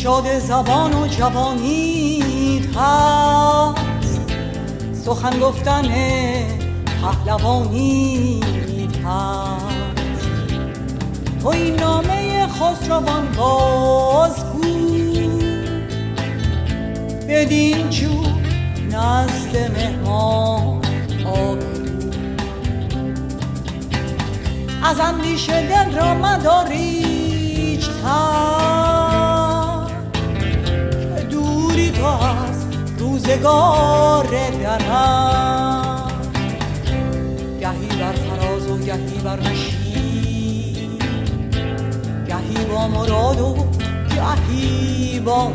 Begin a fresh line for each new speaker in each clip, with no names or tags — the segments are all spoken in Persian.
گشاد زبان و جوانیت هست. سخن گفتن پهلوانیت هست تو این نامه خسروان بازگو. بدین جو نزد مهمان از اندیشه دل را مداریج تو از روزگار درم. بر نشی گهی با مراد و گهی با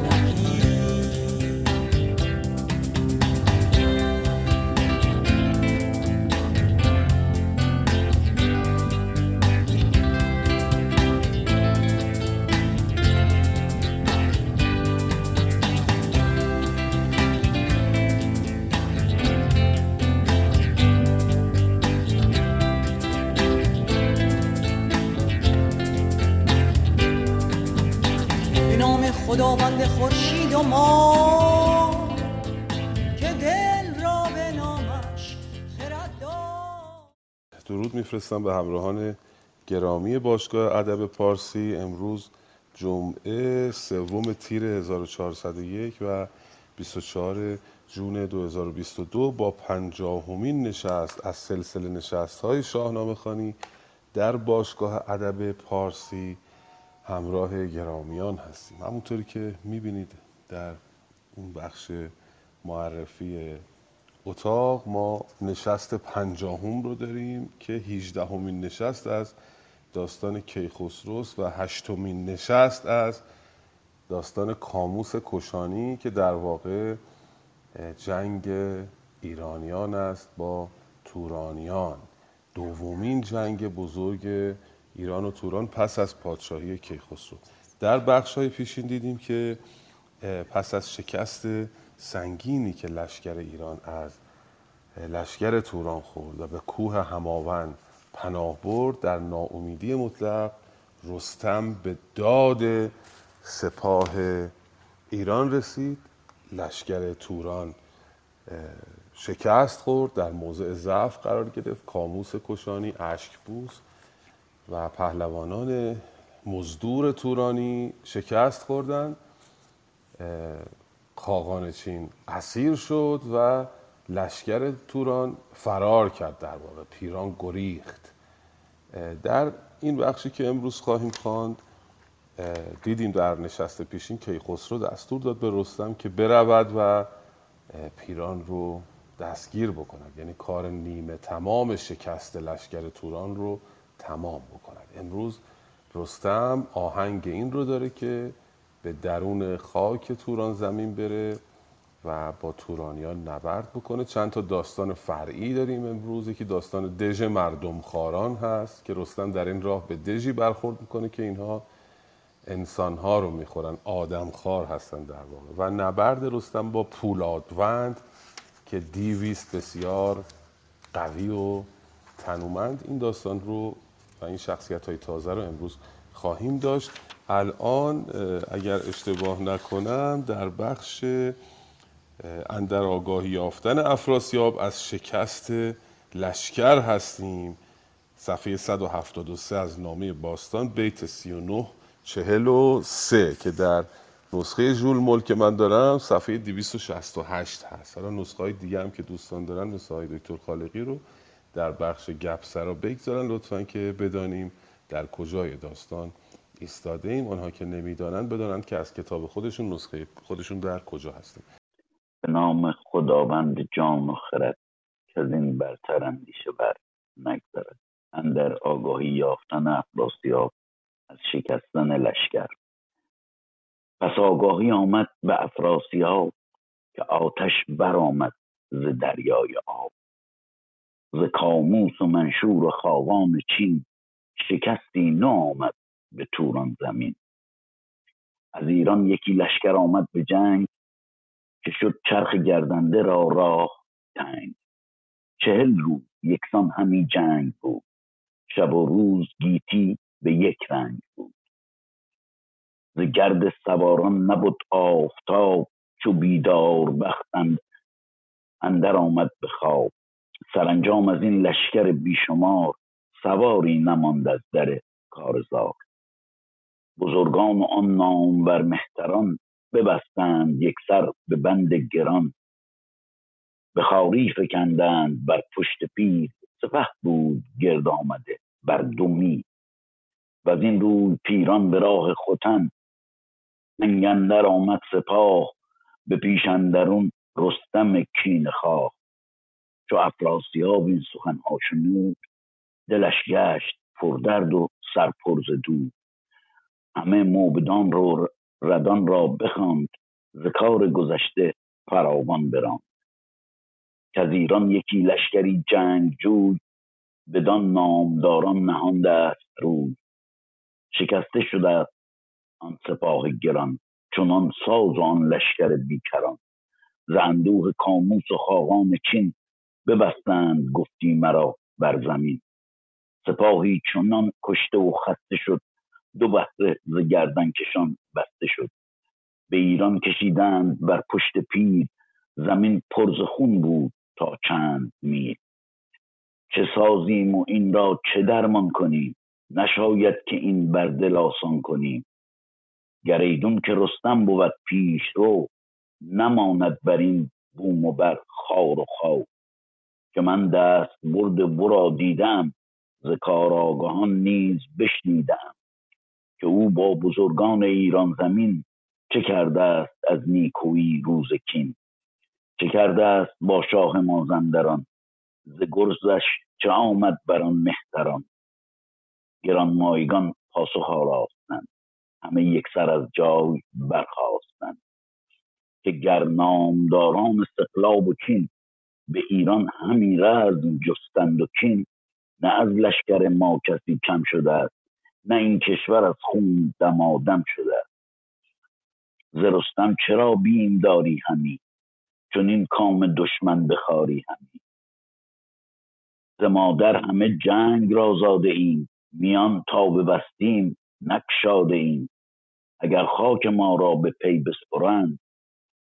میفرستم به همراهان گرامی باشگاه ادب پارسی. امروز جمعه سوم تیر 1401 و 24 جون 2022 با پنجاهمین نشست از سلسله نشست های شاهنامه خانی در باشگاه ادب پارسی همراه گرامیان هستیم. همونطوری که می‌بینید در اون بخش معرفی اتاق ما نشست پنجاهم رو داریم که هیچدهمین نشست از داستان کیخسروس و هشتمین نشست از داستان کاموس کشانی که در واقع جنگ ایرانیان است با تورانیان. دومین جنگ بزرگ ایران و توران پس از پادشاهی کیخسرو. در بخش های پیشین دیدیم که پس از شکست سنگینی که لشکر ایران از لشکر توران خورد و به کوه هماوند پناه برد در ناامیدی مطلق رستم به داد سپاه ایران رسید. لشکر توران شکست خورد در موضع ضعف قرار گرفت. کاموس کشانی اشکبوس و پهلوانان مزدور تورانی شکست خوردند. خاقان چین اسیر شد و لشکر توران فرار کرد در واقع. پیران گریخت. در این بخشی که امروز خواهیم خواند دیدیم در نشست پیشین کیخسرو دستور داد به رستم که برود و پیران رو دستگیر بکند. یعنی کار نیمه تمام شکست لشکر توران رو تمام بکند. امروز رستم آهنگ این رو داره که به درون خاک توران زمین بره و با تورانیان نبرد بکنه. چند تا داستان فرعی داریم امروز. که داستان دژ مردم خاران هست که رستم در این راه به دژی برخورد می‌کنه که اینها انسانها رو می‌خورن آدم خار هستن در واقع. و نبرد رستم با پولادوند که دیویست بسیار قوی و تنومند. این داستان رو و این شخصیت های تازه رو امروز خواهیم داشت. الان اگر اشتباه نکنم در بخش اندر آگاهی یافتن افراسیاب از شکست لشکر هستیم. صفحه 173 از نامه باستان بیت 39 43 که در نسخه جول ملک من دارم صفحه 268 هست. حالا نسخه های دیگه هم که دوستان دارن مثل های دکتر خالقی رو در بخش گپ سرا بگذارن. لطفا که بدانیم در کجای داستان ایستاده ایم آنها که نمی‌دانند بدانند که از کتاب خودشون نسخه خودشون در کجا هستیم
به نام خداوند جان و خرد که از این برتر اندیشه بر نگذرد اندر آگاهی یافتن افراسیاب از شکستن لشکر. پس آگاهی آمد به افراسیاب که آتش برآمد ز دریای آب. ز کاموس و منشور و خاقان چین شکستی نو آمد به توران زمین. از ایران یکی لشکر آمد به جنگ که شد چرخ گردنده را راه تنگ. چهل روز یکسان همی جنگ بود. شب و روز گیتی به یک رنگ بود. ز گرد سواران نبود آفتاب چو بیدار بختند اندر آمد به خواب. سرانجام از این لشکر بیشمار سواری نماند از در کارزار بزرگان آن نامور مهتران ببستند یک سر به بند گران. به خاری فکندند بر پشت پیر سپه بود گرد آمده بر دومی و از این روی پیران به راه خوتن انگندر آمد سپاه به پیش اندرون رستم کین خواه. چو افراسیاب این سخنها شنود دلش گشت پردرد و سرپرز دود. همه موبدان رو ردان را بخواند ز کار گذشته فراوان براند. از ایران یکی لشکری جنگ جوی بدان نامداران نهان است روی. شکسته شده آن سپاه گران چنان ساز و آن لشکر بیکران. ز اندوه کاموس و خاقان چین ببستند گفتی مرا بر زمین. سپاهی چنان کشته و خسته شد دو بهره ز گردن کشان بسته شد. به ایران کشیدند بر پشت پیر زمین پرز خون بود تا چند میل. چه سازیم و این را چه درمان کنیم؟ نشاید که این بر دل آسان کنیم. گریدون که رستم بود پیش رو نماند بر این بوم و بر خار و خاو. که من دست برد ورا دیدم ز کار آگاهان نیز بشنیدم. که او با بزرگان ایران زمین چه کرده است از نیکویی روز کین؟ چه کرده است با شاه مازندران؟ ز گرزش چه آمد بر آن مهتران؟ گرانمایگان پاسخ آراستند همه یک سر از جای برخواستند که گر نامداران استقلاب و چین به ایران همی رزم جستند و کین. نه از لشکر ما کسی کم شده است نه این کشور از خون دمادم شده. است ز رستم چرا بیم داری همی؟ چنین کام دشمن بخاری همی. ز مادر همه جنگ را زاده ایم میان تا ببستیم نگشاده ایم. اگر خاک ما را به پی بسپرند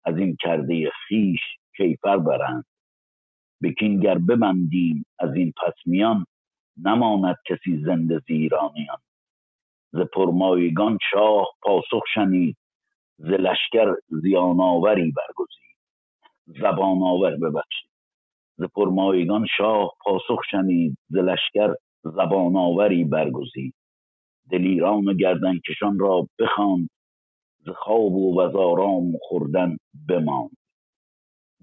از این کرده خویش کیفر برند. بکین گر ببندیم از این پس میان نماند کسی زنده زیرانیان. ز پرمایگان شاه پاسخ شنید ز لشکر زیان آوری برگزید. زبان آور ببخشید. ز پرمایگان شاه پاسخ شنید ز لشکر زبان آوری برگزید. دلیران و گردنکشان را بخواند ز خواب و وزارام خوردن بماند.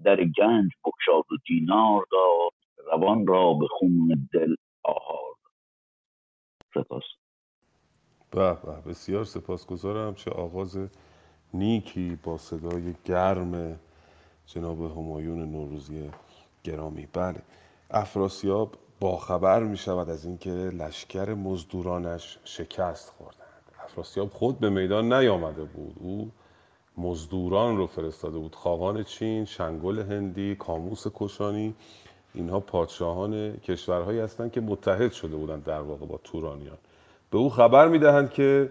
در گنج بگشاد و دینار داد روان را به خون دل آهار سپاس.
به به. بسیار سپاسگزارم. چه آغاز نیکی با صدای گرم جناب همایون نوروزی گرامی. بله. افراسیاب باخبر می شود از اینکه لشکر مزدورانش شکست خوردند. افراسیاب خود به میدان نیامده بود. او مزدوران رو فرستاده بود. خاقان چین شنگل هندی کاموس کشانی. اینها پادشاهان کشورهایی هستند که متحد شده بودند در واقع با تورانیان. به او خبر می‌دهند که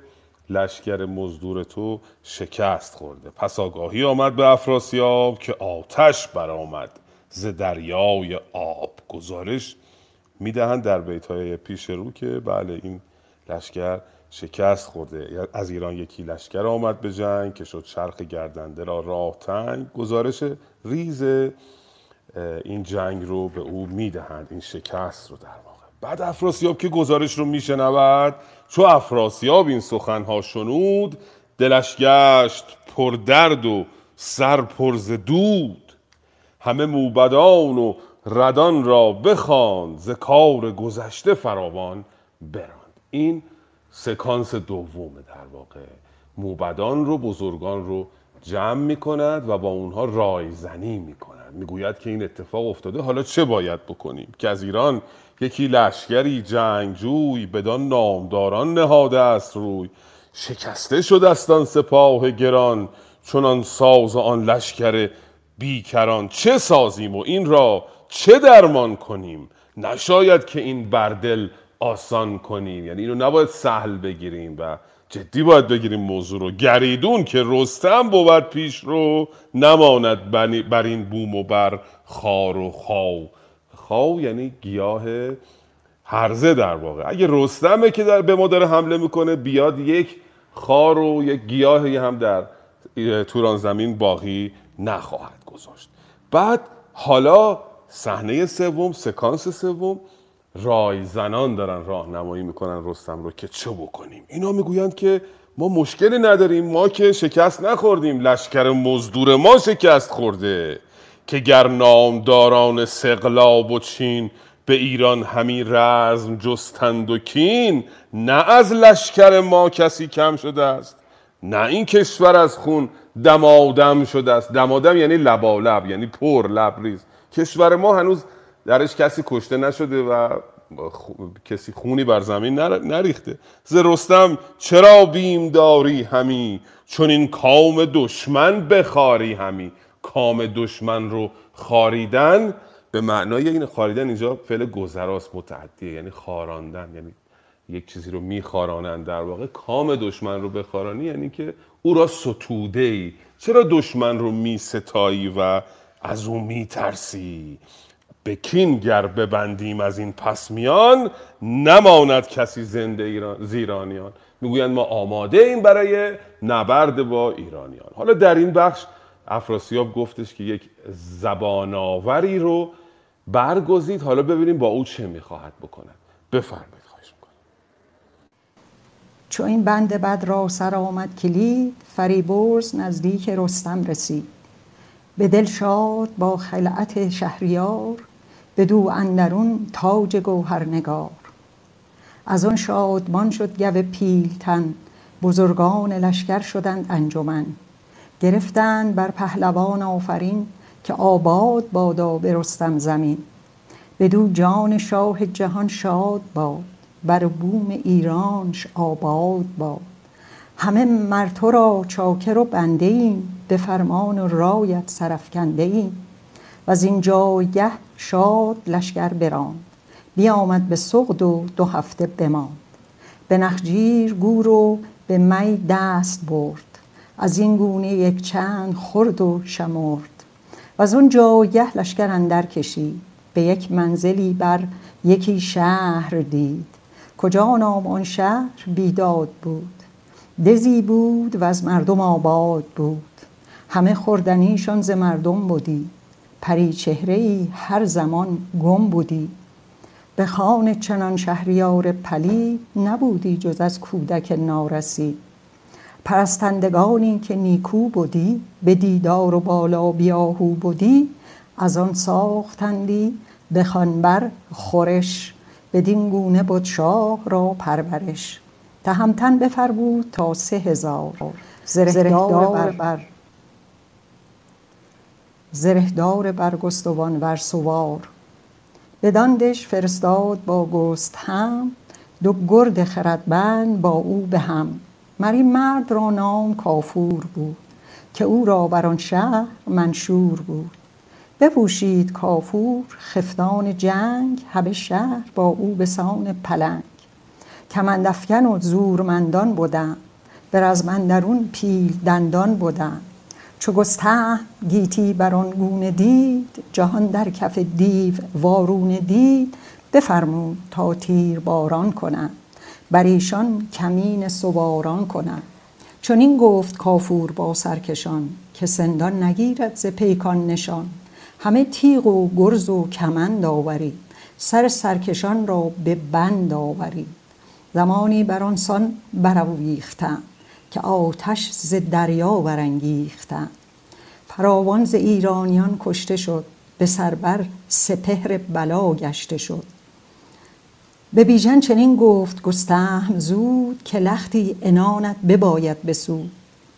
لشکر مزدور تو شکست خورده. پس آگاهی آمد به افراسیاب که آتش برآمد ز دریای آب. گزارش می‌دهند در بیت های پیش رو که بله این لشکر شکست خورده. از ایران یکی لشکر آمد به جنگ که شد چرخ گردنده را راه تنگ. گزارش ریز این جنگ رو به او می‌دهند این شکست رو در بعد افراسیاب که گزارش رو میشنود چو افراسیاب این سخنها شنود دلش گشت پر درد و سر پرز دود. همه موبدان و ردان را بخواند ز کار گذشته فراوان براند. این سکانس دومه در واقع. موبدان رو بزرگان رو جمع می کند و با اونها رایزنی می کند می‌گوید که این اتفاق افتاده حالا چه باید بکنیم؟ که از ایران یکی لشکری جنگجوی بدان نامداران نهاده است روی. شکسته شد استان سپاه گران چنان ساز آن لشکر بیکران. چه سازیم و این را چه درمان کنیم؟ نشاید که این بردل آسان کنیم. یعنی اینو نباید سهل بگیریم و جدی باید بگیریم موضوع رو. گریدون که رستم بود پیش رو نماند بر این بوم و بر خار و خاو. خاو یعنی گیاه هرزه در واقع. اگه رستمه که در به ما داره حمله می‌کنه بیاد یک خار و یک گیاهی هم در توران زمین باقی نخواهد گذاشت. بعد حالا صحنه سوم سکانس سوم رایزنان دارن راهنمایی می‌کنن رستم رو که چه بکنیم؟ اینا می‌گویند که ما مشکلی نداریم ما که شکست نخوردیم لشکر مزدور ما شکست خورده. که گر نامداران سقلاب و چین به ایران همی رزم جستند و کین نه از لشکر ما کسی کم شده است نه این کشور از خون دمادم شده است. دمادم یعنی لبالب یعنی پر لبریز کشور ما هنوز درش کسی کشته نشده و کسی خونی بر زمین نریخته. ز رستم چرا بیم داری همی؟ چون این کام دشمن بخاری همی. کام دشمن رو خاریدن به معنای این خاریدن اینجا فعل گذراست متعدیه یعنی خاراندن یعنی یک چیزی رو میخارانند در واقع. کام دشمن رو بخارانی یعنی که او را ستوده ای چرا دشمن رو میستایی و از او میترسی؟ به کین گر ببندیم از این پس میان نماند کسی زنده ایران زیرانیان. می‌گویند ما آماده این برای نبرد با ایرانیان. حالا در این بخش افراسیاب گفتش که یک زباناوری رو برگزید. حالا ببینیم با او چه می‌خواهد بکنه بفرمایید خواهش می‌کنم.
چو این بند بد را سر آمد کلید فریبرز نزدیک رستم رسید. به دل شاد با خلعت شهریار بدو اندرون تاج گوهرنگار. از آن شادمان شد گو پیلتن بزرگان لشکر شدند انجمن. گرفتند بر پهلوان آفرین که آباد بادا به رستم زمین. بدو جان شاه جهان شاد باد بر بوم ایرانش آباد باد. همه مر تو را چاکر و بنده ایم به فرمان و رایت سرافکنده ایم. وز این جایگه شاد لشکر براند بیامد به سغد و دو هفته بماند. به نخجیر گور و به می دست برد از این گونه یک چند خرد و شمرد. و از اون جایه لشکر اندر کشید. به یک منزلی بر یکی شهر دید. کجا نام آن شهر؟ بیداد بود. دزی بود و از مردم آباد بود. همه خوردنیشان ز مردم بودی پری چهره ای هر زمان گم بودی. به خان چنان شهریار پلی نبودی جز از کودک نارسی. پرستندگانی که نیکو بودی به دیدار و بالا بیاهو بودی از آن ساختندی به بر خورش بدین گونه بود شاه را پرورش. تهمتن بفرمود تا سه هزار. زرهدار بر زرهدار برگستوان ور سوار. بدان دش فرستاد با گست هم دو گرد خردبند با او به هم. مر این مرد را نام کافور بود که او را بر آن شهر منشور بود. بپوشید کافور خفتان جنگ همه شهر با او به سان پلنگ. کمندافکن و زورمندان بودند به رزم اندرون پیل دندان بودند. چو گسته گیتی بر آن گونه دید جهان در کف دیو وارونه دید. بفرمود تا تیر باران کنند. بر ایشان کمین سواران کنند چنین گفت کافور با سرکشان که سندان نگیرد ز پیکان نشان. همه تیغ و گرز و کمند آورید سر سرکشان را به بند آورید زمانی بر آن سان برآویختند که آتش ز دریا برانگیختند. فراوان ز ایرانیان کشته شد به سربر سپهر بلا گشته شد. به بیژن چنین گفت گستهم زود که لختی عنانت بباید بسود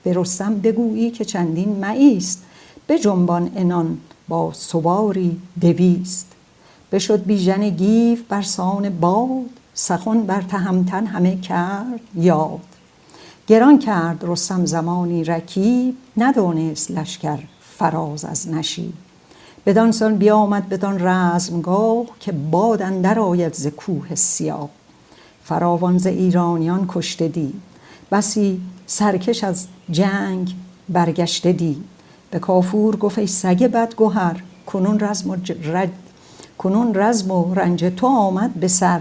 به رستم بگویی که چندین معیست به جنبان انان با سواری دویست. بشد بیژن گیو بر سان باد سخن بر تهمتن همه کرد یاد. گران کرد رستم زمانی رکیب ندانست لشکر فراز از نشیب. بدان سان بیامد بدان رزمگاه که باد اندر آید ز کوه سیاه. فراوان ز ایرانیان کشته دید بسی سرکش از جنگ برگشته دید به کافور گفت ای سگ بدگهر کنون رزم و رد کنون رزم و رنج تو آمد به سر.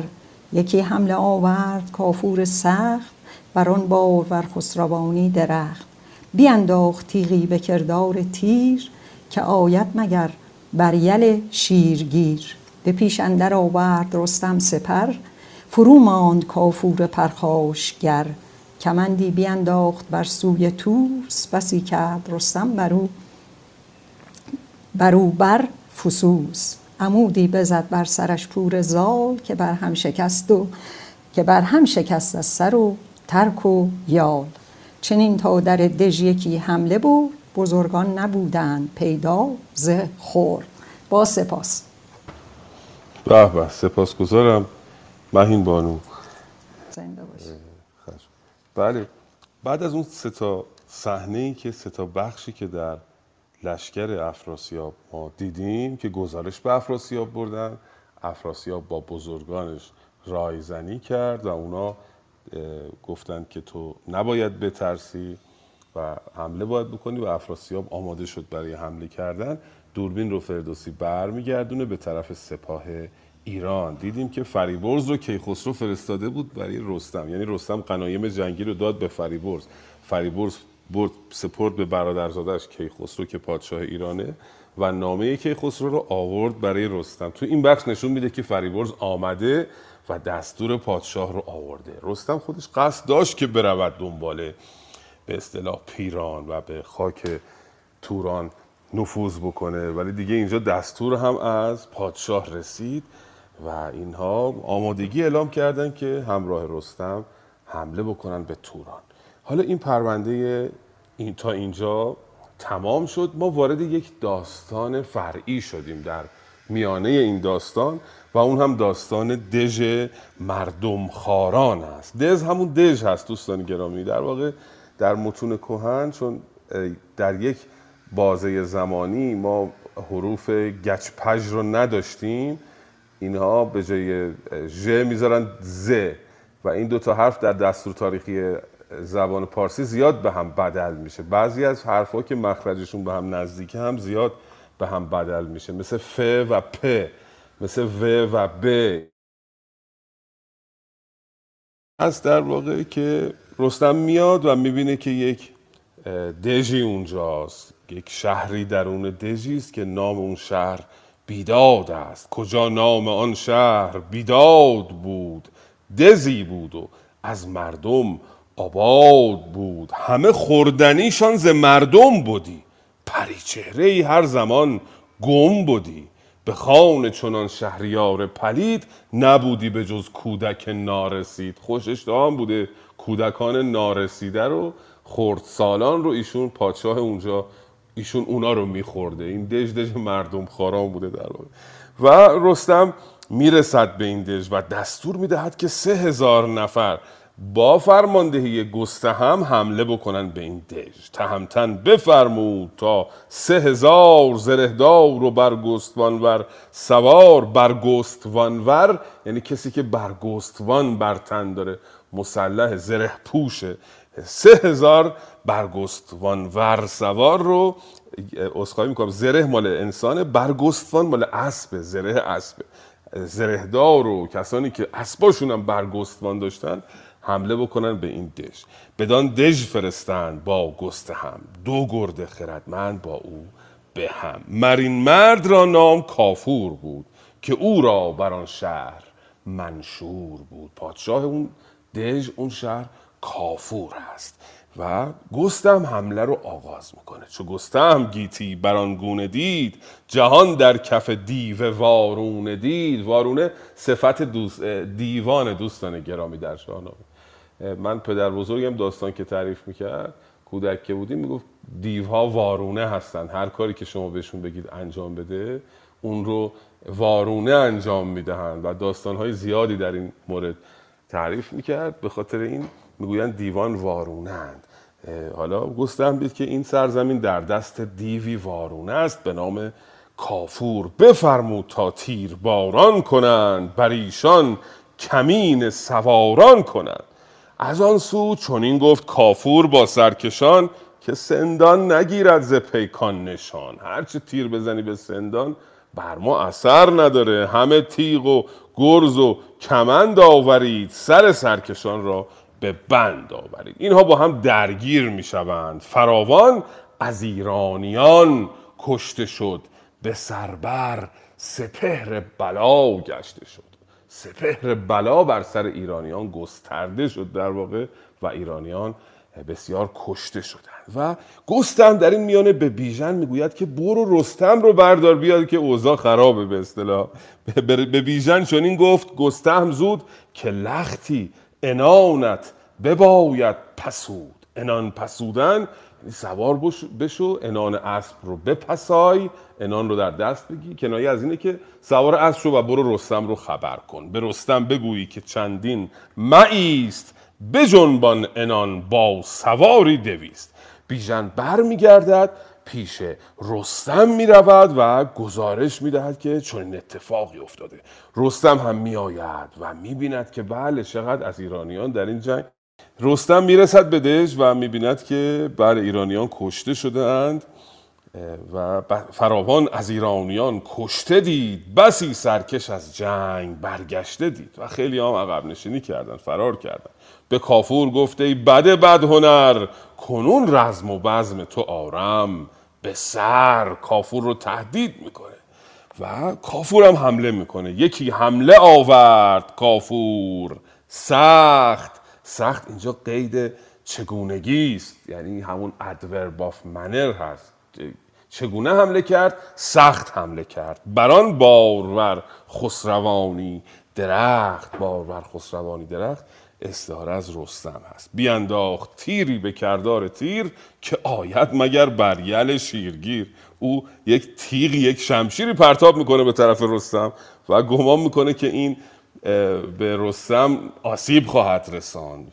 یکی حمله آورد کافور سخت بر آن بارور خسروانی درخت. بینداخت تیغی به کردار تیر که آید مگر بر یل شیرگیر. به پیش اندر آورد رستم سپر. فرو ماند کافور پرخاشگر کمندی بینداخت بر سوی توس بسی کرد رستم برو. برو بر فسوس. عمودی بزد بر سرش پور زال که بر هم شکست و که بر هم شکست از سر و ترک و یال. چنین تا در دژ یکی حمله بود بزرگان نبودند پیدا ز خور. با سپاس.
به به سپاس گذارم مهین بانو.
زنده.
بله. بعد از اون سه تا صحنه ای که سه تا بخشی که در لشکر افراسیاب ما دیدیم که گزارش به افراسیاب بردن افراسیاب با بزرگانش رایزنی کرد و اونا گفتند که تو نباید بترسی. و حمله باید بکنی و افراسیاب آماده شد برای حمله کردن. دوربین رو فردوسی برمیگردونه به طرف سپاه ایران. دیدیم که فریبرز رو کیخسرو فرستاده بود برای رستم. یعنی رستم قنایم جنگی رو داد به فریبرز. فریبرز برد سپرد به برادرزادش کیخسرو که پادشاه ایرانه و نامه کیخسرو رو آورد برای رستم. تو این بخش نشون میده که فریبرز آمده و دستور پادشاه رو آورده. رستم خودش قصد داشت که برود دنباله. به اصطلاح پیران و به خاک توران نفوذ بکنه. ولی دیگه اینجا دستور هم از پادشاه رسید و اینها آمادگی اعلام کردن که همراه رستم حمله بکنن به توران. حالا این پرونده این تا اینجا تمام شد. ما وارد یک داستان فرعی شدیم در میانه این داستان و اون هم داستان دژ مردم خاران است دژ همون دژ هست دوستان گرامی. در واقع در متون کهن چون در یک بازه زمانی ما حروف گچپژ رو نداشتیم اینها به جای ژ می‌ذارن ز و این دو تا حرف در دستور تاریخی زبان پارسی زیاد به هم بدل میشه. بعضی از حرفها که مخرجشون به هم نزدیکه هم زیاد به هم بدل میشه. مثل ف و پ مثل و و ب. از در واقع که رستم میاد و می‌بینه که یک دژی اونجاست. یک شهری درون دژی است که نام اون شهر بیداد است. کجا نام آن شهر بیداد بود؟ دزی بود و از مردم آباد بود. همه خوردنیشان ز مردم بودی پریچهره ای هر زمان گم بودی به خان چنان شهریار پلید نبودی به جز کودک نارسید. خوش اشتهام بوده کودکان نارسیده رو خردسالان رو ایشون پادشاه اونجا ایشون اونا رو میخورده. این دژ دژ مردم خاران بوده در واقع. و رستم می‌رسد به این دژ و دستور می‌دهد که سه هزار نفر با فرماندهی گستهم حمله بکنن به این دژ. تهمتن بفرمود تا سه هزار زرهدار و برگستوانور سوار برگستوانور یعنی کسی که برگستوان بر تن داره. مسلح زره پوشه سه هزار برگستوانور سوار رو اسخای می‌کنم زره مال انسانه برگستوان مال اسبه زره اسبه زرهدار و کسانی که اسباشون هم برگستوان داشتن حمله بکنن به این دژ. بدان دژ فرستند با گسته هم. دو گرد خردمند با او به هم. مرین مرد را نام کافور بود که او را بر آن شهر منشور بود. پادشاه اون دژ اون شهر کافور هست و گستم حمله رو آغاز می‌کنه. چو گستم گیتی بران گونه دید جهان در کف دیو وارونه دید. وارونه صفت دوست دیوان دوستان گرامی در شاهنامه. من پدر بزرگم داستان که تعریف می‌کرد کودک که بودیم می‌گفت دیوها وارونه هستن. هر کاری که شما بهشون بگید انجام بده اون رو وارونه انجام می‌دهند و داستانهای زیادی در این مورد تعریف می‌کرد. به خاطر این می‌گویند دیوان وارونند. حالا گستهم بید که این سرزمین در دست دیوی وارونه است. به نام کافور. بفرمود تا تیر باران کنند بر ایشان کمین سواران کنند. از آن سو چنین گفت کافور با سرکشان که سندان نگیرد ز پیکان نشان. هرچه تیر بزنی به سندان بر ما اثر نداره. همه تیغ و گرز و کمند آورید. سر سرکشان را به بند آورید. اینها با هم درگیر می شوند فراوان از ایرانیان کشته شد. به سربر سپهر بلا گشته شد. سپهر بلا بر سر ایرانیان گسترده شد در واقع و ایرانیان بسیار کشته شدند و گستم در این میانه به بیژن می‌گوید که برو رستم رو بردار بیاد که اوضاع خرابه به اصطلاح. به بیژن چنین گفت گستهم زود که لختی انانت بباید پسود. انان پسودن یعنی سوار بشو انان اسب رو بپسای انان رو در دست بگی کنایه از اینه که سوار اسب شو و برو رستم رو خبر کن. به رستم بگویی که چندین معیست بجنبان انان با سواری دویست. بیژن بر میگردد پیش رستم می رود و گزارش می دهد که چنین اتفاقی افتاده. رستم هم می آید و می بیند که بله چقدر از ایرانیان در این جنگ. رستم می رسد به دژ و می بیند که بر ایرانیان کشته شده اند و فراوان از ایرانیان کشته دید. بسی سرکش از جنگ برگشته دید و خیلی هم عقب نشینی کردن فرار کردن به کافور گفته ای بد بد هنر کنون رزم و بزم تو آرم به سر کافور رو تهدید می‌کنه و کافور هم حمله می‌کنه. یکی حمله آورد کافور سخت سخت اینجا قید چگونگی است. یعنی همون ادورب آف منر هست. چگونه حمله کرد؟ سخت حمله کرد. بران بارور خسروانی درخت بارور خسروانی درخت. استعاره از رستم هست. بیانداخت تیری به کردار تیر که آید مگر بریل شیرگیر. او یک تیغ یک شمشیری پرتاب می‌کنه به طرف رستم و گمان می‌کنه که این به رستم آسیب خواهد رساند.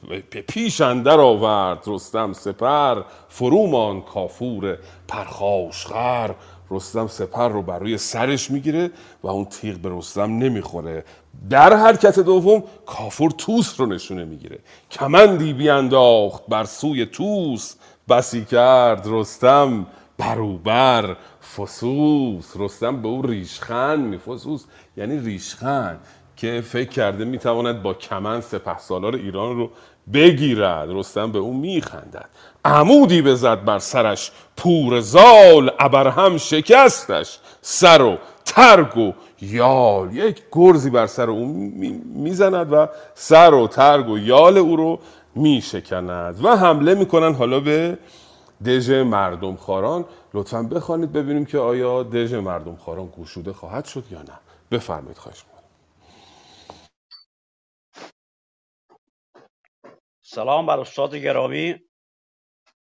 پیش اندر آورد رستم سپر فرومان کافور پرخاشخر. رستم سپر رو بر روی سرش می‌گیره و اون تیغ به رستم نمی‌خوره. در حرکت دوم کافور توس رو نشونه می‌گیره. کمندی بیانداخت بر سوی توس. بسی کرد رستم. بروبر فسوس. رستم به او ریشخند می فسوس یعنی ریشخند که فکر کرده می‌تواند با کمند سپه سالار ایران رو بگیرد. رستم به او میخندد. عمودی بزد بر سرش. پور زال ابرهم شکستش. سر و ترگ و یال. یک گرزی بر سر او می‌زند و سر و ترگ و یال او رو میشکند. و حمله می‌کنن حالا به دژ مردم خاران لطفا بخوانید ببینیم که آیا دژ مردم خاران گوشوده خواهد شد یا نه. بفرمایید خواهش
سلام بر استاد گرامی.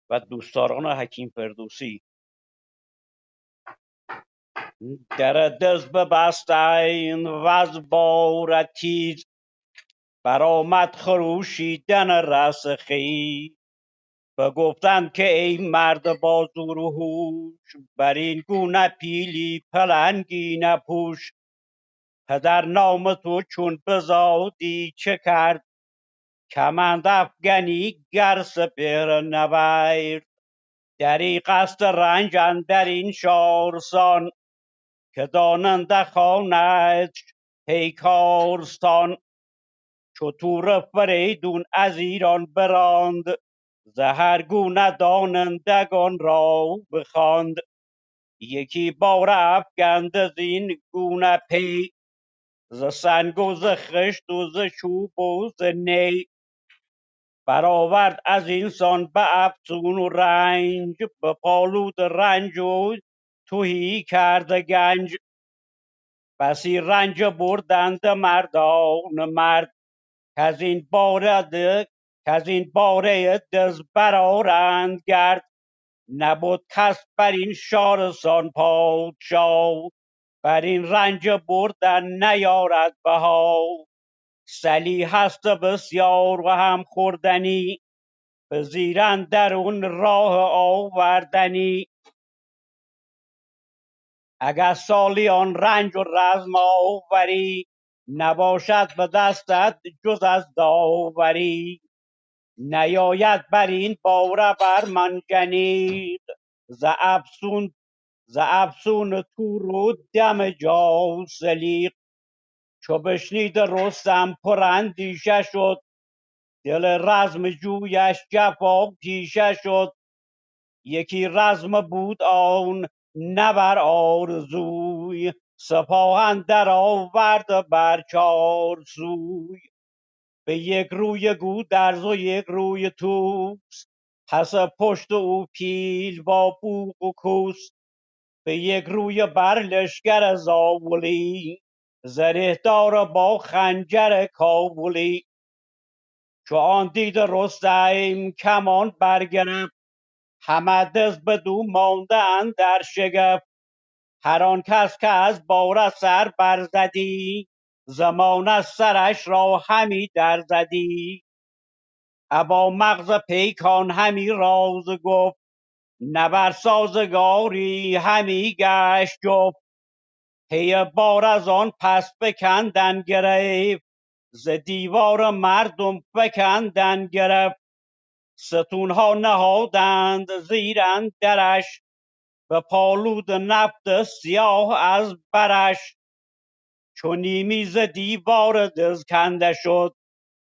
و دوستداران حکیم فردوسی. در دز ببستین و از بار تیز برآمد خروشیدن رس خیز بگفتند که ای مرد با زور و هوش بر این گونه پیلی پلنگی نپوش پدر نام تو چون بزادی چه کرد کمند افگنی گر سپهر نبرد. دری قصد رنج در این شارستان که داننده خواند پیکارستان. چو تور فریدون از ایران براند ز هر گونه دانندگان را بخواند. یکی بار افگند زین گونه پی ز سنگ و ز خشت و ز چوب و ز نی. برآورد از اینسان به افسون و رنج به پالود رنج و تهی کرد گنج. بسی رنج بردند مردان مرد کز این بارد که از این باره دز برارند گرد. نبود کس بر این شارستان پادشاه بر این رنج بردن نیارد بها سلی هست بسیار و هم خوردنی به زیرن درون راه آوردنی. اگر سالیان رنج و رزم آوری نباشد به دستت جز از داوری. نیاید بر این باره بر من جنیق ز افسون ز افسون تور و دم جاسلیق چو بشنید رستم پراندیشه شد دل رزم جویش جفا پیشه شد. یکی رزم بود آن نه بر آرزوی سپاه اندر آورد بر چار سوی. به یک روی گودرز و یک روی توس پس پشت او پیل با بوق و کوس. به یک روی بر لشکر زاولی زره دار با خنجر کابلی. چو آن دید رستم کمان برگرفت. همه دز بدو مانده در شگفت. هر آن کس که از باره سر برزدی زمان سرش را همی در زدی. ابا مغز پیکان همی راز گفت. نبر سازگاری همی گشت جفت. پی بار از آن پس بکندن گرفت. ز دیوار مردم فکندن گرفت. ستونها نهادند زیر اندرش. به پالود نفت سیاه از برش. چو نیمی ز دیوار دز کنده شد.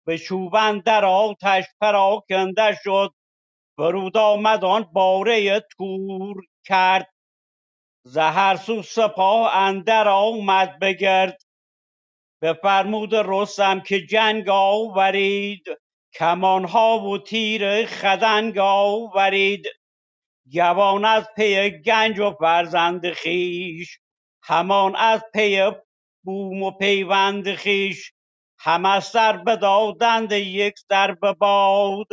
به چوب اندر آتش پراکنده شد. فرود آمد آن باره تور کرد. ز هر سو سپاه اندر آمد بگرد. بفرمود رستم که جنگ آورید. کمانها و تیر خدنگ آورید. جوان از پی گنج و فرزند خویش. همان از پی بوم و پیوند خویش. همه سر بدادند یک سر به باد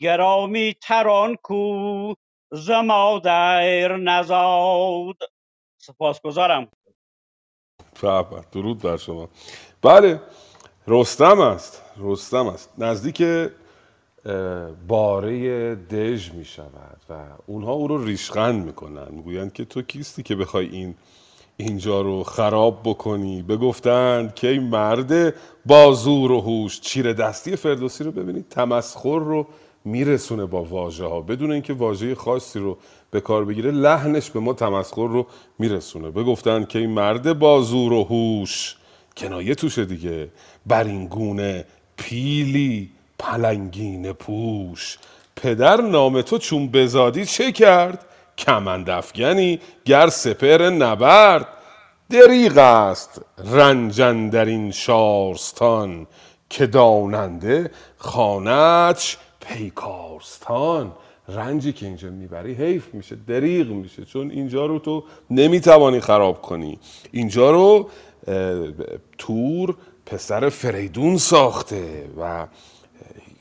گرامی تر آن کو ز مادر نزاد. سپاسگزارم.
به. درود بر شما. بله رستم است رستم است. نزدیک باره دژ می شود و اونها او رو ریشخند می‌کنن. می‌گویند که تو کیستی که بخوای این اینجا رو خراب بکنی؟ بگفتند که این مرد با زور و هوش چیره دستی فردوسی رو ببینید تمسخر رو میرسونه با واژه ها بدون اینکه واژه خاصی رو به کار بگیره لحنش به ما تمسخر رو میرسونه. بگفتند که این مرد با زور و هوش. کنایه توشه دیگه. بر این گونه پیلی پلنگین پوش. پدر نام تو چون بزادی چه کرد؟ کمند افگنی گر سپر نبرد. دریغ است رنجن در این شارستان. که داننده خانچ پیکارستان. رنجی که اینجا می‌بری حیف میشه دریغ میشه چون اینجا رو تو نمی‌توانی خراب کنی. اینجا رو تور پسر فریدون ساخته و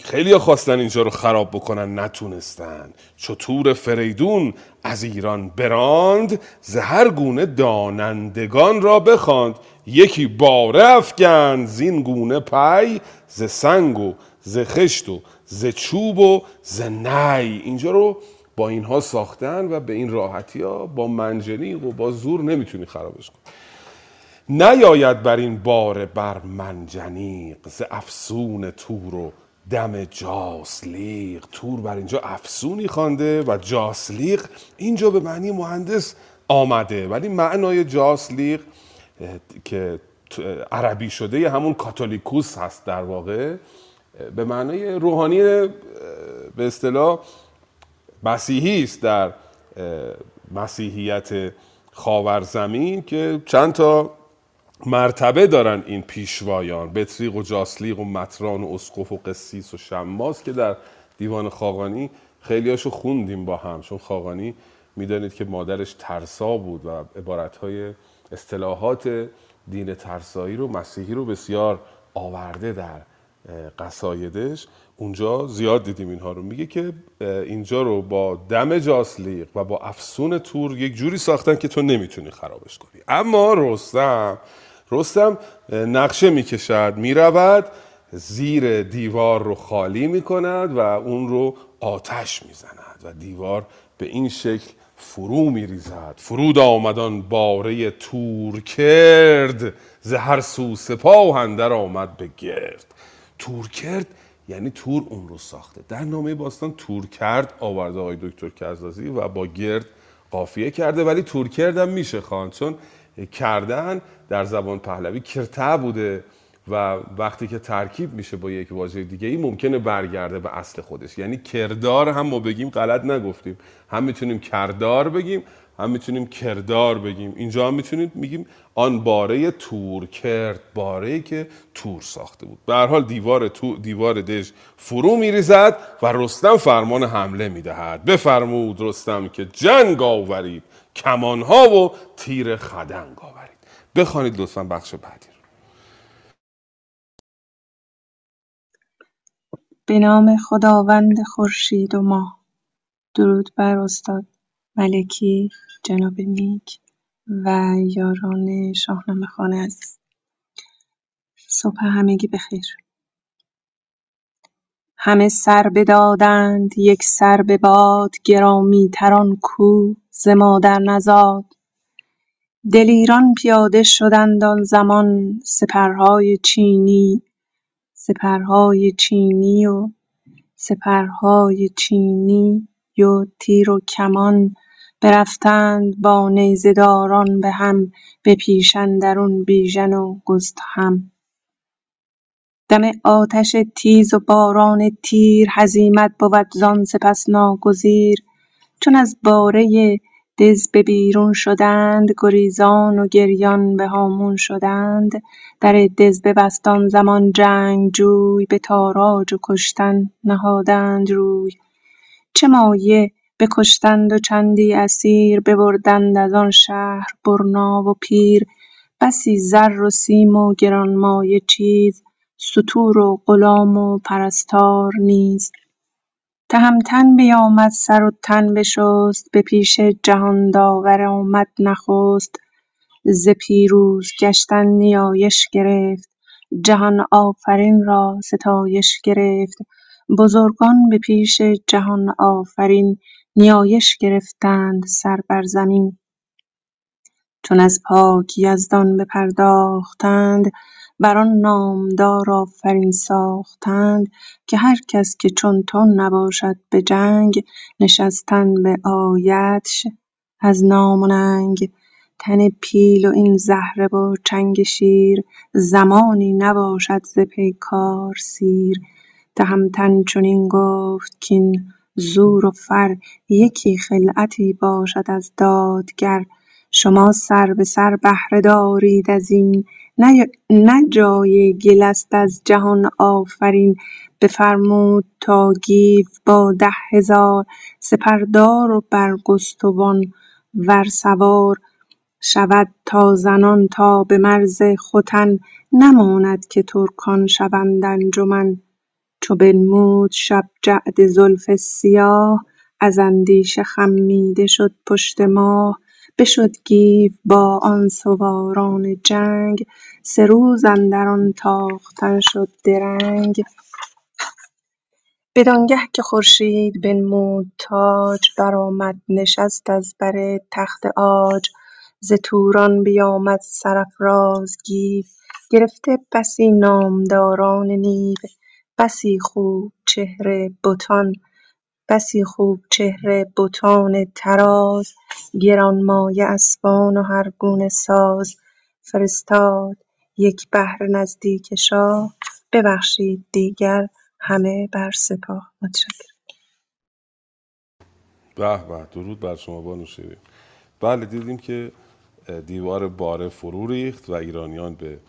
خیلی خواستن اینجا رو خراب بکنن نتونستن. چو تور فریدون از ایران براند ز هر گونه دانندگان را بخواند. یکی باره افگند زین گونه پی ز سنگ و ز خشت و ز چوب و ز نی. اینجا رو با اینها ساختن و به این راحتی ها با منجنیق و با زور نمی‌تونی خرابش کنی. نیاید بر این باره بر منجنیق. ز افسون تور و دم جاسلیق. تور بر اینجا افسونی خوانده و جاسلیق اینجا به معنی مهندس آمده. ولی معنای جاسلیق که عربی شده همون کاتولیکوس هست در واقع. به معنای روحانی به اصطلاح مسیحی است در مسیحیت خاورزمین که چند تا مرتبه دارن این پیشوایان بطریق و جاسلیق و متران و اسقف و قسیس و شماس که در دیوان خاقانی خیلیاشو خوندیم با هم. چون خاقانی می‌دانید که مادرش ترسا بود و عبارتهای اصطلاحات دین ترسایی رو مسیحی رو بسیار آورده در قصایدش اونجا زیاد دیدیم اینها رو. میگه که اینجا رو با دم جاسلیق و با افسون تور یک جوری ساختن که تو نمی‌تونی خرابش کنی. اما رستم رستم نقشه می‌کشد می‌رود زیر دیوار رو خالی می‌کند و اون رو آتش می‌زند و دیوار به این شکل فرو میریزد. فرود آمدان باره تور کرد زهر سو سپاه اندر آمد به گرد. تور کرد یعنی تور اون رو ساخته. در نامه باستان تور کرد آورده آقای دکتر کزازی و با گرد قافیه کرده ولی تور کردم میشه خان. چون کردن در زبان پهلوی کرته بوده و وقتی که ترکیب میشه با یک واژه دیگه ای ممکنه برگرده به اصل خودش. یعنی کردار هم ما بگیم غلط نگفتیم. هم می‌تونیم کردار بگیم هم می‌تونیم کردار بگیم. اینجا هم می‌تونیم میگیم آن باره تور کرد باره که تور ساخته بود. به هر حال دیوار تو دیوار دژ فرو میریزد و رستم فرمان حمله می‌دهد. بفرمود رستم که جنگ آورید کمانها و تیر خدنگ آورید. بخوانید لطفا بخش بعدی رو.
به نام خداوند خورشید و ماه. درود بر استاد. ملکی جناب نیک و یاران شاهنامه خانه عزیز. صبح همگی بخیر. همه سر بدادند یک سر به باد گرامیتر آن کو ز مادر نزاد. دلیران پیاده شدند آن زمان سپرهای چینی سپرهای چینی و سپرهای چینی و تیر و کمان برفتند با نیزه داران به هم به پیش اندرون بیژن و گستهم. دم آتش تیز و باران تیر هزیمت بود زان سپس ناگزیر. چون از باره دز به بیرون شدند گریزان و گریان به هامون شدند. در دز ببست آن زمان جنگجوی به تاراج و کشتن نهادند روی. چه مایه بکشتند و چندی اسیر ببردند از آن شهر برنا و پیر. بسی زر و سیم و گرانمایه چیز ستور و غلام و پرستار نیز. تهمتن بیامد سر و تن بشست به پیش جهان داور آمد نخست. ز پیروز گشتن نیایش گرفت جهان آفرین را ستایش گرفت. بزرگان به پیش جهان آفرین نیایش گرفتند سر بر زمین. چون از پاک یزدان بپرداختند بر آن نامدار آفرین ساختند که هر کس که چون تو نباشد به جنگ نشستن به آیدش از نام و ننگ. تن پیل و این زهره و چنگ شیر زمانی نباشد ز پیکار سیر. تهمتن چنین گفت کاین زور و فر یکی خلعتی باشد از دادگر. شما سر به سر بهره دارید ازین نه جای گل است از جهان آفرین. بفرمود تا گیو با ده هزار. سپردار و برگستوان ور سوار. شود تا زنان تا به مرز ختن. نماند که ترکان شوند انجمن. چو بنمود شب جعد زلف سیاه از اندیشه خمیده شد پشت ماه. بشد گیو با آن سواران جنگ سه روز اندر آن تاختن شد درنگ. بدانگه که خورشید بنمود تاج برآمد نشست از بر تخت عاج. ز توران بیامد سرافراز گیو گرفته بسی نامداران نیو. بسی خوب چهره بتان بسی خوب چهره بتان طراز. گرانمایه اسبان و هر گونه ساز. فرستاد یک بهره نزدیک شاه. ببخشید دیگر همه بر سپاه.
به به درود بر شما بانو شیرین. بله دیدیم که دیوار باره فرو ریخت و ایرانیان به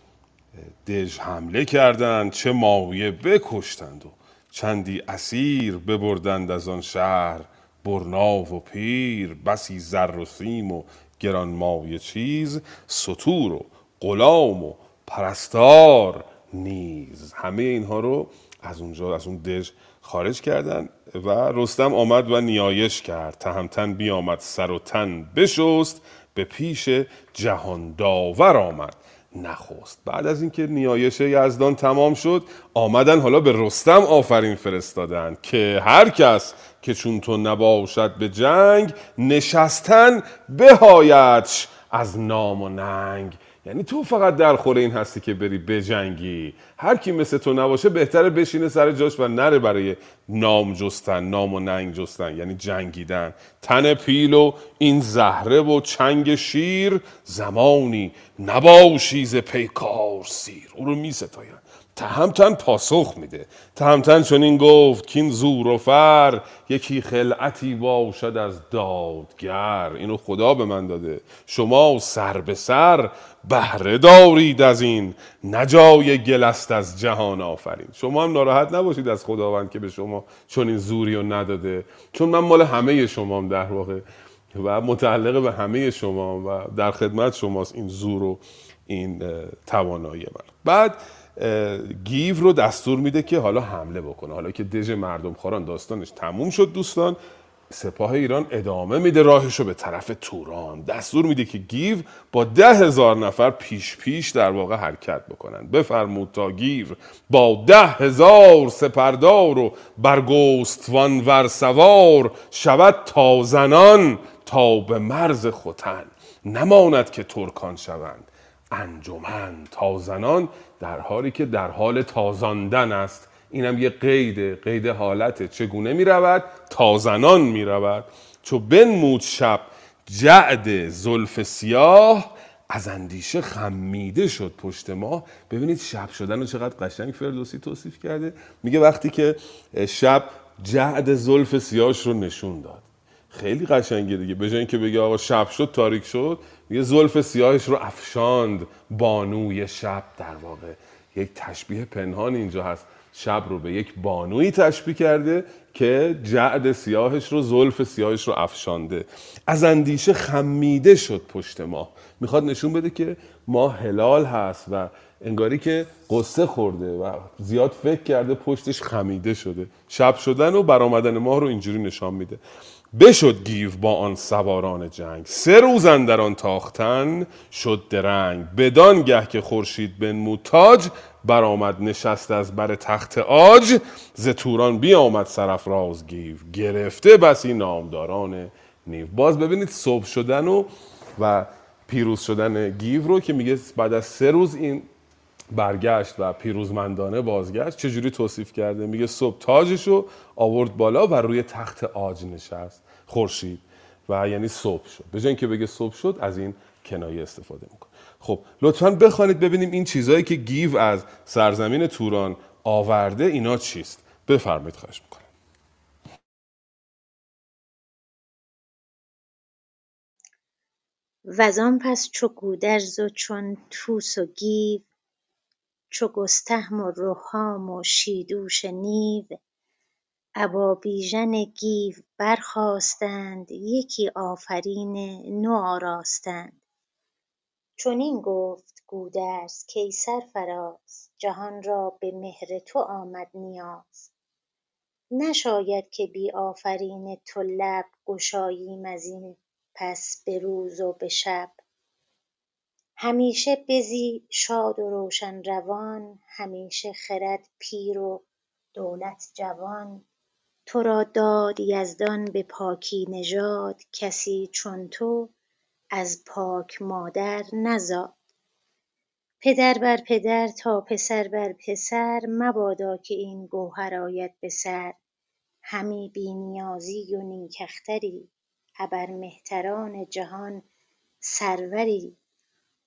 دژ حمله کردند چه ماویه بکشتند و چندی اسیر ببردند از آن شهر. برنا و پیر بسی زر و سیم و گرانمایه چیز ستور و غلام و پرستار نیز. همه اینها رو از اونجا از اون دژ خارج کردن و رستم آمد و نیایش کرد. تهمتن بیامد سر و تن بشست به پیش جهان داور آمد. نخست. بعد از اینکه نیایش یزدان تمام شد آمدن حالا به رستم آفرین فرستادن که هر کس که چون تو نباشد به جنگ نشستن بهایدش از نام و ننگ. یعنی تو فقط در خور این هستی که بری بجنگی. هر کی مثل تو نباشه بهتره بشینه سر جاش و نره برای نام جستن نام و ننگ جستن. یعنی جنگیدن. تن پیل و این زهره و چنگ شیر زمانی نباشی ز پیکار سیر. او رو می ستاین تهمتن پاسخ میده. تهمتن چون این گفت که این زور و فر یکی خلعتی باشد از دادگر. اینو خدا به من داده. شما سر به سر بهره دارید از این نجای گل است از جهان آفرین. شما هم ناراحت نباشید از خداوند که به شما چون این زوری رو نداده. چون من مال همه شما هم در واقع. و متعلق به همه شما و در خدمت شماست این زور و این توانایی من. بعد گیو رو دستور میده که حالا حمله بکنه. حالا که دژ مردم خوران داستانش تموم شد دوستان. سپاه ایران ادامه میده راهش رو به طرف توران. دستور میده که گیو با ده هزار نفر پیش پیش در واقع حرکت بکنن. بفرمود تا گیو با ده هزار سپردار و برگستوان ور سوار شود تا زنان تا به مرز خوتن نماند که ترکان شوند. انجمن تا زنان در حالی که در حال تازاندن است. اینم یه قیده قید حالته. چگونه می رود تازنان می رود چو بنمود شب جعد زلف سیاه. از اندیشه خمیده شد پشت ما. ببینید شب شدن رو چقدر قشنگ فردوسی توصیف کرده. میگه وقتی که شب جعد زلف سیاهش رو نشون داد. خیلی قشنگه دیگه. به جای اینکه بگه آقا شب شد تاریک شد یه زلف سیاهش رو افشاند بانوی شب. در واقع یک تشبیه پنهان اینجا هست. شب رو به یک بانوی تشبیه کرده که جعد سیاهش رو زلف سیاهش رو افشانده. از اندیشه خمیده شد پشت ما. می‌خواد نشون بده که ما هلال هست و انگاری که قصه خورده و زیاد فکر کرده پشتش خمیده شده. شب شدن و برآمدن ماه رو اینجوری نشان میده. بشد گیو با آن سواران جنگ. سه روز در آن تاختن شد درنگ. بدان گه که خورشید بنمود تاج برآمد نشست از بر تخت عاج ز توران بیامد سرافراز گیو. گرفته بسی نامداران نیو. باز ببینید صبح شدن و و پیروز شدن گیو رو که میگه بعد از سه روز این برگشت و پیروزمندانه بازگشت چجوری توصیف کرده؟ میگه صبح تاجش رو آورد بالا و روی تخت آج نشست خورشید. و یعنی صبح شد. به که بگه صبح شد از این کنایه استفاده می‌کنه. خب لطفا بخوانید ببینیم این چیزهایی که گیو از سرزمین توران آورده اینا چیست. بفرمایید خواهش می‌کنم.
وزان پس چو گودرز و چون توس و گیو چو گستهم و رهام و شیدوش نیو ابا بیژن گیو برخاستند یکی آفرین نو آراستند. چنین گفت گودرز کای سرفراز جهان را به مهر تو آمد نیاز. نشاید که بی آفرین تو لب گشاییم ازین پس به روز و به شب. همیشه بزی شاد و روشن روان همیشه خرد پیر و دولت جوان. تو را داد یزدان به پاکی نژاد کسی چون تو از پاک مادر نزاد. پدر بر پدر تا پسر بر پسر مبادا که این گوهر آید به سر. همی بی نیازی و نیک اختری ابر مهتران جهان سروری.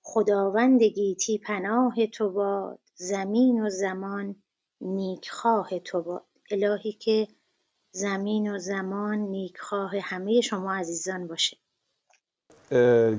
خداوند گیتی پناه تو باد زمین و زمان نیکخواه تو باد. الهی که زمین و زمان نیکخواه همه شما عزیزان باشه.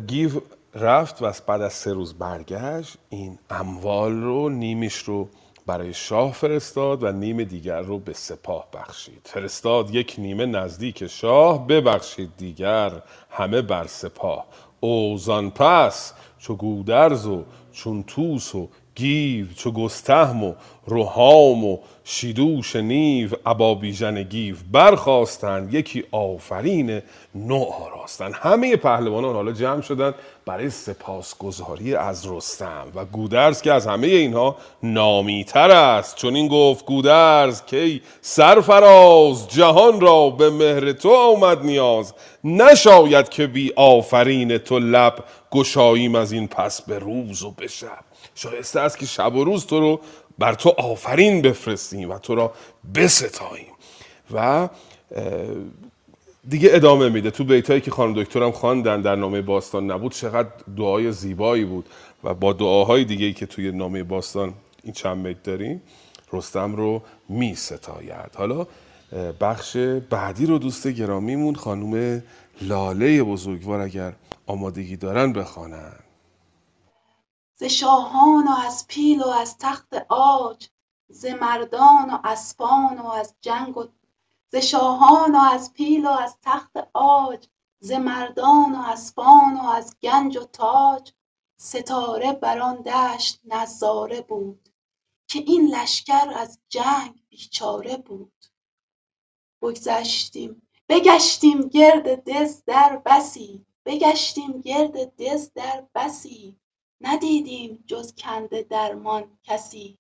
گیو رفت و بعد از سه روز برگشت این اموال رو نیمش رو برای شاه فرستاد و نیم دیگر رو به سپاه بخشید. فرستاد یک نیمه نزدیک شاه ببخشید دیگر همه بر سپاه. اوزان پس چو گودرز و چون توس و گیو چو گستهم و روهام و شیدوش نیو ابا بیژن گیو برخواستند یکی آفرین نو آراستند همه پهلوانان حالا جمع شدند برای سپاسگزاری از رستم و گودرز که از همه اینها نامیتر است. چون این گفت گودرز کی سرفراز جهان را به مهر تو آمد نیاز. نشاید که بی آفرین تو لب گشاییم از این پس به روز و به شب. شایسته است که شب و روز تو رو بر تو آفرین بفرستیم و تو را بستاییم. و دیگه ادامه میده. تو بیتایی که خانم دکترم خواندن در نامه باستان نبود چقدر دعای زیبایی بود. و با دعاهای دیگه که توی نامه باستان این چند بیت داریم رستم رو می ستاید حالا بخش بعدی رو دوست گرامیمون خانم لاله بزرگوار اگر آمادگی دارن بخوانن.
ز شاهان و از پیل و از تخت عاج ز مردان و اسپان و از جنگ و ز شاهان و از پیل و از تخت عاج ز مردان و اسپان و از گنج و تاج. ستاره بر آن دشت نظاره بود که این لشکر از جنگ بیچاره بود. بگذشتیم بگشتیم گرد دز در بسی بگشتیم گرد دز در بسی. ندیدیم جز کنده درمان کسی.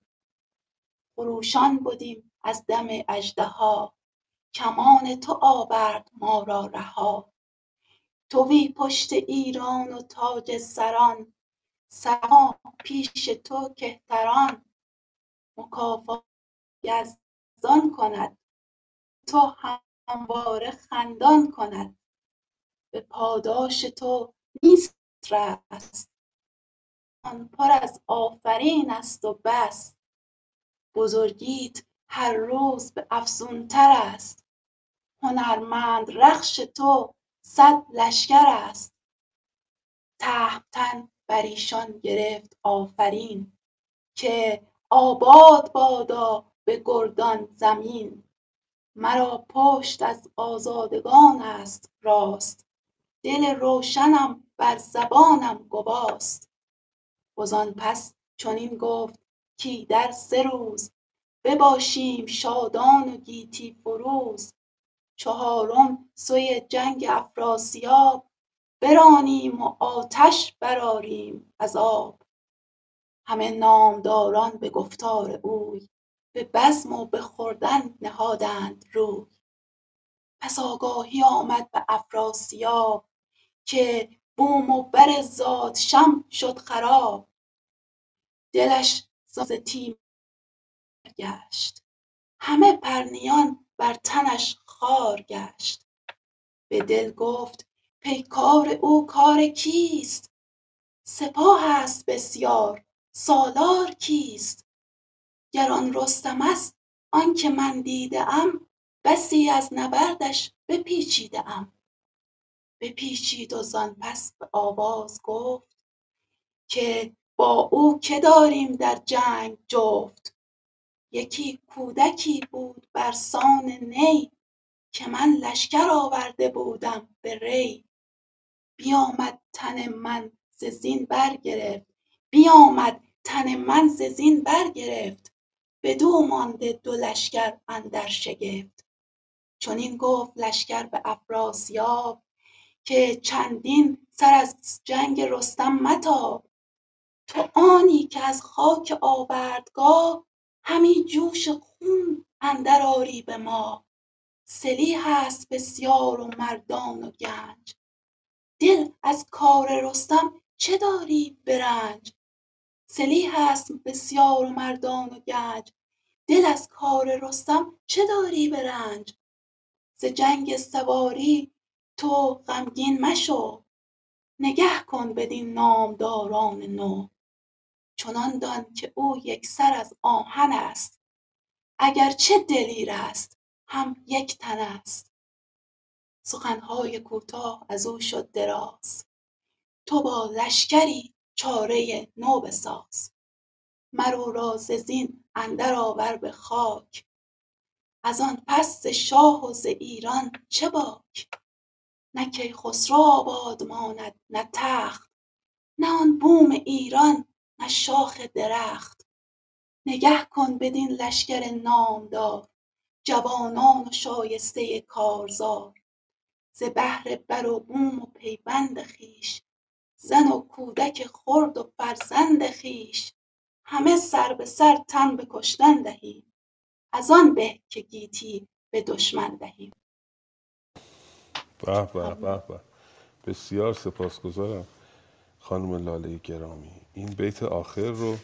خروشان بدیم از دم اژدها. کمان تو آورد ما را رها. توی پشت ایران و تاج سران سرما پیش تو کهتران. مکافات یزدان کند تو همواره خندان کند. به پاداش تو نیست رست. آن پر از آفرین است و بس. بزرگیت هر روز به افزونتر است. هنرمند رخش تو صد لشکر است. تهمتن بر ایشان گرفت آفرین که آباد بادا به گردان زمین. مرا پشت از آزادگان است راست. دل روشنم بر زبانم گواست. وزان پس چنین گفت کایدر سه روز بباشیم شادان و گیتی فروز. چهارم سوی جنگ افراسیاب برانیم و آتش برآریم از آب. همه نامداران به گفتار اوی به بزم و به خوردن نهادند روی. پس آگاهی آمد به افراسیاب که بوم و بر زادشم شد خراب. دلش ز تیم گشت. همه پرنیان بر تنش خار گشت. به دل گفت پیکار او کار کیست؟ سپاه است بسیار سالار کیست؟ گر آن رستم است آنکه من دیده ام بسی از نبردش بپیچیده ام. بپیچید و زان پس به آواز گفت که با او که داریم در جنگ جفت. یکی کودکی بود برسان نی که من لشکر آورده بودم به ری. بیامد تن من ز زین برگرفت بیامد تن من ز زین برگرفت بدو مانده دو لشکر اندر شگفت. چنین گفت لشکر به افراسیاب که چندین سر از جنگ رستم متاب تو آنی که از خاک آوردگاه همی جوش خون اندر آری به ما. سلیح است بسیار و مردان و گنج. دل از کار رستم چه داری به رنج؟ سلیح است بسیار و مردان و گنج. دل از کار رستم چه داری به رنج؟ ز جنگ سواری تو غمگین مشو. نگه کن بدین نامداران نو. چنان دان که او یکسر از آهن است. اگر چه دلیر است هم یک تن است. سخنهای کوتاه ازو شد دراز. تو با لشکری چاره نو بساز. مر او را ز زین اندر آور به خاک. ازان پس ز شاه و ز ایران چه باک؟ نه کیخسرو آباد ماند نه تخت نه آن بوم ایران نه شاخ درخت. نگه کن بدین لشکر نامدار جوانان و شایسته کارزار. ز بهر بر و بوم و پیوند خویش زن و کودک خرد و فرزند خویش. همه سر به سر تن به کشتن دهیم از آن به که گیتی به دشمن دهیم.
به به به به. بسیار سپاسگزارم. خانم لاله گرامی این بیت آخر رو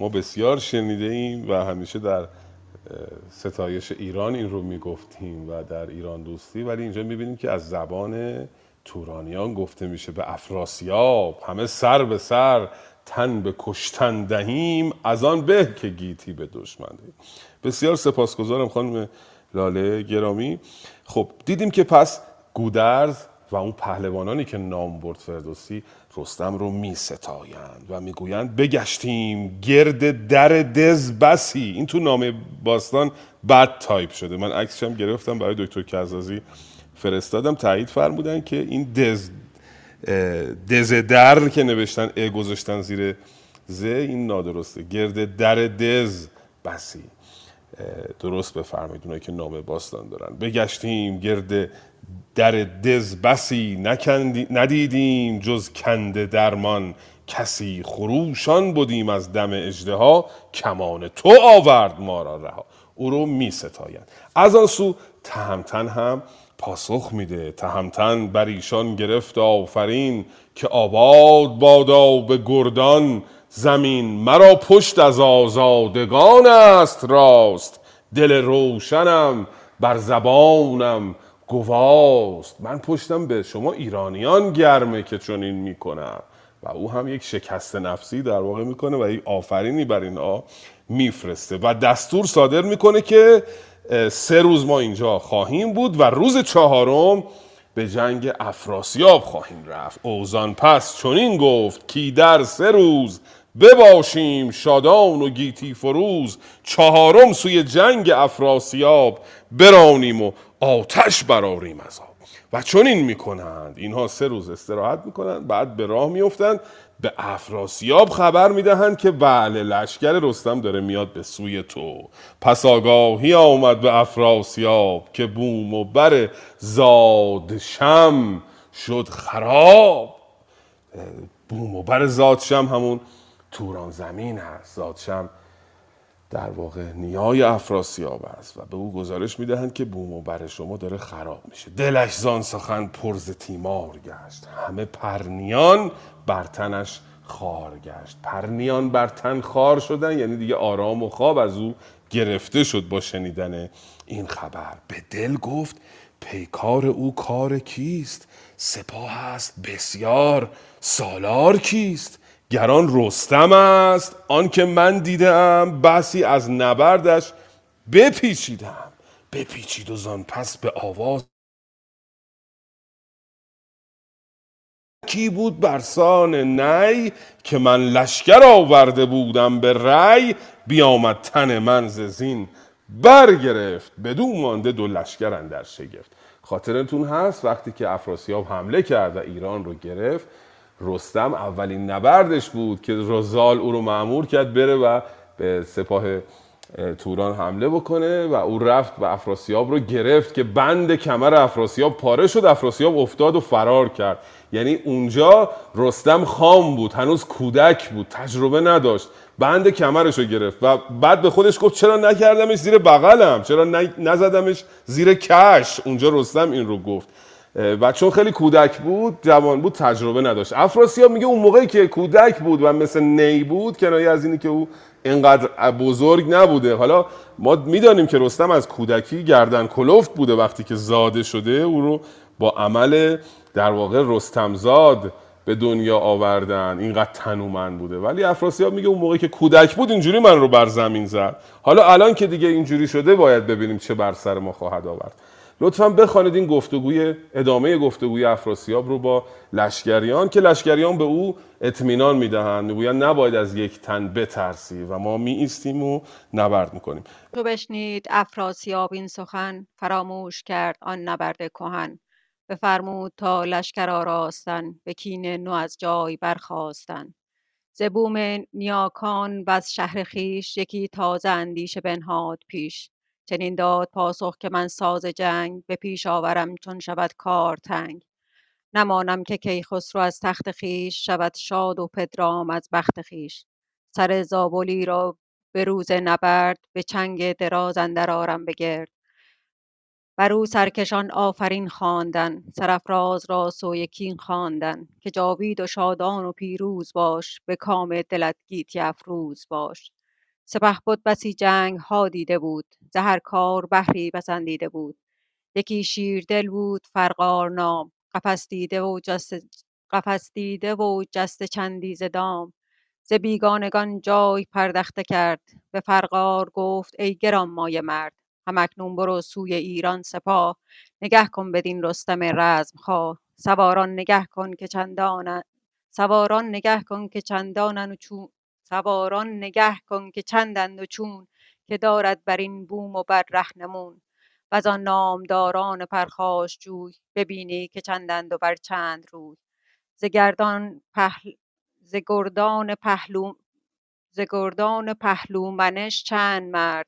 ما بسیار شنیده ایم و همیشه در ستایش ایران این رو می‌گفتیم و در ایران دوستی. ولی اینجا می‌بینیم که از زبان تورانیان گفته میشه به افراسیاب همه سر به سر تن به کشتن دهیم از آن به که گیتی به دشمن دهیم. بسیار سپاسگزارم خانم لاله گرامی. خب دیدیم که پس گودرز و اون پهلوانانی که نام برد فردوسی رستم رو می ستایند و می‌گویند بگشتیم گرد در دز بسی. این تو نامه باستان بد تایپ شده. من عکسشم گرفتم برای دکتر کزازی فرستادم. تایید فرمودن که این دز دز در که نوشتن ا گذاشتن زیر ز این نادرسته. گرد در دز بسی. درست بفرمایید اونایی که نام باستان دارن. بگشتیم گرد در دز بسی نکندی ندیدیم جز کنده درمان. کسی خروشان بودیم از دم اژدها. کمان تو آورد ما را رها. او رو می ستاید. از آن سو تهمتن هم پاسخ میده. تهمتن بر ایشان گرفت آفرین که آباد بادا به گردان. زمین مرا پشت از آزادگان است. راست. دل روشنم. بر زبانم گواست. من پشتم به شما ایرانیان گرمه که چنین می‌کنم. و او هم یک شکست نفسی در واقع می‌کنه و یک آفرینی بر اینها میفرسته. و دستور صادر می‌کنه که سه روز ما اینجا خواهیم بود و روز چهارم به جنگ افراسیاب خواهیم رفت. اوزان پس چنین گفت کی در سه روز بباشیم شادان و گیتی فروز چهارم سوی جنگ افراسیاب برانیم و آتش براریم از آب. و چون این می‌کنند. اینها سه روز استراحت می‌کنند بعد به راه میفتند به افراسیاب خبر می‌دهند که بله لشکر رستم داره میاد به سوی تو. پس آگاهی آمد به افراسیاب که بوم و بر زادشم شد خراب. بوم و بر زادشم همون توران زمین هست زادشم در واقع نیای افراسیاب است و به او گزارش می‌دهند که بوم و بر شما داره خراب میشه. دلش زان سخن پرز تیمار گشت. همه پرنیان بر تنش خار گشت. پرنیان بر تن خار شدن یعنی دیگه آرام و خواب از او گرفته شد با شنیدن این خبر. به دل گفت پیکار او کار کیست؟ سپاه است بسیار سالار کیست؟ گران رستم است. آنکه من دیدم بسی از نبردش بپیچیدم. بپیچید و زان پس به آواز. کی بود برسان نی که من لشکر آورده بودم به رای بیامد تن من زین برگرفت. بدو مانده دو لشکر اندر شگفت. خاطرتون هست وقتی که افراسیاب حمله کرد و ایران رو گرفت رستم اولین نبردش بود که رزال او رو معمور کرد بره و به سپاه اه، توران حمله بکنه و او رفت و افراسیاب رو گرفت که بند کمر افراسیاب پاره شد. افراسیاب افتاد و فرار کرد. یعنی اونجا رستم خام بود هنوز کودک بود تجربه نداشت. بند کمرش رو گرفت و بعد به خودش گفت چرا نکردمش زیر بغلم؟ چرا نزدمش زیر کش؟ اونجا رستم این رو گفت. و چون خیلی کودک بود جوان بود تجربه نداشت. افراسیاب میگه اون موقعی که کودک بود و مثل نی بود کنایه از اینی که او اینقدر بزرگ نبوده. حالا ما می‌دانیم که رستم از کودکی گردن کلفت بوده وقتی که زاده شده. او رو با عمل در واقع رستمزاد به دنیا آوردن. اینقدر تنومند بوده. ولی افراسیاب میگه اون موقعی که کودک بود اینجوری من رو بر زمین زد. حالا الان که دیگه اینجوری شده باید ببینیم چه بر سر ما خواهد آورد. لطفا بخوانید این گفتگوی ادامه گفتگوی افراسیاب رو با لشکریان که لشکریان به او اطمینان می‌دهند. می‌گویند نباید از یک تن بترسی و ما می ایستیم و نبرد می‌کنیم.
چو بشنید افراسیاب این سخن فراموش کرد آن نبرد کهن. بفرمود تا لشکر آراستن به کین نو از جای برخاستن. ز بوم نیاکان وز شهر خویش یکی تازه اندیشه بنهاد پیش. چنین داد پاسخ که من ساز جنگ به پیش آورم چون شود کار تنگ. نمانم که کیخسرو از تخت خویش شود شاد و پدرام از بخت خویش. سر زابلی را به روز نبرد به چنگ دراز اندر آرم به گرد. بر او سرکشان آفرین خواندن سرافراز را سوی کین خواندن که جاوید و شادان و پیروز باش به کام دلت گیتی افروز باش. سپهبد بسی جنگ ها دیده بود ز هر کار بهری پسندیده بود. یکی شیردل بود فرقار نام. قفس دیده و جسته قفس دیده و جسته چندی ز دام. ز بیگانگان جای پردخته کرد. به فرقار گفت ای گرانمایه مرد هم اکنون برو سوی ایران سپاه. نگه کن بدین رستم رزمخواه. سواران نگه کن که چندان سواران نگه کن که چندانند و سواران نگه کن که چندند و چون که دارد بر این بوم و بر رهنمون. وزان نامداران پرخاشجوی ببینی که چندند و بر چند روی. ز گردان پهل ز گردان پهلو ز گردان پهلومنش چند مرد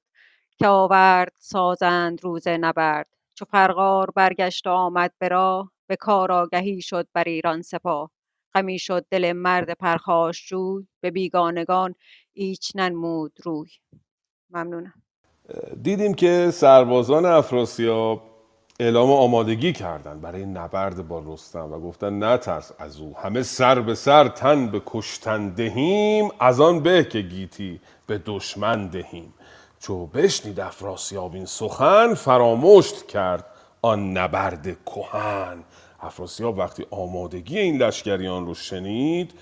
که آورد سازند روز نبرد. چو فرقار برگشت و آمد به راه به کار آگهی شد بر ایران سپاه. غمی شد دل مرد پرخاشجوی به بیگانگان ایچ ننمود روی. ممنونم.
دیدیم که سربازان افراسیاب اعلام آمادگی کردند. برای نبرد با رستم و گفتن نترس از او. همه سر به سر تن به کشتن دهیم. از آن به که گیتی به دشمن دهیم. چو بشنید افراسیاب این سخن فرامشت کرد آن نبرد کهن. افراسیاب وقتی آمادگی این لشکریان رو شنید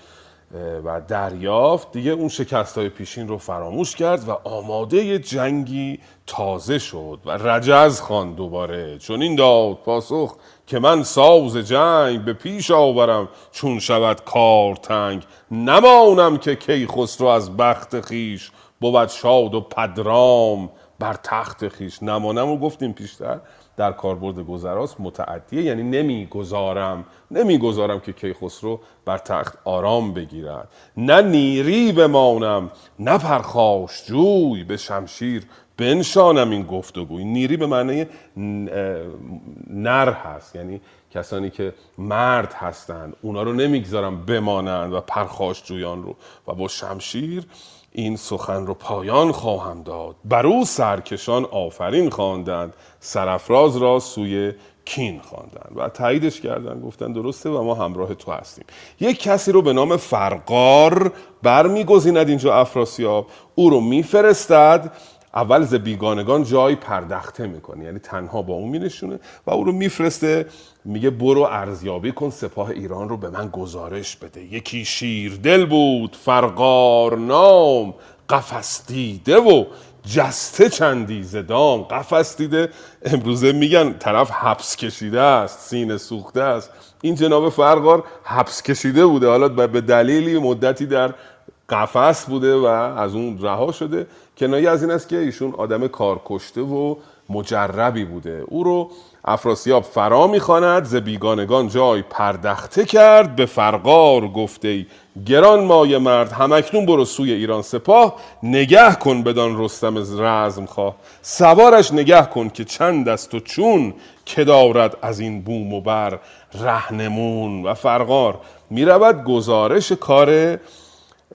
و دریافت دیگه اون شکست های پیشین رو فراموش کرد و آماده جنگی تازه شد و رجز خان دوباره. چون این داد پاسخ که من ساز جنگ به پیش آورم چون شود کار تنگ. نمانم که کیخسرو از بخت خیش بود شاد و پدرام بر تخت خیش. نمانم رو گفتیم پیشتر. در کاربرد گذراست متعدیه یعنی نمی‌گذارم نمی‌گذارم که کیخسرو بر تخت آرام بگیرد. نه نیری بمانم نه پرخاش جوی به شمشیر بنشانم این گفتگوی نیری به معنی نر هست یعنی کسانی که مرد هستند اونا رو نمی‌گذارم بمانند و پرخاش جویان رو و با شمشیر این سخن رو پایان خواهم داد. بر او سرکشان آفرین خواندند سرفراز را سوی کین خواندند. و تاییدش کردن گفتن درسته و ما همراه تو هستیم. یک کسی رو به نام فرقار برمیگزیند اینجا افراسیاب. او رو میفرستد اول ز بیگانگان جای پردخته می‌کنه. یعنی تنها با اون مینشونه و او رو میفرسته میگه برو ارزیابی کن سپاه ایران رو به من گزارش بده. یکی شیردل بود فرقار نام قفس دیده و جسته چندی زدام قفس دیده امروزه میگن طرف حبس کشیده است سینه سوخته است. این جناب فرقار حبس کشیده بوده. حالا به دلیلی مدتی در قفس بوده و از اون رها شده. کنایه از این است که ایشون آدم کارکشته و مجربی بوده. او رو افراسیاب فرا می‌خواند ز بیگانگان جای پردخته کرد به فرقار گفته گران مای مرد همکنون برو سوی ایران سپاه نگه کن بدان رستم رزم خواه. سوارش نگه کن که چند است و چون که دارد از این بوم و بر رهنمون. و فرقار می‌رود گزارش کار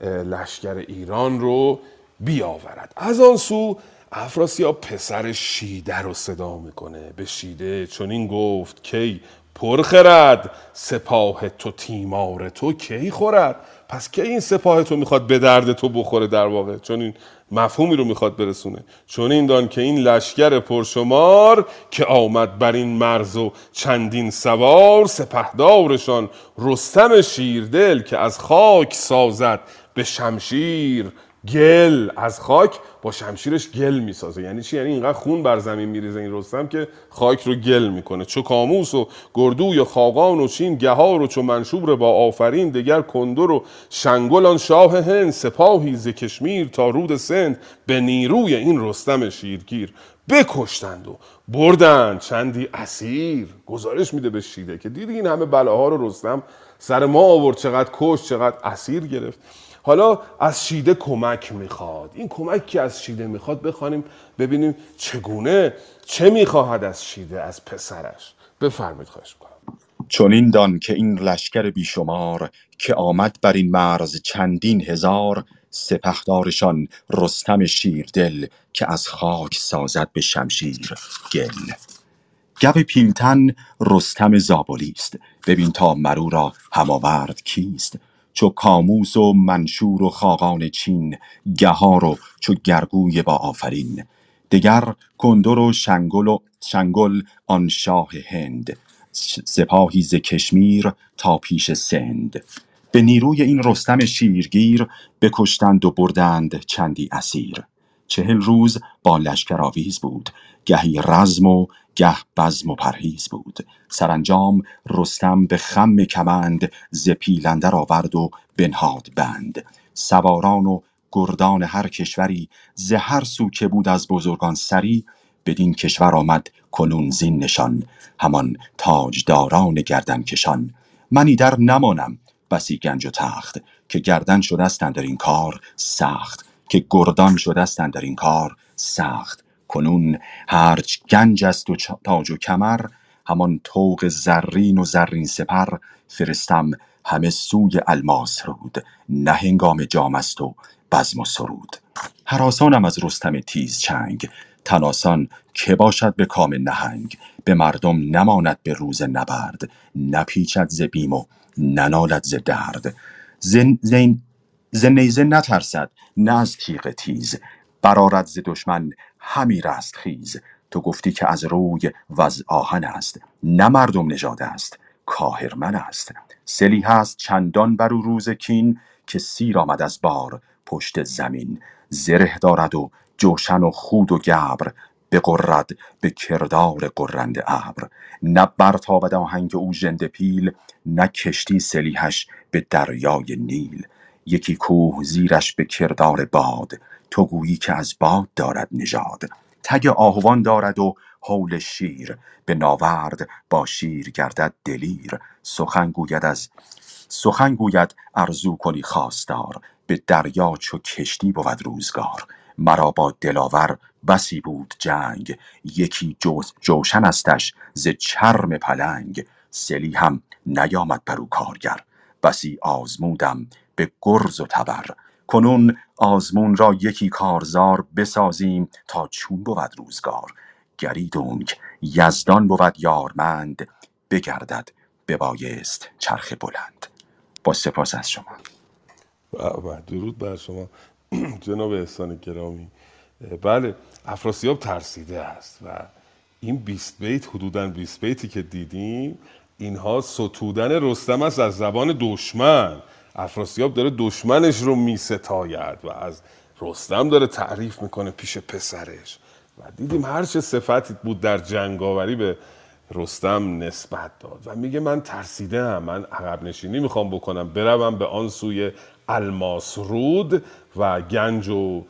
لشکر ایران رو بیاورد. از آن سو افراسیاب پسر شیده رو صدا می‌کنه. به شیده چون این گفت کی پرخرد سپاه تو تیمار تو کی خورد؟ پس کی این سپاه تو می‌خواد به درد تو بخوره در واقع؟ چون این مفهومی رو می‌خواد برسونه. چون این دان که این لشکر پرشمار که آمد بر این مرز و چندین سوار سپهدارشان رستم شیردل که از خاک سازد به شمشیر گل از خاک با شمشیرش گل می‌سازه. یعنی چی؟ یعنی اینقدر خون بر زمین میریزه این رستم که خاک رو گل می‌کنه. چو کاموس و گردوی و خاقان و چین گهار و چو منشور با آفرین دگر کندر و شنگل شاه هند. سپاهی ز کشمیر تا رود سند به نیروی این رستم شیرگیر. بکشتند و بردند چندی اسیر. گزارش میده به شیده که دیدی این همه بلاها رو رستم سر ما آورد. چقدر کش چقدر اسیر گرفت. حالا از شیده کمک می‌خواد. این کمک که از شیده می‌خواد بخوانیم ببینیم چگونه چه می‌خواهد از شیده از پسرش. بفرمید خواهش کنم
چنین دان که این لشکر بیشمار که آمد بر این مرز چندین هزار سپهدارشان رستم شیردل که از خاک سازد به شمشیر گل. گو پیلتن رستم زابلی است. ببین تا مرو را هماورد کیست. چو کاموس و منشور و خاقان چین گهار و چو گرگوی با آفرین. دگر کندر و شنگل و شنگل آن شاه هند. سپاهی ز کشمیر تا پیش سند. به نیروی این رستم شیرگیر بکشتند و بردند چندی اسیر. چهل روز با لشکر آویز بود. گهی رزم و گه بزم و پرهیز بود. سرانجام رستم به خم کمند ز پیل اندر آورد و بنهاد بند. سواران و گردان هر کشوری ز هر سو که بود از بزرگان سری بدین کشور آمد کنون زین نشان همان تاجداران گردن کشان. من ایدر نمانم بسی گنج و تخت که گردن شدستند در این کار سخت. که گردان شدستند در این کار سخت کنون. هرچ گنج است و تاج و کمر همان طوق زرین و زرین سپر فرستم. همه سوی الماس رود نه هنگام جام است و بزم و سرود. هراسانم از رستم تیز چنگ تن آسان که باشد به کام نهنگ؟ به مردم نماند به روز نبرد نپیچد ز بیم و ننالد ز درد. زن زین ز نیزه نترسد نه از تیغ تیز. برآرد ز دشمن همی رست خیز. تو گفتی که از روی و از آهن است. نه مردم نژاد است کاهرمن است. سلی هست چندان بر او روز کین که سیر آمد از بار پشت زمین. زره دارد و جوشن و خود و گبر. بغرد به کردار غرنده ابر. نه برتابد آهنگ او ژنده پیل نه کشتی سلیحش به دریای نیل. یکی کوه زیرش به کردار باد تو گویی که از باد دارد نژاد. تگ آهوان دارد و هول شیر به ناورد با شیر گردد دلیر. سخن گوید از سخن گوید ارزو کنی خواستار به دریا چو کشتی بود روزگار. مرا با دلاور بسی بود جنگ یکی جوشن استش ز چرم پلنگ. سلی هم نیامد بر او کارگر بسی آزمودم به گرز و تبر. کنون آزمون را یکی کارزار بسازیم تا چون بود روزگار. گریدونک یزدان بود یارمند بگردد ببایست چرخ بلند. با سپاس از شما.
و درود بر شما. جناب احسان گرامی. بله افراسیاب ترسیده است و این 20 بیت حدودا 20 بیتی که دیدیم اینها ستودن رستم است از زبان دشمن. افراسیاب داره دشمنش رو میستاید و از رستم داره تعریف می‌کنه پیش پسرش. و دیدیم هر چه صفتی بود در جنگاوری به رستم نسبت داد. و میگه من ترسیدم من عقب نشینی می‌خوام بکنم. بروم به آن سوی الماس رود و گنج و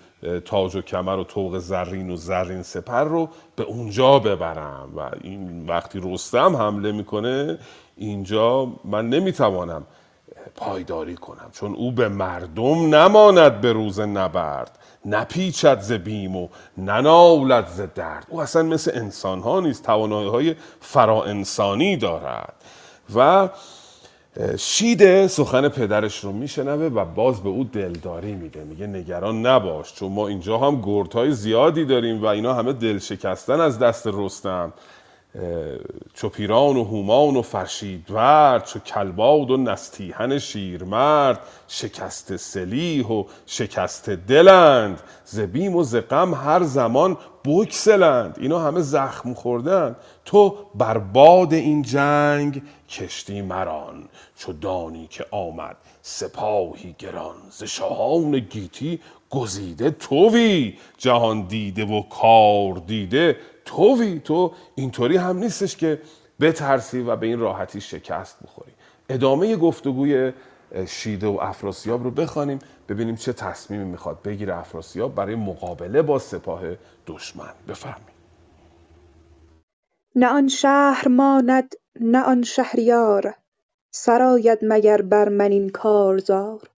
تاج و کمر و طوق زرین و زرین سپر رو به اونجا ببرم. و این وقتی رستم حمله می‌کنه اینجا من نمی‌توانم پایداری کنم. چون او به مردم نماند به روز نبرد. نپیچد ز بیم و ننالد ز درد. او اصلا مثل انسان ها نیست. توانایی های فرا انسانی دارد. و شیده سخن پدرش رو میشنوه و باز به او دلداری میده. میگه نگران نباش. چون ما اینجا هم گردهای زیادی داریم و اینا همه دل شکستن از دست رستم. چو پیران و هومان و فرشیدورد چو کلباد و نستیهن شیرمرد. شکست سلیح و شکست دلند ز بیم و ز غم هر زمان بگسلند اینا همه زخم خوردن. تو بر باد این جنگ کشتی مران چو دانی که آمد سپاهی گران. ز شاهان گیتی گزیده توی جهان دیده و کار دیده توی تو اینطوری هم نیستش که بترسی و به این راحتی شکست بخوری. ادامه گفتگوی شیده و افراسیاب رو بخوانیم ببینیم چه تصمیمی می‌خواد بگیره افراسیاب برای مقابله با سپاه دشمن. بفرمایید.
نه آن شهر ماند نه آن شهریار. سرآید مگر بر من این کارزار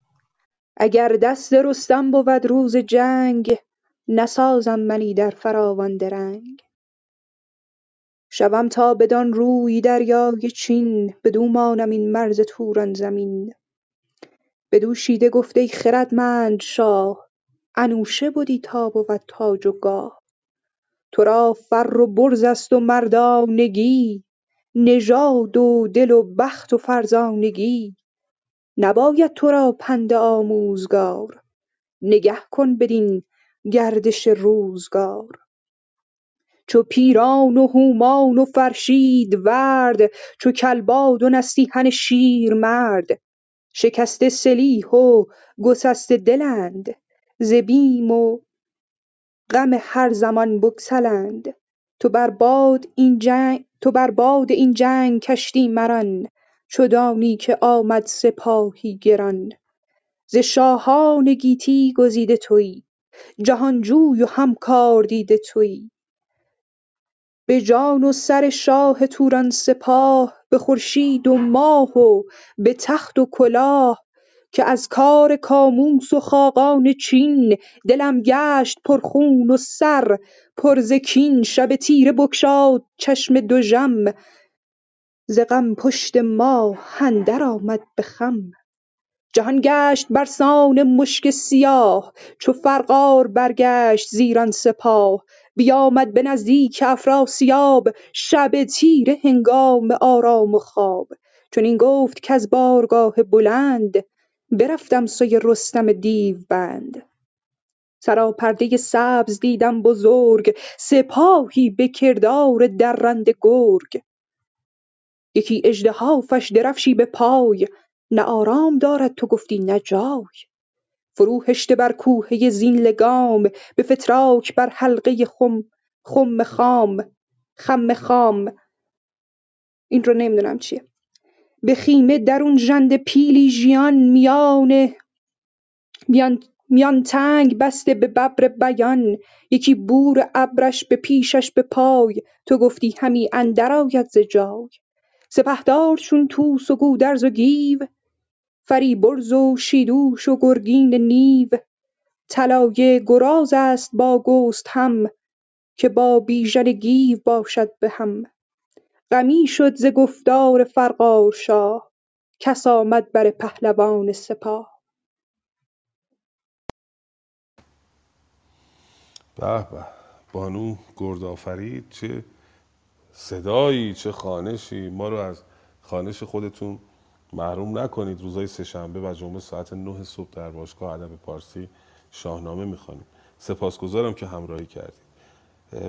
اگر دست رستم بود روز جنگ نسازم منی در فراوان درنگ. شوم تا بدان روی دریای چین بدو مانم این مرز توران زمین. بدو شیده گفت ای خردمند شاه انوشه بدی تا بود تاج و گاه. تو را فر و برز است و مردانگی نژاد و دل و بخت و فرزانگی. نباید تو را پند آموزگار نگه کن بدین گردش روزگار. چو پیران و هومان و فرشیدورد چو کلباد و نستیهن شیرمرد شکسته سلیح و گسسته دلند ز بیم و غم هر زمان بگسلند. تو بر باد این جنگ کشتی مران چو دانی که آمد سپاهی گران. ز شاهان گیتی گزیده تویی جهانجوی و هم کاردیده تویی به جان و سر شاه توران سپاه به خورشید و ماه و به تخت و کلاه که از کار کاموس و خاقان چین دلم گشت پرخون و سر پر ز کین شب تیره بگشاد چشم دژم ز غم پشت ماه اندر آمد به خم. جهان گشت برسان مشک سیاه چو فرقار برگشت ز ایران سپاه. بیامد به نزدیک افراسیاب شب تیره هنگام آرام و خواب. چنین گفت کز بارگاه بلند برفتم سوی رستم دیوبند سراپرده سبز دیدم بزرگ سپاهی به کردار درنده گرگ. یکی اژدهافش درفشی به پای نه آرام دارد تو گفتی نه جای. فرو هشته بر کوهه زین لگام به فتراک بر حلقه خم خام خم خام. این رو نمی‌دونم چیه. به خیمه درون ژنده پیلی ژیان میان میان تنگ بسته به ببر بیان. یکی بور ابرش به پیشش به پای تو گفتی همی اندر آید ز جای. سپهدار چون طوس و گودرز و گیو فریبرز و شیدوش و گرگین نیو. طلایه گراز است با گستهم که با بیژن گیو باشد به هم. غمی شد ز گفتار فرقار شاه کس آمد بر پهلوان سپاه.
به به بانو گردآفرید چه صدایی چه خانشی. ما رو از خانش خودتون محروم نکنید. روزهای سهشنبه و جمعه ساعت 9 صبح در باشگاه ادب پارسی شاهنامه می‌خوانیم. سپاسگزارم که همراهی کردید.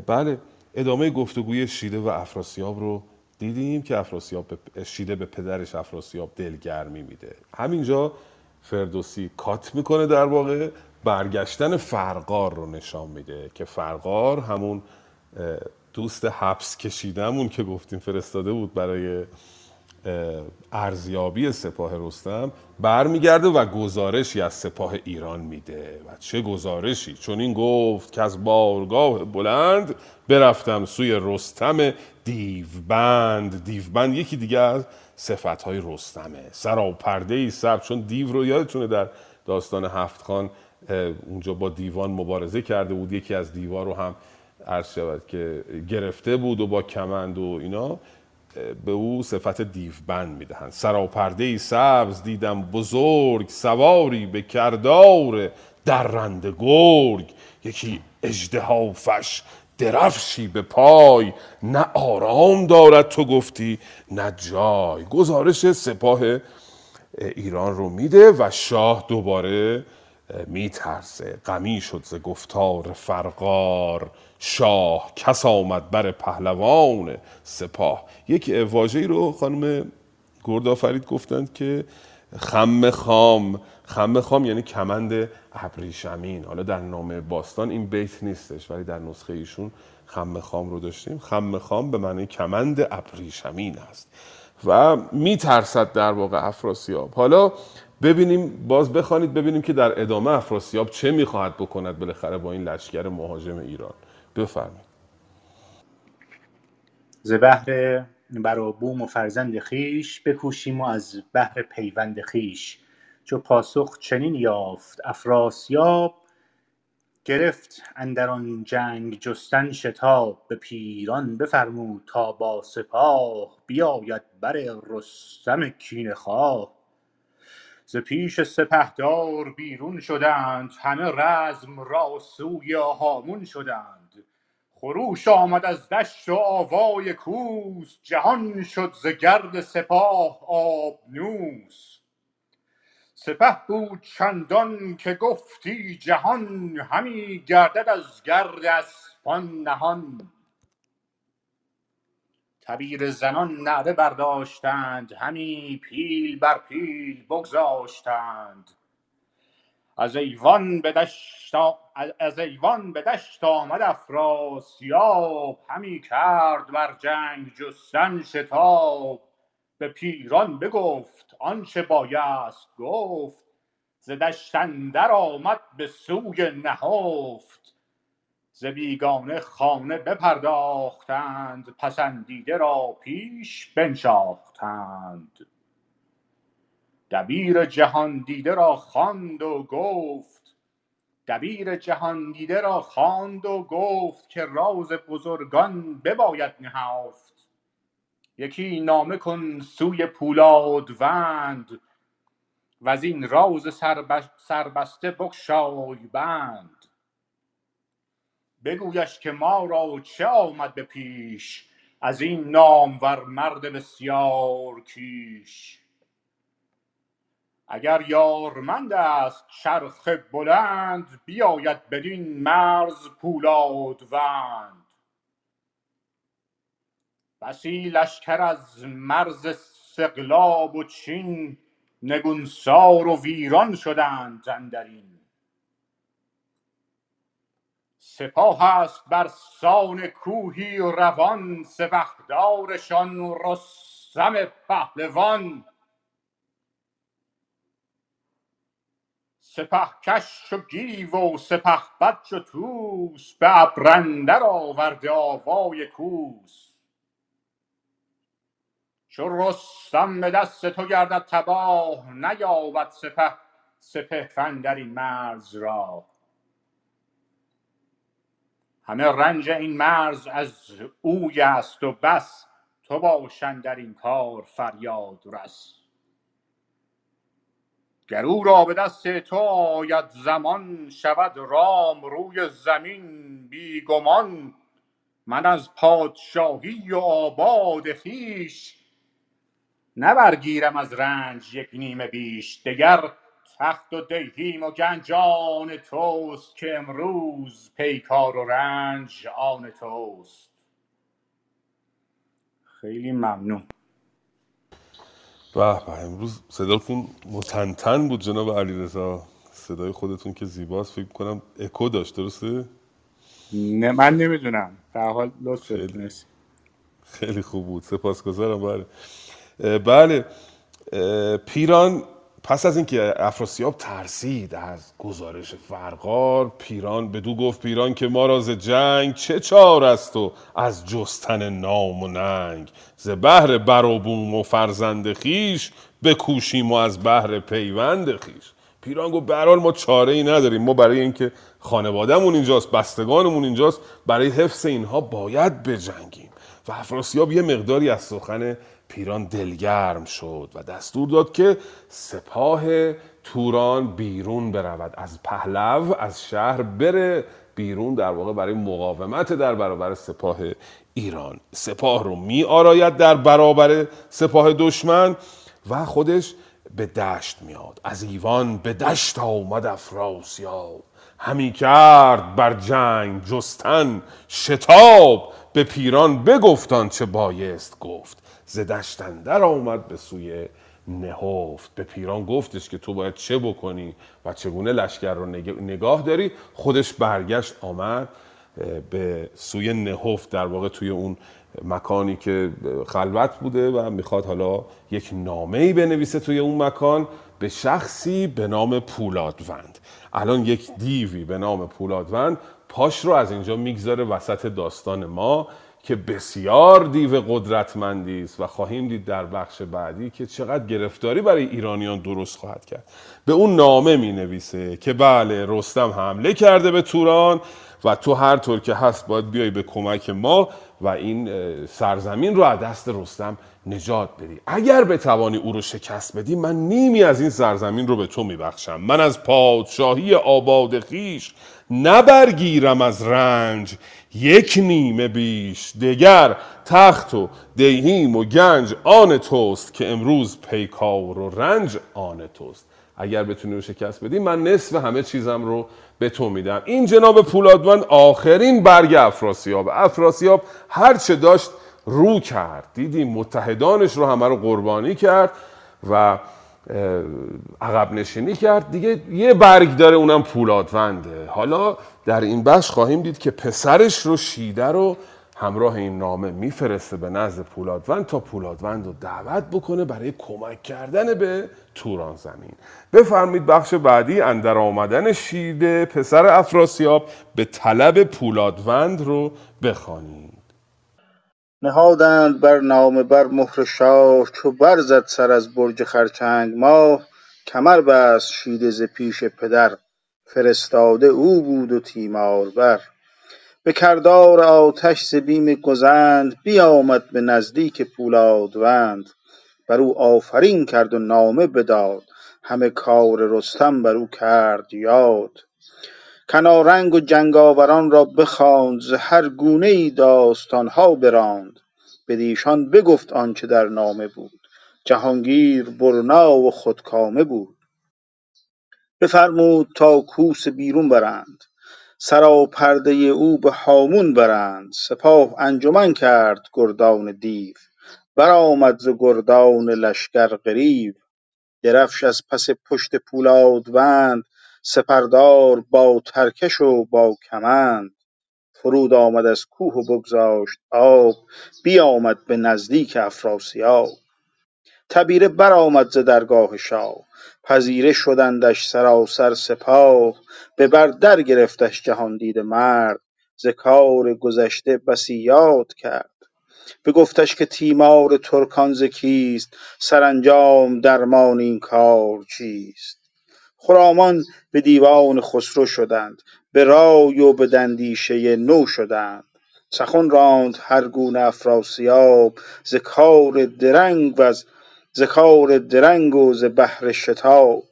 بله ادامه گفتگوی شیده و افراسیاب رو دیدیم که افراسیاب به شیده به پدرش افراسیاب دلگرمی میده. همینجا فردوسی کات می‌کنه در واقع برگشتن فرقار رو نشان میده که فرقار همون دوست حبس کشیدمون که گفتیم فرستاده بود برای ارزیابی سپاه رستم برمیگرده و گزارشی از سپاه ایران میده. و چه گزارشی؟ چون این گفت که از بارگاه بلند برفتم سوی رستم دیوبند. دیوبند یکی دیگه از صفت های رستمه. سرا پرده ای سب چون دیو رو یادتونه در داستان هفت خان اونجا با دیوان مبارزه کرده بود. یکی از دیوار رو هم عرض شود که گرفته بود و با کمند و اینا. به او صفت دیوبند می‌دهند. سراپرده سبز دیدم بزرگ سواری به کردار درنده گرگ. یکی اژدهافش درفشی به پای. نه آرام دارد تو گفتی نه جای. گزارش سپاه ایران رو میده و شاه دوباره میترسه. غمی شد ز گفتار فرقار شاه کس آمد بر پهلوان سپاه. یک واژه‌ای رو خانم گردآفرید گفتند که خم خام. خم خام یعنی کمند ابریشمین. حالا در نام باستان این بیت نیستش ولی در نسخه ایشون خم خام رو داشتیم. خم خام به معنی کمند ابریشمین است. و میترسد در واقع افراسیاب. حالا ببینیم باز بخوانید ببینیم که در ادامه افراسیاب چه می‌خواهد بکند بالاخره با این لشکر مهاجم ایران. بفرمایید.
ز بهر برابوم و فرزند خیش بکوشیم و از بهر پیوند خیش. چو پاسخ چنین یافت افراسیاب گرفت اندر آن جنگ جستن شتاب. به پیران بفرمود تا با سپاه بیاید بر رستم کینه خواه. ز پیش سپهدار بیرون شدند همه رزم را سوی هامون شدند. خروش آمد از دشت و آوای کوس جهان شد ز گرد سپاه آبنوس سپه بود چندان که گفتی جهان همی گردد از گرد اسپان نهان. تبیره زنان نعره برداشتند همی پیل بر پیل بگذاشتند. از ایوان به دشت از ایوان به دشت آمد افراسیاب همی کرد بر جنگ جستن شتاب. به پیران بگفت آنچه بایست گفت. ز اندر آمد به سوی نهفت. ز بیگانه خانه بپرداختند پسندیده را پیش بنشاختند. دبیر جهان دیده را خواند و گفت دبیر جهان دیده را خواند و گفت که راز بزرگان بباید نهفت یکی نامه کن سوی پولادوند و این راز سربسته بگشای بند. بگویش که ما را چه آمد به پیش از این نامور مرد بسیار کیش. اگر یارمند است چرخ بلند بیاید بدین مرز پولادوند بسی لشکر از مرز سقلاب و چین نگونسار و ویران شدند اندرین. سپاه است بر سان کوهی روان سپهدارشان رستم پهلوان. سپهکش چو گیو و سپهبد چو طوس به ابر اندر آورده آوای کوس. چو رستم به دست تو گردد تباه نیابد سپه سپهر این مرز را. همه رنج این مرز از اوی است و بس. تو باش در این کار فریاد رس. گر او را به دست تو آید زمان شود رام روی زمین بی گمان. من از پادشاهی و آباد خویش نه برگیرم از رنج یک نیمه بیش. دگر تخت و دیهیم و گنج آن توست که امروز پیکار و رنج آن توست. خیلی ممنون.
به به امروز صداتون متنتن بود جناب علیرضا. صدای خودتون که زیباست فکر کنم اکو داشت درسته؟
نه من نمی‌دونم. در حال لطف
خیلی. خیلی خوب بود. سپاسگزارم. بله. بله. پیران پس از اینکه افراسیاب ترسید از گزارش فرقار پیران بدو گفت پیران که ما را ز جنگ چه چار است و از جستن نام و ننگ؟ ز بهر بر و فرزند خیش بکوشیم و از بهر پیوند خیش پیران گفت به هر حال ما چاره ای نداریم. ما برای اینکه خانوادهمون اینجاست بستگانمون اینجاست برای حفظ اینها باید بجنگیم. و افراسیاب یه مقداری از سخن پیران دلگرم شد و دستور داد که سپاه توران بیرون برود. از پهلو از شهر بره بیرون در واقع برای مقاومت در برابر سپاه ایران. سپاه رو می آراید در برابر سپاه دشمن و خودش به دشت میاد. از ایوان به دشت آمد افراسیاب. همی کرد بر جنگ جستن شتاب به پیران بگفتان چه بایست گفت. ز دشت اندر آمد به سوی نهفت. به پیران گفتش که تو باید چه بکنی و چگونه لشکر رو نگ- نگاه داری. خودش برگشت آمد به سوی نهفت در واقع توی اون مکانی که خلوت بوده و می‌خواد حالا یک نامه ای بنویسه توی اون مکان به شخصی به نام پولادوند. الان یک دیوی به نام پولادوند پاش رو از اینجا می‌گذاره وسط داستان ما. که بسیار دیو قدرتمندی است و خواهیم دید در بخش بعدی که چقدر گرفتاری برای ایرانیان درست خواهد کرد. به اون نامه می نویسه که بله رستم حمله کرده به توران و تو هر طور که هست باید بیای به کمک ما و این سرزمین رو از دست رستم نجات بدی. اگر بتوانی او رو شکست بدی من نیمی از این سرزمین رو به تو میبخشم. من از پادشاهی آباد خیش نبرگیرم از رنج. یک نیمه بیش. دگر تخت و دیهیم و گنج آن توست که امروز پیکار و رنج آن توست. اگر بتونی رو شکست بدی من نصف همه چیزم رو به تو میدم. این جناب پولادوند آخرین برگ افراسیاب. افراسیاب هر چه داشت رو کرد. دیدیم متحدانش رو همه رو قربانی کرد و عقب نشینی کرد. دیگه یه برگ داره اونم پولادونده. حالا در این بخش خواهیم دید که پسرش رو شیده رو همراه این نامه میفرسته به نزد پولادوند تا پولادوند رو دعوت بکنه برای کمک کردن به توران زمین. بفرمید بخش بعدی اندر آمدن شیده پسر افراسیاب به طلب پولادوند رو بخوانید.
نهادند بر نامه بر مهر شاه چو برزد سر از برج خرچنگ ماه. کمر بست شیده ز پیش پدر فرستاده او بود و تیمار بر به کردار آتش ز بیم گزند بیامد به نزدیک پولادوند. بر او آفرین کرد و نامه بداد همه کار رستم بر او کرد یاد. کنارنگ و جنگاوران را بخواند ز هر گونه ای داستان ها براند. بدیشان بگفت آنچه در نامه بود. جهانگیر برنا و خودکامه بود. بفرمود تا کوس بیرون برند. سراپرده او به هامون برند. سپاه انجمن کرد گردان دیو. برآمد ز گردان لشکر غریو. درفش از پس پشت پولادوند سپردار با ترکش و با کمند. فرود آمد از کوه و بگذاشت آب بیامد به نزدیک افراسیاب. تبیره برآمد ز درگاه شاه. پذیره شدندش سراسر سپاه. به بر در گرفتش جهاندیده مرد. ز کار گذشته بسی یاد کرد. بگفتش که تیمار ترکان ز کیست؟ سرانجام درمان این کار چیست؟ خرامان به دیوان خسرو شدند به رای و به اندیشه نو شدند. سخن راند هر گونه افراسیاب ز کار درنگ وز ز کار درنگ و ز بهر شتاب.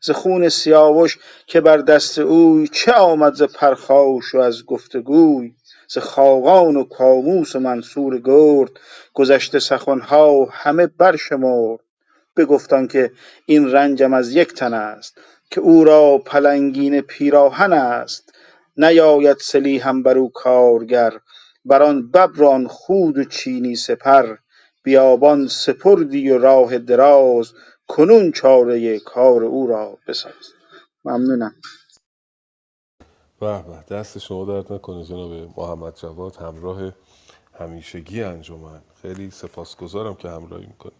ز خون سیاوش که بر دست اوی چه آمد ز پرخاش و از گفت وگوی ز خاقان و کاووس و منصور گرد گذشته سخن ها همه برشمرد. بگفت آنکه این رنجم از یک تن است که او را پلنگین پیراهن است. نیاید سلیحم بر او کارگر بر آن ببر و آن خود و چینی سپر. بیابان سپردی و راه دراز کنون چاره کار او را بساز. ممنونم.
به به دست شما درد نکنه جناب محمد جواد همراه همیشگی انجمن. خیلی سپاسگزارم که همراهی می‌کنید.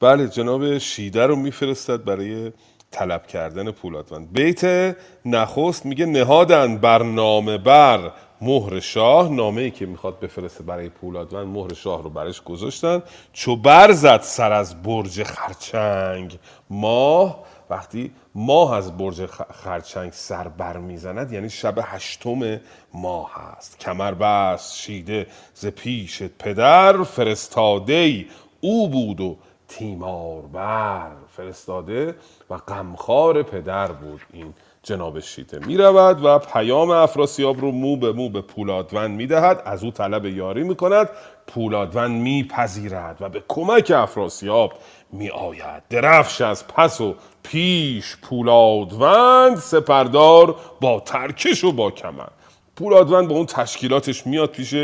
بله جناب شیده رو میفرستد برای طلب کردن پولادوند بیت نخست میگه نهادن بر نامه بر مهر شاه. نامه ای که می‌خواد بفرسته برای پولادوند مهر شاه رو برش گذاشتن. چو برزد سر از برج خرچنگ ماه. وقتی ماه از برج خرچنگ سر بر می‌زند یعنی شب هشتم ماه هست کمر بست شیده ز پیش پدر فرستاده او بود و تیمار بر فرستاده و غمخوار پدر بود. این جناب شیته می رود و پیام افراسیاب رو مو به مو به پولادوند می دهد از او طلب یاری می کند پذیرد و به کمک افراسیاب می آید درفش از پس و پیش پولادوند سپردار با ترکش و با کمر. پولادوند با اون تشکیلاتش میاد پیش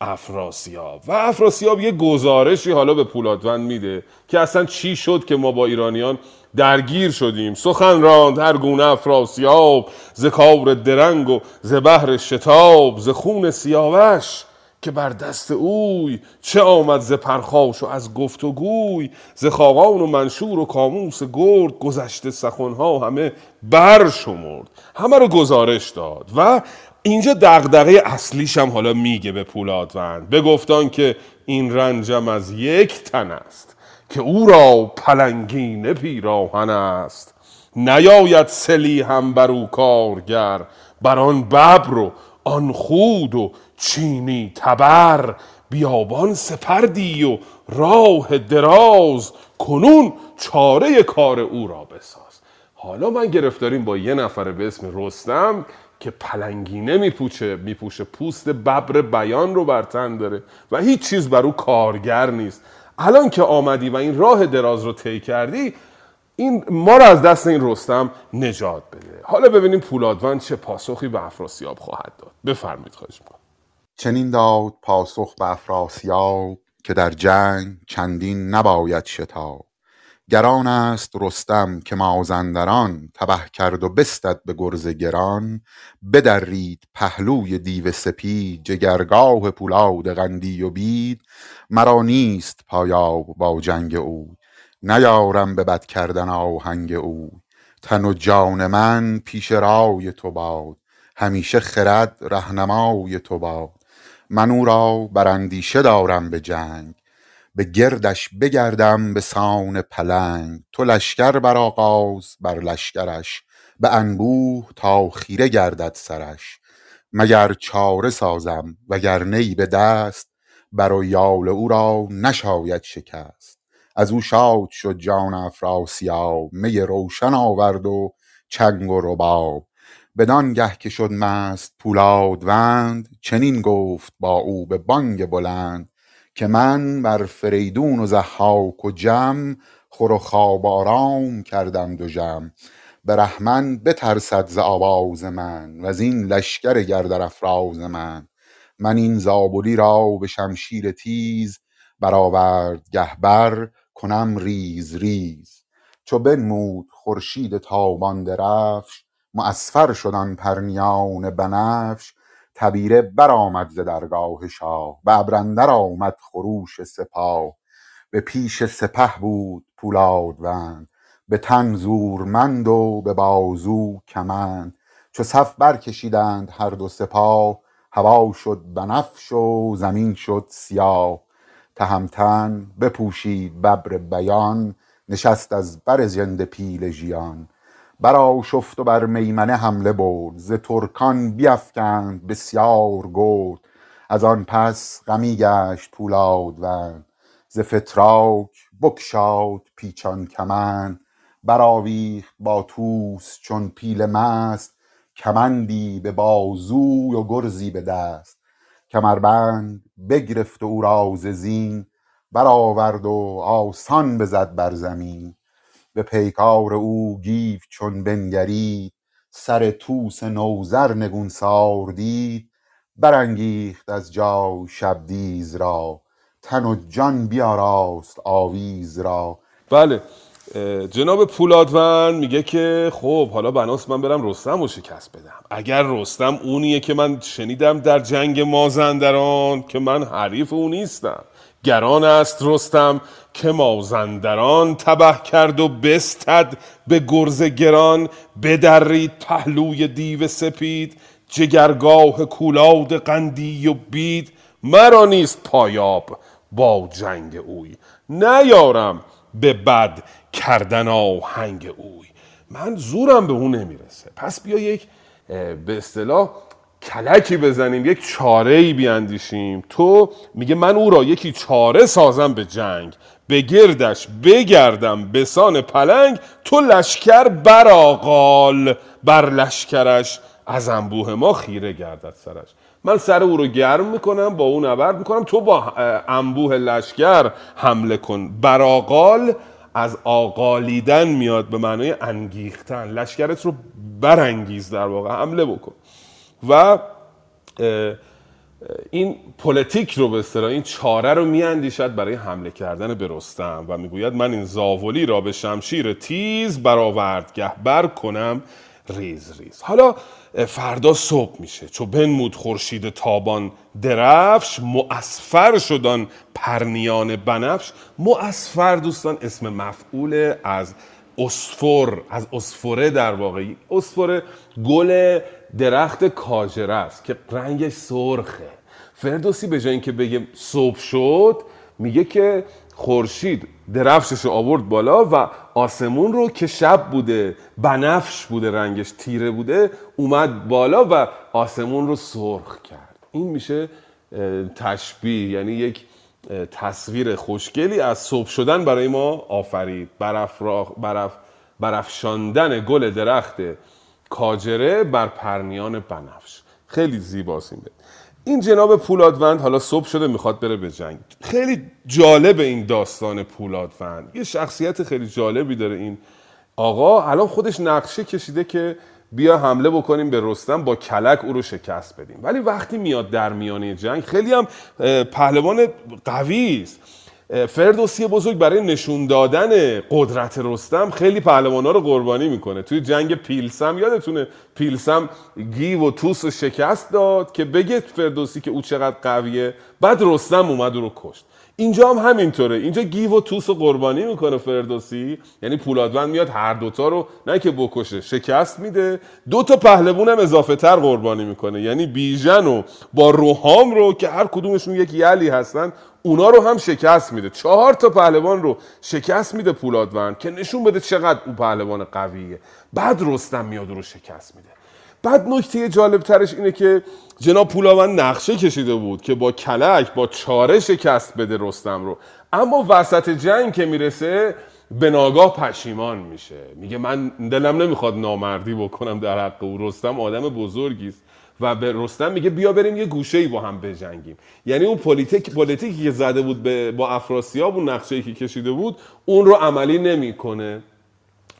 افراسیاب. و افراسیاب یه گزارشی حالا به پولادوند میده که اصلا چی شد که ما با ایرانیان درگیر شدیم. سخن راند هر گونه افراسیاب ز کار درنگ و ز بهر شتاب ز خون سیاوش که بر دست اوی چه آمد ز پرخاش و از گفت و گوی ز خاقان و منشور و کاموس گرد گذشته سخنها همه بر شمرد. همه رو گزارش داد و اینجا دغدغه اصلیش هم حالا میگه به پولادوند. بگفتان که این رنجم از یک تن است که او را پلنگینه پیراهن است. نیاید سلی هم بر او کارگر بر آن ببر و آن خود و چینی تبر. بیابان سپردی و راه دراز کنون چاره کار او را بساز. حالا من گرفتاریم با یه نفر به اسم رستم که پلنگینه میپوچه میپوشه. پوست ببر بیان رو بر تن داره و هیچ چیز بر او کارگر نیست. الان که آمدی و این راه دراز رو طی کردی این ما رو از دست این رستم نجات بده. حالا ببینیم پولادوان چه پاسخی به افراسیاب خواهد داد. بفرمایید خواهش می‌کنم.
چنین داد پاسخ به افراسیاب که در جنگ چندین نباید شتاب. گران است رستم که مازندران تبه کرد و بستد به گرز گران بدرید پهلوی دیو سپید جگرگاه پولاد قندی و بید. مرا نیست پایاب با جنگ او نیارم به بد کردن آهنگ او تن و جان من پیش رای تو باد همیشه خرد رهنمای تو باد. من او را بر اندیشه دارم به جنگ به گردش بگردم به سان پلنگ تو لشکر بر آغاز بر لشکرش به انبوه تا خیره گردد سرش. مگر چاره سازم وگر نی به دست بر و یال او را نشاید شکست. از او شاد شد جان افراسیاب می روشن آورد و چنگ و رباب. بدانگه که شد مست پولادوند چنین گفت با او به بانگ بلند. که من بر فریدون و ضحاک و جم خور و خواب آرام کردم دوژم برهمن بترسد ز آواز من وز این لشکر گردر افراز من. من این زابلی را به شمشیر تیز برآورد گه بر کنم ریز ریز. چو بنمود خورشید تابان درفش معصفر شد آن پرنیان بنفش. تبیره برآمد ز درگاه شاه به ابر اندر آمد خروش سپاه. به پیش سپه بود پولادوند به تن زورمند و به بازو کمند. چو صف برکشیدند هر دو سپاه هوا شد بنفش و زمین شد سیاه. تهمتن بپوشید ببر بیان نشست از بر ژنده پیل ژیان. برآشفت و بر میمنه حمله برد. ز ترکان بیفکند بسیار گرد. از آن پس غمی گشت پولادوند ز فتراک بگشاد پیچان کمند. برآویخت با طوس چون پیل مست. کمندی به بازوی و گرزی به دست. کمربند بگرفت و او را ز زین. برآورد و آسان بزد بر زمین. به پیکار او گیو چون بنگرید سر طوس نوذر نگونسار دید برانگیخت از جای شبدیز را تن و جان بیاراست آویز را.
بله جناب پولادون میگه که خب حالا بناس من برم رستم رو شکست بدم. اگر رستم اونیه که من شنیدم در جنگ مازندران که من حریف او نیستم. گران است رستم که مازندران تبه کرد و بستد به گرز گران بدرید پهلوی دیو سپید جگرگاه کولاد قندی و بید. مرا نیست پایاب با جنگ اوی نیارم به بد کردن آهنگ اوی. من زورم به اون نمی‌رسه. پس بیا یک به اصطلاح کلکی بزنیم یک چاره ای بیاندیشیم. تو میگه من او را یکی چاره سازم به جنگ. به گردش بگردم بسان پلنگ. تو لشکر برآغال بر لشکرش از انبوه ما خیره گردد سرش. من سر او رو گرم می‌کنم با اون نبرد می‌کنم. تو با انبوه لشکر حمله کن. براغال از آقالیدن میاد به معنای انگیختن. لشکرت رو برانگیز در واقع حمله بکن. و این پلیتیک رو به اصطلاح این چاره رو میاندیشد برای حمله کردن به رستم و می‌گوید من این زاولی را به شمشیر تیز به آوردگه بر کنم ریز ریز. حالا فردا صبح میشه. چو بنمود خورشید تابان درفش معصفر شد آن پرنیان بنفش. معصفر دوستان اسم مفعول از عصفر از عصفره در واقع. عصفره گل درخت کاجره است که رنگش سرخه. فردوسی به جای اینکه بگه صبح شد میگه که خورشید درفشش رو آورد بالا و آسمون رو که شب بوده بنفش بوده رنگش تیره بوده اومد بالا و آسمون رو سرخ کرد. این میشه تشبیه یعنی یک تصویر خوشگلی از صبح شدن برای ما آفرید. برف برف برافشاندن گل درخت کاجره بر پرنیان بنفش. خیلی زیباست این این جناب پولادوند حالا صبح شده می‌خواد بره به جنگ. خیلی جالب این داستان پولادوند. یه شخصیت خیلی جالبی داره این. آقا الان خودش نقشه کشیده که بیا حمله بکنیم به رستم با کلک او رو شکست بدیم. ولی وقتی میاد در میانه جنگ خیلی هم پهلوان قوی است. فردوسی بزرگ برای نشون دادن قدرت رستم خیلی پهلوانا رو قربانی می‌کنه. توی جنگ پیلسم یادتونه پیلسم گیو و توس رو شکست داد که بگه فردوسی که او چقدر قویه. بعد رستم اومد او رو کشت. اینجا هم همینطوره. اینجا گیو و توس رو قربانی می‌کنه فردوسی. یعنی پولادوند میاد هر دوتا رو نه که بکشه شکست میده. دو تا پهلوون هم اضافه تر قربانی می‌کنه. یعنی بیژن و با روحام رو که هر کدومشون یک یلی هستن اونا رو هم شکست میده. چهار تا پهلوان رو شکست میده پولادوند که نشون بده چقدر اون پهلوان قویه. بعد رستم میاد رو شکست میده. بعد نکته جالب ترش اینه که جناب پولاوند نقشه کشیده بود که با کلک با چاره شکست بده رستم رو. اما وسط جنگ که می‌رسه به ناگاه پشیمان میشه. میگه من دلم نمی‌خواد نامردی بکنم در حق او. رستم آدم بزرگی است و به رستم میگه بیا بریم یه گوشه ای با هم بجنگیم. یعنی اون پلیتیک پلیتیکی که زده بود به با افراسیاب اون نقشه که کشیده بود اون رو عملی نمی‌کنه.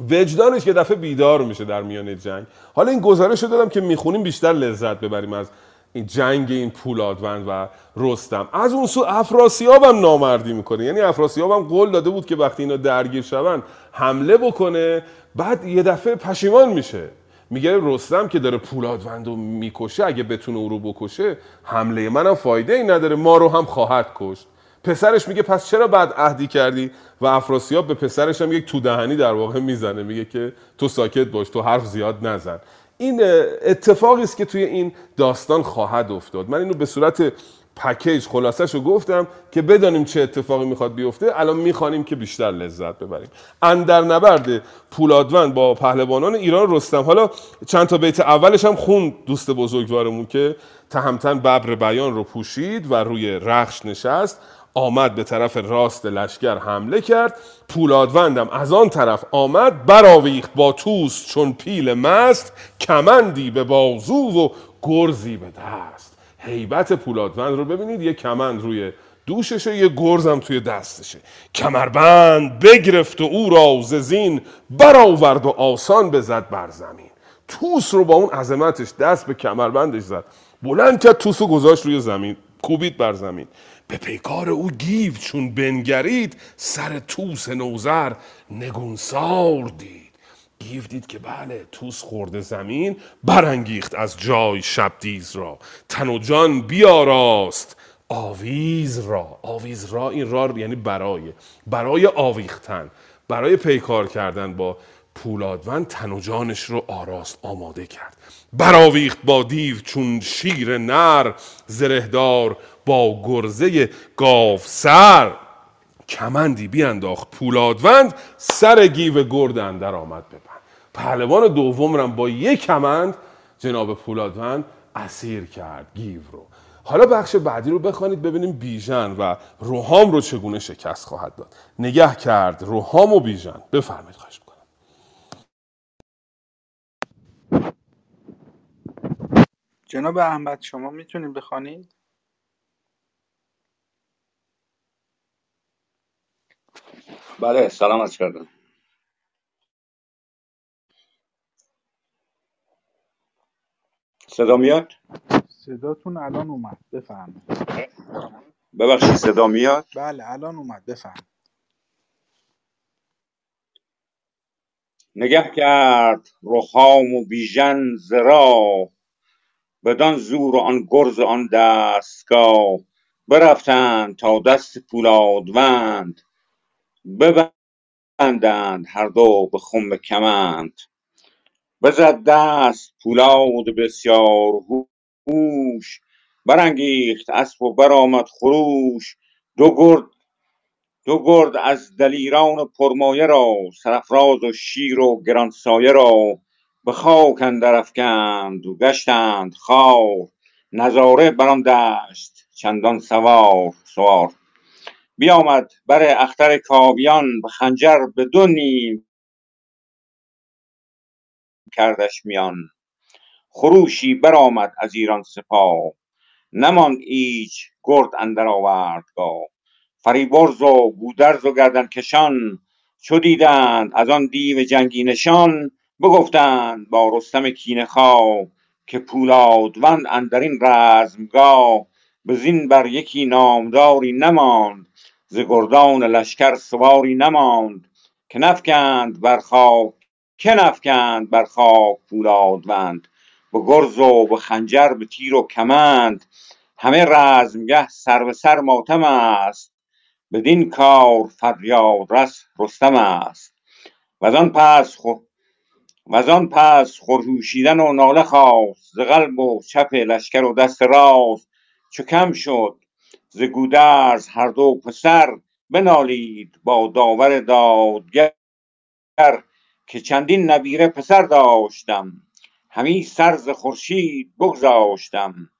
وجدانش یک دفعه بیدار میشه در میان جنگ. حالا این گزارش رو دادم که می‌خونیم بیشتر لذت ببریم از این جنگ این پولادوند و رستم. از اون سو افراسیاب هم نامردی می‌کنه. یعنی افراسیاب هم قول داده بود که وقتی اینا درگیر شدن حمله بکنه بعد یه دفعه پشیمان میشه. میگه رستم که داره پولادوند رو می‌کشه اگه بتونه او رو بکشه حمله منم فایده ای نداره ما رو هم خواهد کشت. پسرش میگه پس چرا بعد عهدی کردی؟ و افراسیاب به پسرش هم یک تو دهنی در واقع می‌زنه میگه که تو ساکت باش تو حرف زیاد نزن. این اتفاقی است که توی این داستان خواهد افتاد. من اینو به صورت پکیج خلاصش رو گفتم که بدانیم چه اتفاقی می‌خواد بیفته. الان می‌خوانیم که بیشتر لذت ببریم. اندر نبرد پولادوند با پهلوانان ایران رستم. حالا چند تا بیت اولش هم خون دوست بزرگوارمون که تهمتن ببر بیان رو پوشید و روی رخش نشست. آمد به طرف راست لشکر حمله کرد. پولادوندم از آن طرف آمد براویخت با توس چون پیل مست کمندی به بازو و گرزی به دست. هیبت پولادوند رو ببینید یه کمند روی دوششه یه گرزم توی دستشه. کمربند بگرفت و او را زین برآورد و آسان بزد بر زمین. توس رو با اون عظمتش دست به کمربندش زد. بلند کرد توس رو گذاشت روی زمین کوبید بر زمین. به پیکار او گیو چون بنگرید سر توس نوزر نگونسار دید. گیو دید که بله توس خورده زمین برانگیخت از جای شبدیز را. تن و جان بیاراست آویز را. آویز را این را یعنی برای برای آویختن. برای پیکار کردن با پولادوند تن و جانش رو آراست آماده کرد. براویخت با دیو چون شیر نر زرهدار با گرزه گاو سر. کمندی بیانداخت پولادوند سر گیو گرد اندر آمد ببند پهلوان دوم رم با یک کمند جناب پولادوند اسیر کرد گیو رو. حالا بخش بعدی رو بخوانید ببینیم بیژن و روحام رو چگونه شکست خواهد داد. نگه کرد روحام و بیژن. بفرمایید خواهش می‌کنم.
جناب احمد شما می‌تونید بخوانید؟
بله سلام از کردم. صدا میاد؟
صداتون الان اومد بفرمایید.
ببخشید صدا میاد؟
بله الان اومد بفرمایید.
نگه کرد رخام و بیژن زرا بدان زور و آن گرز و آن دستگاه برفتند تا دست پولادوند. بندند هر دو به خم کمند. بزد دست پولاد بسیار هوش برانگیخت اسب و برآمد خروش. دو گرد دو گرد از دلیران پرمایه را سرافراز و شیر و گرانسایه را به خاک اندر افکند و گشتند خوار نظاره بر آن دشت چندان سوار سوار. بیامد بر اختر کاویان به خنجر به دو نیم کردش میان. خروشی برآمد از ایران سپاه. نماند ایچ گرد اندر آوردگاه. فریبرز و گودرز و گردنکشان چو دیدند از آن دیو جنگی نشان بگفتند با رستم کینه خواه که پولادوند اندرین رزمگاه به زین بر یکی نامداری نماند ز گردان لشکر سواری نماند. که نفگند بر خاک که نفگند بر خاک پولادوند. به گرز و به خنجر به تیر و کمند. همه رزمگه سر به سر ماتم است. بدین کار فریادرس رستم است. وزان پس خو وزان پس خروشیدن و ناله خاست ز قلب و چپ لشکر و دست راست. چو کم شد ز گودرز هر دو پسر بنالید با داور دادگر که چندین نبیره پسر داشتم. همی سر ز خورشید بگذاشتم.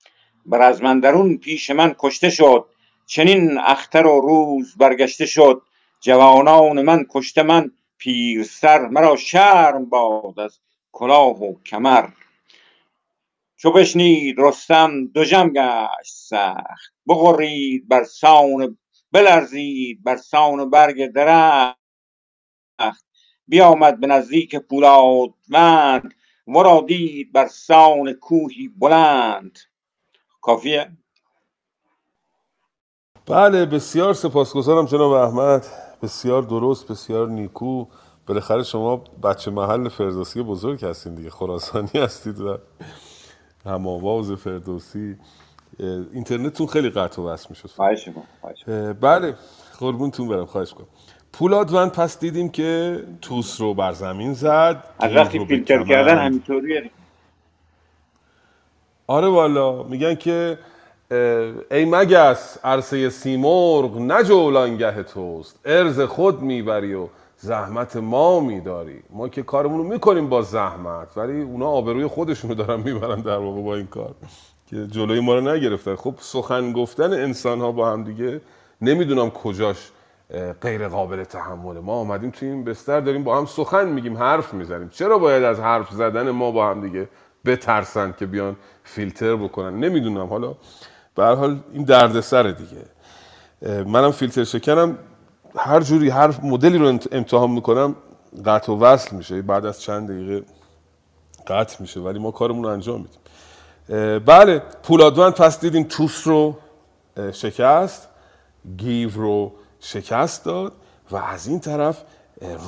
به رزم اندرون پیش من کشته شد. چنین اختر و روز برگشته شد. جوانان من کشته من پیرسر مرا شرم باد از کلاه و کمر. چو بشنید رستم دژم گشت سخت. بغرید برسان بلرزید برسان و برگ درخت. بیامد به نزدیک پولادوند ورا دید برسان کوهی بلند. کافیه؟
بله بسیار سپاسگزارم جناب احمد. بسیار درست بسیار نیکو. بالاخره شما بچه محل فردوسی بزرگ هستین دیگه خراسانی هستید و هماواز فردوسی اینترنتتون خیلی قطع و وصل می‌شد
خواهش.
بله قربونتون برم خواهش کنم پولادوند پس دیدیم که توس رو بر زمین زد
از وقتی فیلتر. کردن همینطوریه
آره والا میگن که ای مگس عرصه سیمرغ نه جولانگه توست ارز خود می‌بری و زحمت ما میداری. ما که کارمون رو می‌کنیم با زحمت ولی اونا آبروی خودشونو دارن می‌برن در واقع با این کار که جلوی ما رو نگرفتن. خب سخن گفتن انسان ها با هم دیگه نمی‌دونم کجاش غیر قابل تحمله. ما آمدیم توی این بستر داریم با هم سخن میگیم حرف می‌زنیم. چرا باید از حرف زدن ما با هم دیگه بترسن که بیان فیلتر بکنن؟ نمی‌دونم. حالا به هر حال این دردسره دیگه. منم فیلتر شکنم. هر جوری هر مدلی رو امت- امتحان می‌کنم قطع و وصل میشه. بعد از چند دقیقه قطع میشه ولی ما کارمون رو انجام میدیم. بله پولادوند پس دیدیم توس رو شکست گیو رو شکست داد و از این طرف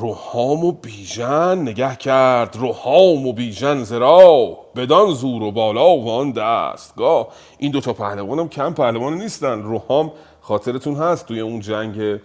روحام و بیژن نگه کرد. روحام و بیژن زرا بدان زور و بالا و آن دستگاه. این دوتا هم کم پهلوان نیستن. روحام خاطرتون هست توی اون جنگ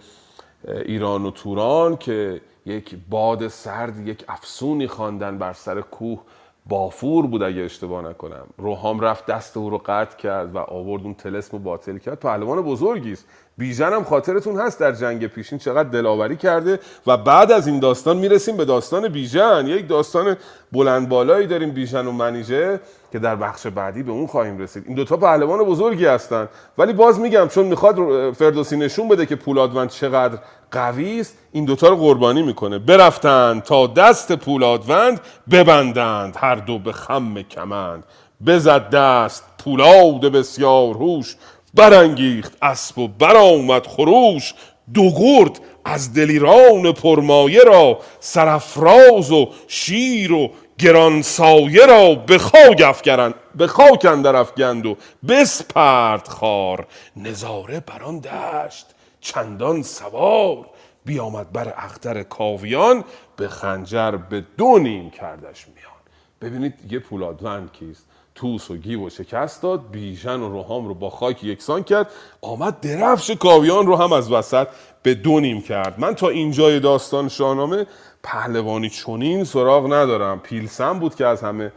ایران و توران که یک باد سرد یک افسونی خواندن بر سر کوه بافور بود اگه اشتباه نکنم. روحام رفت دست او رو قطع کرد و آورد اون تلسم رو باطل کرد. پهلوان بزرگی است. بیژن هم خاطرتون هست در جنگ پیشین چقدر دلاوری کرده و بعد از این داستان می‌رسیم به داستان بیژن. یک داستان بلند بالایی داریم بیژن و منیژه که در بخش بعدی به اون خواهیم رسید. این دوتا پهلوان بزرگی هستن. ولی باز میگم چون می‌خواد فردوسی نشون بده که پولادوند چقدر قوی است این دوتا رو قربانی می‌کنه. برفتند تا دست پولادوند ببندند هر دو به خم کمند. بزد دست پولاد بسیار هوش برانگیخت اسب و برآمد خروش دو گرد از دلیران پرمایه را سرافراز و شیر و گرانسایه را به خاک افکرند به خاک اندر افگند و بسپرد خار. نظاره بر آن دشت چندان سوار بیامد بر اختر کاویان به خنجر به دو نیم کردش میان. ببینید دیگه پولادوند کیست؟ توس و گیو و شکست داد. بیژن و روحام رو با خاک یکسان کرد. آمد درفش کاویان رو هم از وسط به دو نیم کرد. من تا اینجای داستان شاهنامه پهلوانی چنین سراغ ندارم. پیلسن بود که از همه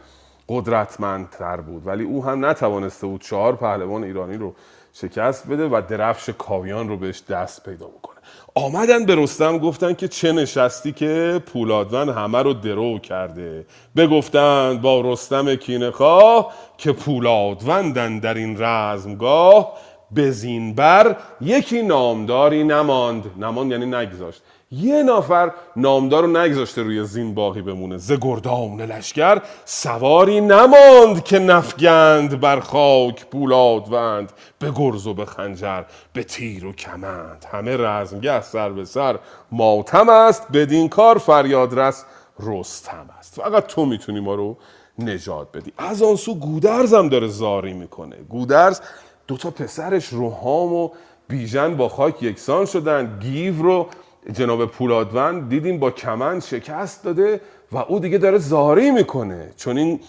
قدرتمندتر بود ولی او هم نتوانسته بود چهار پهلوان ایرانی رو شکست بده و درفش کاویان رو بهش دست پیدا بکنه. آمدن به رستم گفتن که چه نشستی که پولادون همه رو درو کرده. بگفتند با رستم کینخواه که پولادوندن در این رزمگاه. به زینبر یکی نامداری نماند. نماند یعنی نگذاشت. یه نفر نامدار رو نگذاشته روی زین باقی بمونه. ز گردان لشکر سواری نماند که نفگند بر خاک پولادوند به گرز و به خنجر به تیر و کمند. همه رزمگه سر به سر. ماتم است بدین کار فریاد رس رستم است. فقط تو می‌تونی ما رو نجات بدی. از آن سو گودرز هم داره زاری می‌کنه. گودرز دوتا پسرش روحام و بیژن با خاک یکسان شدن. گیو رو جناب پولادوند دیدیم با کمند شکست داده و او دیگه داره زاری می‌کنه. چون این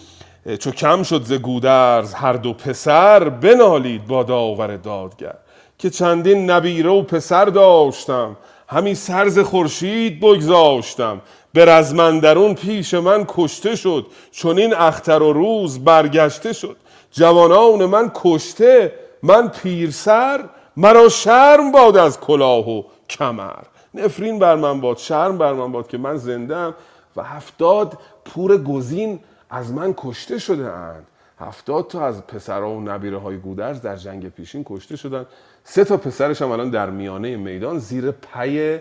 چو کم شد ز گودرز هر دو پسر بنالید با داور دادگر. که چندین نبیره و پسر داشتم همی سرز خورشید بگذاشتم. به رزمندرون پیش من کشته شد چون این اختر و روز برگشته شد. جوانان من کشته من پیرسر مرا شرم باد از کلاه و کمر. نفرین بر من باد شرم بر من باد که من زندم و هفتاد پور گزین از من کشته شده اند. هفتاد تا از پسرها و نبیره های گودرز در جنگ پیشین کشته شدن سه تا پسرش هم الان در میانه میدان زیر پی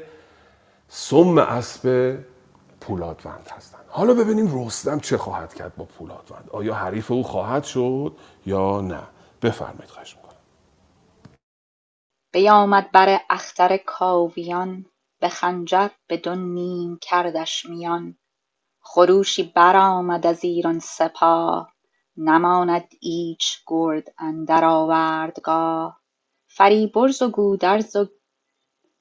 سم اسب پولادوند هستند. حالا ببینیم رستم چه خواهد کرد با پولادوند. آیا حریف او خواهد شد یا نه؟ بفرمایید خواهش می‌کنم.
بیامد بر اختر کاویان به خنجر به دو نیم کردش میان. خروشی برآمد از ایران سپاه نماند ایچ گرد اندر آوردگاه. فریبرز و گودرز و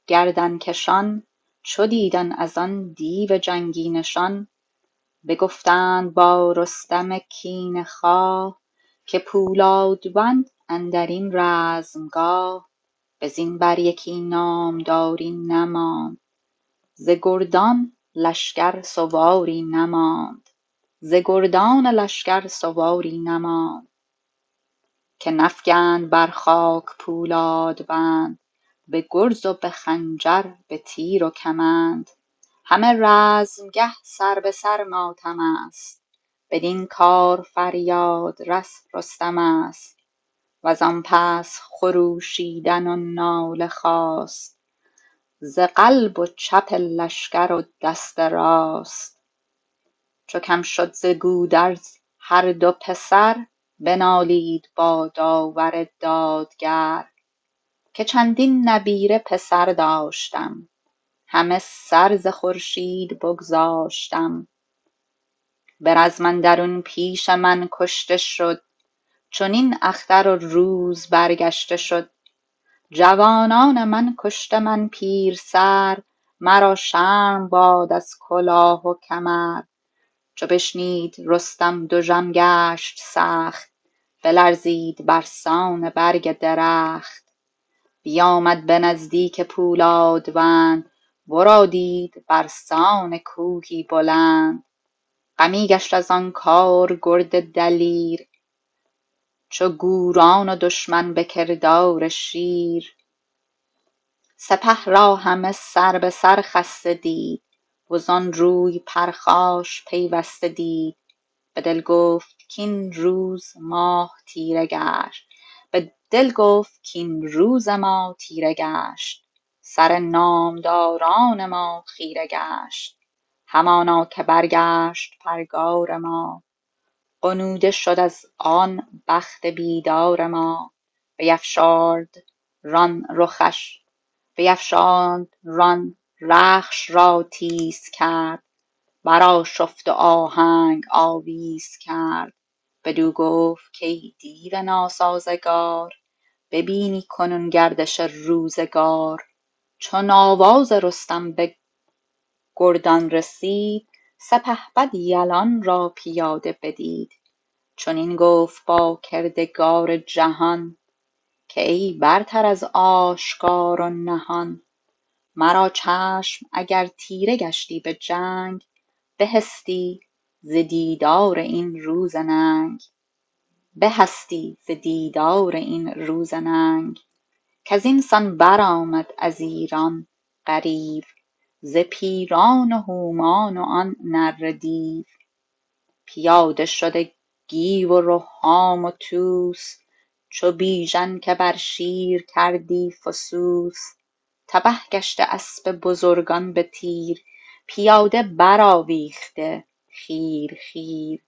گردنکشان چو دیدند از آن دیو جنگی نشان بگفتند با رستم کینه خواه که پولادوند اندر این رزمگاه. به زین بر یکی نامداری نماند. ز گردان لشکر سواری نماند. ز گردان لشکر سواری نماند. که نفگند بر خاک پولادوند به گرز و به خنجر به تیر و کمند. همه رزمگه سر به سر ماتم است. بدین کار فریاد رس رستم است. وزان پس خروشیدن و ناله خاست ز قلب و چپ لشکر و دست راست. چو کم شد ز گودرز هر دو پسر بنالید با داور دادگر. که چندین نبیره پسر داشتم همه سر ز خورشید بگذاشتم. به رزم اندرون پیش من کشته شد چنین اختر و روز برگشته شد. جوانان من کشته من پیرسر مرا شرم باد از کلاه و کمر. چو بشنید رستم دژم گشت سخت بلرزید برسان برگ درخت. بیامد به نزدیک پولادوند ورا دید برسان کوهی بلند. غمی گشت از آن کار گرد دلیر چو گوران و دشمن به کردار شیر. سپه را همه سر به سر خسته دید وزان روی پرخاش پیوسته دید. به دل گفت کاین روز ماه تیره گشت. به دل گفت کاین روز ما تیره گشت. سر نامداران ما خیره گشت. همانا که برگشت پرگار ما. غنوده شد از آن بخت بیدار ما. بیفشارد ران رخش بیفشاند ران رخش را تیز کرد. برآشفت و آهنگ آویز کرد. بدو گفت کای دیو ناسازگار ببینی کنون گردش روزگار. چون آواز رستم به گردان رسید سپهبد یلان را پیاده بدید. چنین گفت با کردگار جهان که ای برتر از آشکار و نهان مرا چشم اگر تیره گشتی به جنگ بهستی ز دیدار این روز ننگ. بهستی ز دیدار این روز ننگ کزین سان برآمد از ایران غریو ز پیران و هومان و آن نره دیو. پیاده شده گیو و رهام و طوس. چو بیژن که بر شیر کردی فسوس. تبه گشته اسپ بزرگان به تیر. پیاده برآویخته خیر خیر.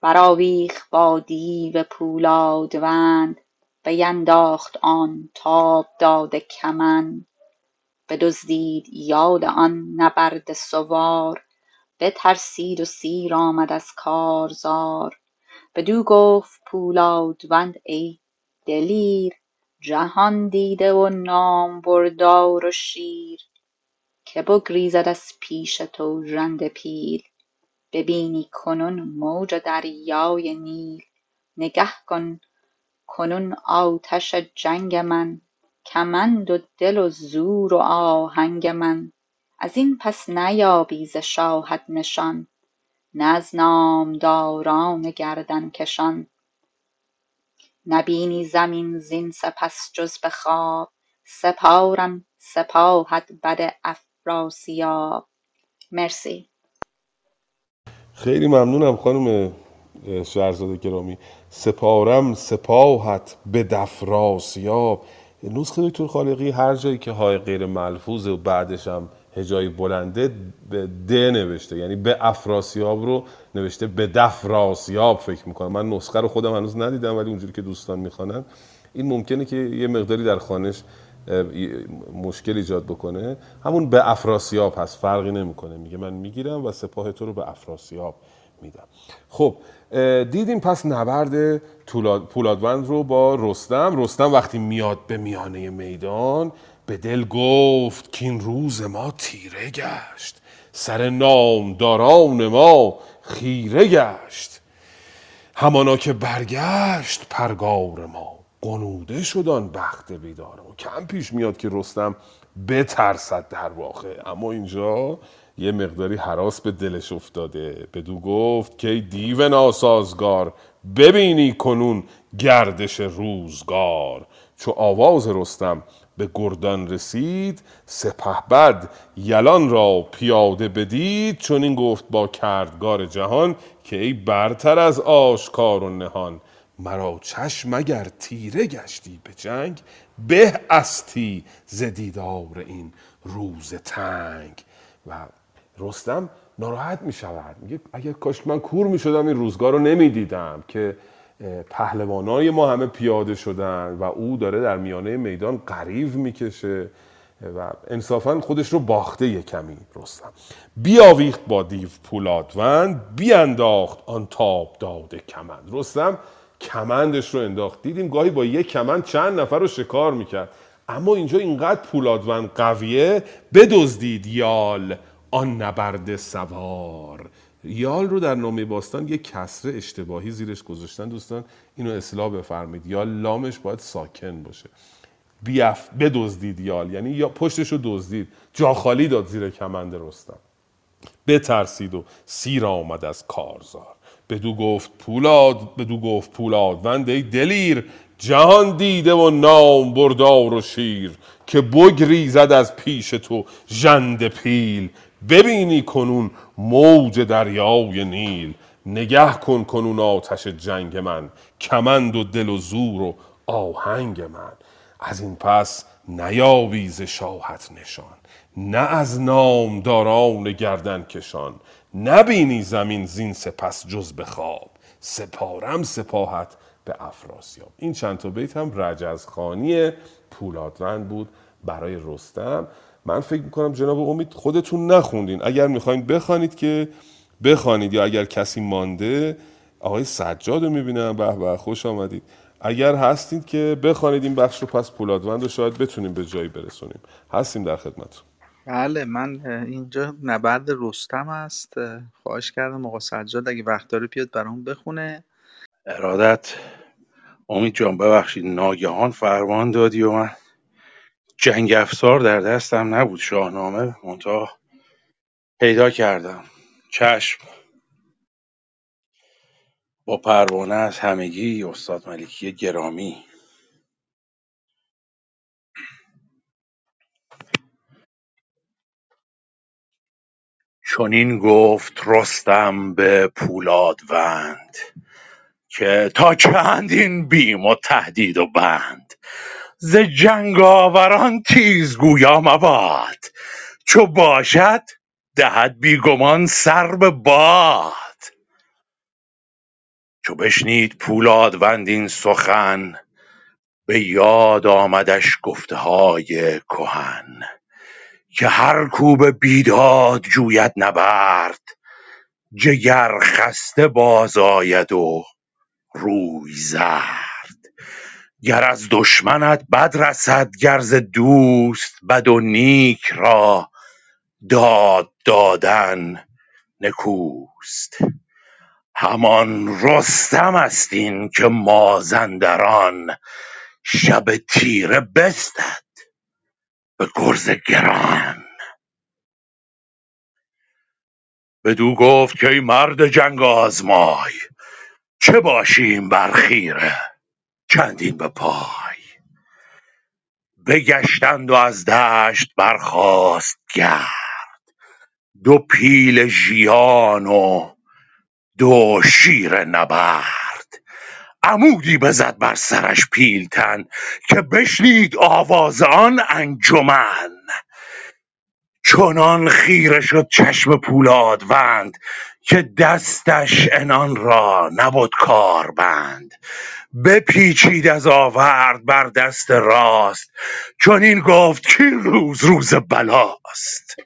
برآویخت با دیو پولادوند. بینداخت آن تاب داده کمند. بدزدید یاد آن نبرده سوار بترسید و سیر آمد از کارزار. بدو گفت پولادوند ای دلیر جهان دیده و نامبردار و شیر. که بگریزد از پیش تو ژنده پیل ببینی کنون موج دریای نیل. نگه کن کنون آتش جنگ من کمند و دل و زور و آهنگ من. ازین پس نیابی ز شاهت نشان نه از نامداران گردنکشان نبینی زمین زین سپس جز به خواب سپارم سپاهت بد افراسیاب. مرسی.
خیلی ممنونم خانم شهرزاد گرامی. سپارم سپاهت به دفراسیاب نسخه دکتر خالقی هر جایی که های غیر ملفوظه و بعدش هم هجای بلنده به د نوشته. یعنی به افراسیاب رو نوشته به دفراسیاب فکر می‌کنم. من نسخه رو خودم هنوز ندیدم ولی اونجوری که دوستان می‌خوانن. این ممکنه که یه مقداری در خانش مشکل ایجاد بکنه. همون به افراسیاب هست فرقی نمی‌کنه. میگه من می‌گیرم و سپاه تو رو به افراسیاب میدم. خب دیدیم پس نبرد پولادوند رو با رستم. رستم وقتی میاد به میانه میدان به دل گفت که این روز ما تیره گشت. سر نامداران ما خیره گشت. همانا که برگشت پرگار ما. قنوده شد آن بخت بیدار ما. کم پیش میاد که رستم بترسد در واقع. اما اینجا یه مقداری حراس به دلش افتاده. بدو گفت که دیو ناسازگار ببینی کنون گردش روزگار. چو آواز رستم به گردان رسید سپهبد یلان را پیاده بدید چنین گفت با کردگار جهان که ای برتر از آشکار و نهان. مرا چشم اگر تیره گشتی به جنگ به استی ز دیدار این روز تنگ. و رستم ناراحت می شود میگه اگر کاش من کور می شدم این روزگار رو نمی دیدم که پهلوانای ما همه پیاده شدن و او داره در میانه میدان قریب می‌کشه و انصافا خودش رو باخته یه کمی رستم. بیاویخت با دیو پولادوند بیانداخت آن تاب داده کمند. رستم کمندش رو انداخت. دیدیم گاهی با یک کمند چند نفر رو شکار می‌کرد. اما اینجا اینقدر پولادوند قویه بدزدید یال. آن نبرد سوار. یال رو در نامه باستان یک کسره اشتباهی زیرش گذاشتن دوستان اینو اصلاح بفرمید یا لامش باید ساکن باشه. بیف بدزدید یال یعنی یا پشتش رو دزدید. جا خالی داد زیر کمند رستم. بترسید و سیر آمد از کارزار. بدو گفت پولاد بدو گفت پولاد. ای دلیر جهان دیده و نام بردار و شیر. که بگریزد از پیش تو ژنده پیل. ببینی کنون موج دریای نیل. نگه کن کنون آتش جنگ من کمند و دل و زور و آهنگ من. از این پس نیابی ز شاهت نشان. نه از نامداران گردن کشان. نبینی زمین زین سپس جز به خواب. سپارم سپاهت به افراسیاب. این چند تا بیت هم رجزخانی پولادوند بود برای رستم. من فکر می‌کنم جناب امید خودتون نخوندین. اگر می‌خواین بخوانید که بخوانید یا اگر کسی مانده آقای سجاد رو می‌بینم. به به خوش آمدید. اگر هستید که بخوانید این بخش رو پس پولادوند رو شاید بتونیم به جایی برسونیم. هستیم در خدمتتون.
بله من اینجا نبرد رستم است. خواهش کردم آقا سجاد اگه وقت داره بیاد برام بخونه.
ارادت. امید جان ببخشید ناگهان فرمان دادی و من جنگ افزار در دستم نبود شاهنامه منتها پیدا کردم. چشم با پروانه از همگی استاد ملکی گرامی. چنین گفت رستم به پولادوند که تا چند این بیم و تهدید و بند. ز جنگاوران تیزگویا مباد چو باشد دهد بیگمان سر به باد. چو بشنید پولادوند این سخن به یاد آمدش گفته های کهن. که هر کو به بیداد جوید نبرد جگر خسته باز آید و روی زرد. گر از دشمنت بد رسد گر ز دوست بد و نیک را داد دادن نکوست. همان رستم است این که مازندران شب تیره بستد به گرز گران. بدو گفت کای مرد جنگ آزمای چه باشیم بر خیره؟ چندین به پای. بگشتند و از دشت برخاست گرد. دو پیل ژیان و دو شیر نبرد. عمودی بزد بر سرش پیلتن که بشنید آواز آن انجمن. چنان خیره شد چشم پولادوند که دستش عنان را نبد کاربند. بپیچید از آورد بر دست راست چنین گفت کاین روز روز بلاست.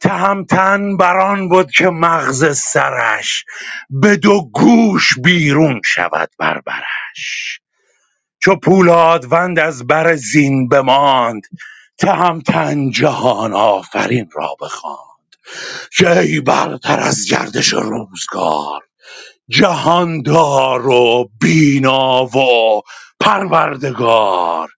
تهمتن بران بد که مغز سرش به دو گوش بیرون شود بر برش. چو پولادوند از بر زین بماند تهمتن جهان آفرین را بخواند. که ای برتر از گردش روزگار جهاندار و بینا و پروردگار.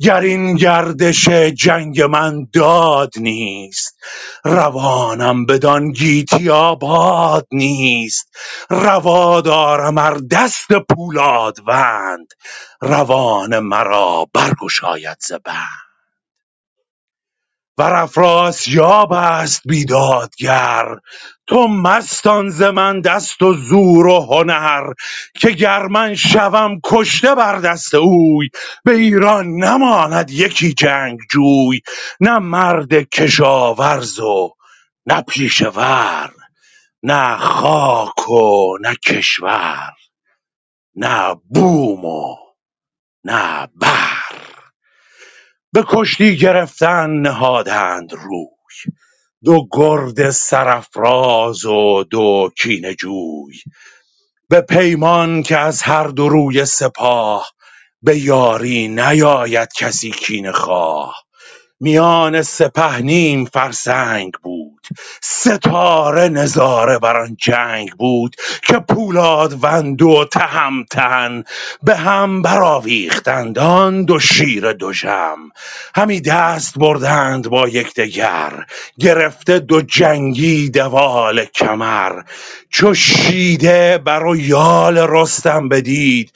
گر این گردش جنگ من داد نیست روانم بدان گیتی آباد نیست. روا دارم ار دست پولادوند روان مرا برگشاید ز بند. افراسیاب است بیدادگر. تو مستان ز من دست و زور و هنر که گر من شوم کشته بر دست اوی. به ایران نماند یکی جنگجوی نه مرد کشاورز و نه پیشه ور نه خاک و نه کشور نه بوم و نه بر به کشتی گرفتن نهادند روی. دو گرد سرافراز و دو کینه جوی. به پیمان که از هر دو رویه سپاه به یاری نیاید کسی کینه خواه. میان سپه نیم فرسنگ بود. ستاره نظاره بر آن جنگ بود که پولادوند و تهمتن به هم برآویختند. آن دو شیر دژم همی دست بردند با یکدیگر. گرفته دو جنگی دوال کمر. چو شیده بر و یال رستم بدید.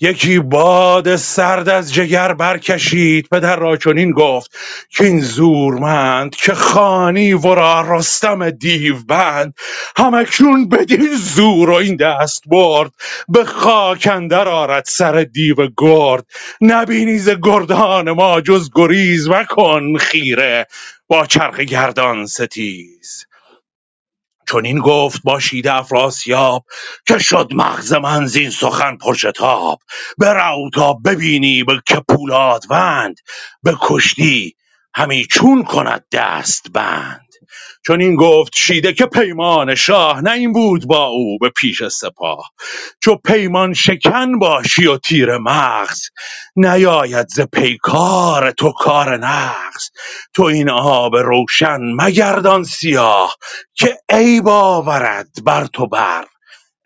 یکی باد سرد از جگر برکشید. پدر را چنین گفت کاین زورمند که خوانی ورا رستم دیوبند. هم اکنون بدین زور و این دستبرد به خاک اندر آرد سر دیو گرد. نبینی ز گردان ما جز گریز مکن خیره. با چرخ گردان ستیز. چنین گفت با شیده افراسیاب که شد مغز من زین سخن پر شتاب. برو تا ببینی به که پولادوند به کشتی همی چون کند دست بند. چنین گفت شیده که پیمان شاه نه این بود با او به پیش سپاه. چو پیمان شکن باشی و تیره مغز نیاید ز پیکار تو کار نغز. تو این آب روشن مگردان سیاه که عیب آورد بر تو بر.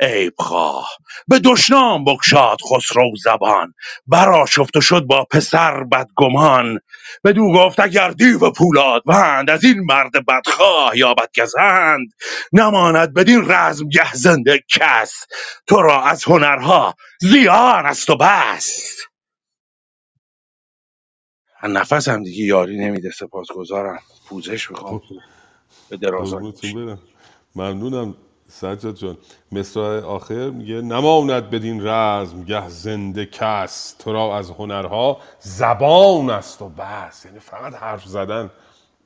عیب خواه. به دشنام بگشاد خسرو زبان. برآشفت و شد با پسر بدگمان. بدو گفت اگر دیو پولادوند از این مرد بدخواه یابد گزند. نماند بدین رزمگه زنده کس. تو را از هنرها زیان است و بس. نفس هم دیگه یاری نمیده سپاسگزارم. پوزش می‌خوام.
خب.
به درازا
قربونتون برم. ممنونم. سجاد جان مصرع آخر میگه نماند بدین رزم گه زنده کس تو را از هنرها زبان است و بس. یعنی فقط حرف زدن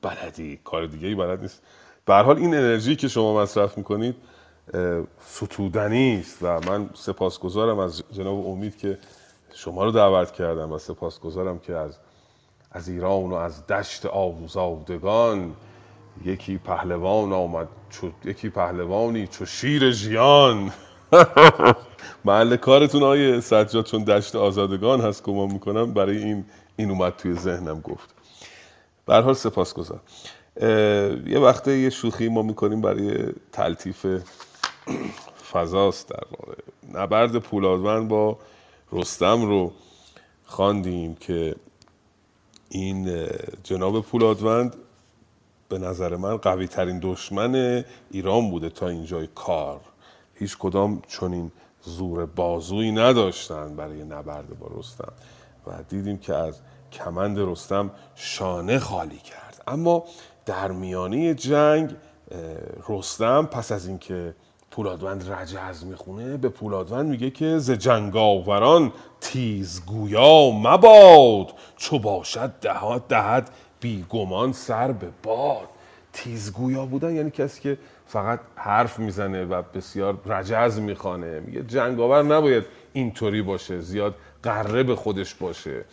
بلدی کار دیگه ای بلد نیست. به حال این انرژی که شما مصرف می‌کنید ستودنی است و من سپاسگزارم از جناب امید که شما رو دعوت کردم و سپاسگزارم که از از ایران و از دشت آوزادگان یکی پهلوان آمد چو یکی پهلوانی چو شیر ژیان. محل کارتون آیه سجاد چون دشت آزادگان هست گمان می‌کنم برای این این اومد توی ذهنم گفت. به حال سپاسگزارم. اه، یه وقته یه شوخی ما می‌کنیم برای تلطیف فضاست در واقع. نبرد پولادوند با رستم رو خواندیم که این جناب پولادوند به نظر من قوی ترین دشمن ایران بوده تا اینجای کار. هیچ کدام چنین زور بازویی نداشتن برای نبرد با رستم. و دیدیم که از کمند رستم شانه خالی کرد. اما در میانه جنگ رستم پس از اینکه پولادوند رجز می‌خونه به پولادوند میگه که ز جنگاوران تیزگویا مباد چو باشد دهات دهد بیگمان سر به باد. تیزگویا بودن یعنی کسی که فقط حرف می‌زنه و بسیار رجز می‌خوانه. میگه جنگاور نباید اینطوری باشه زیاد قره به خودش باشه.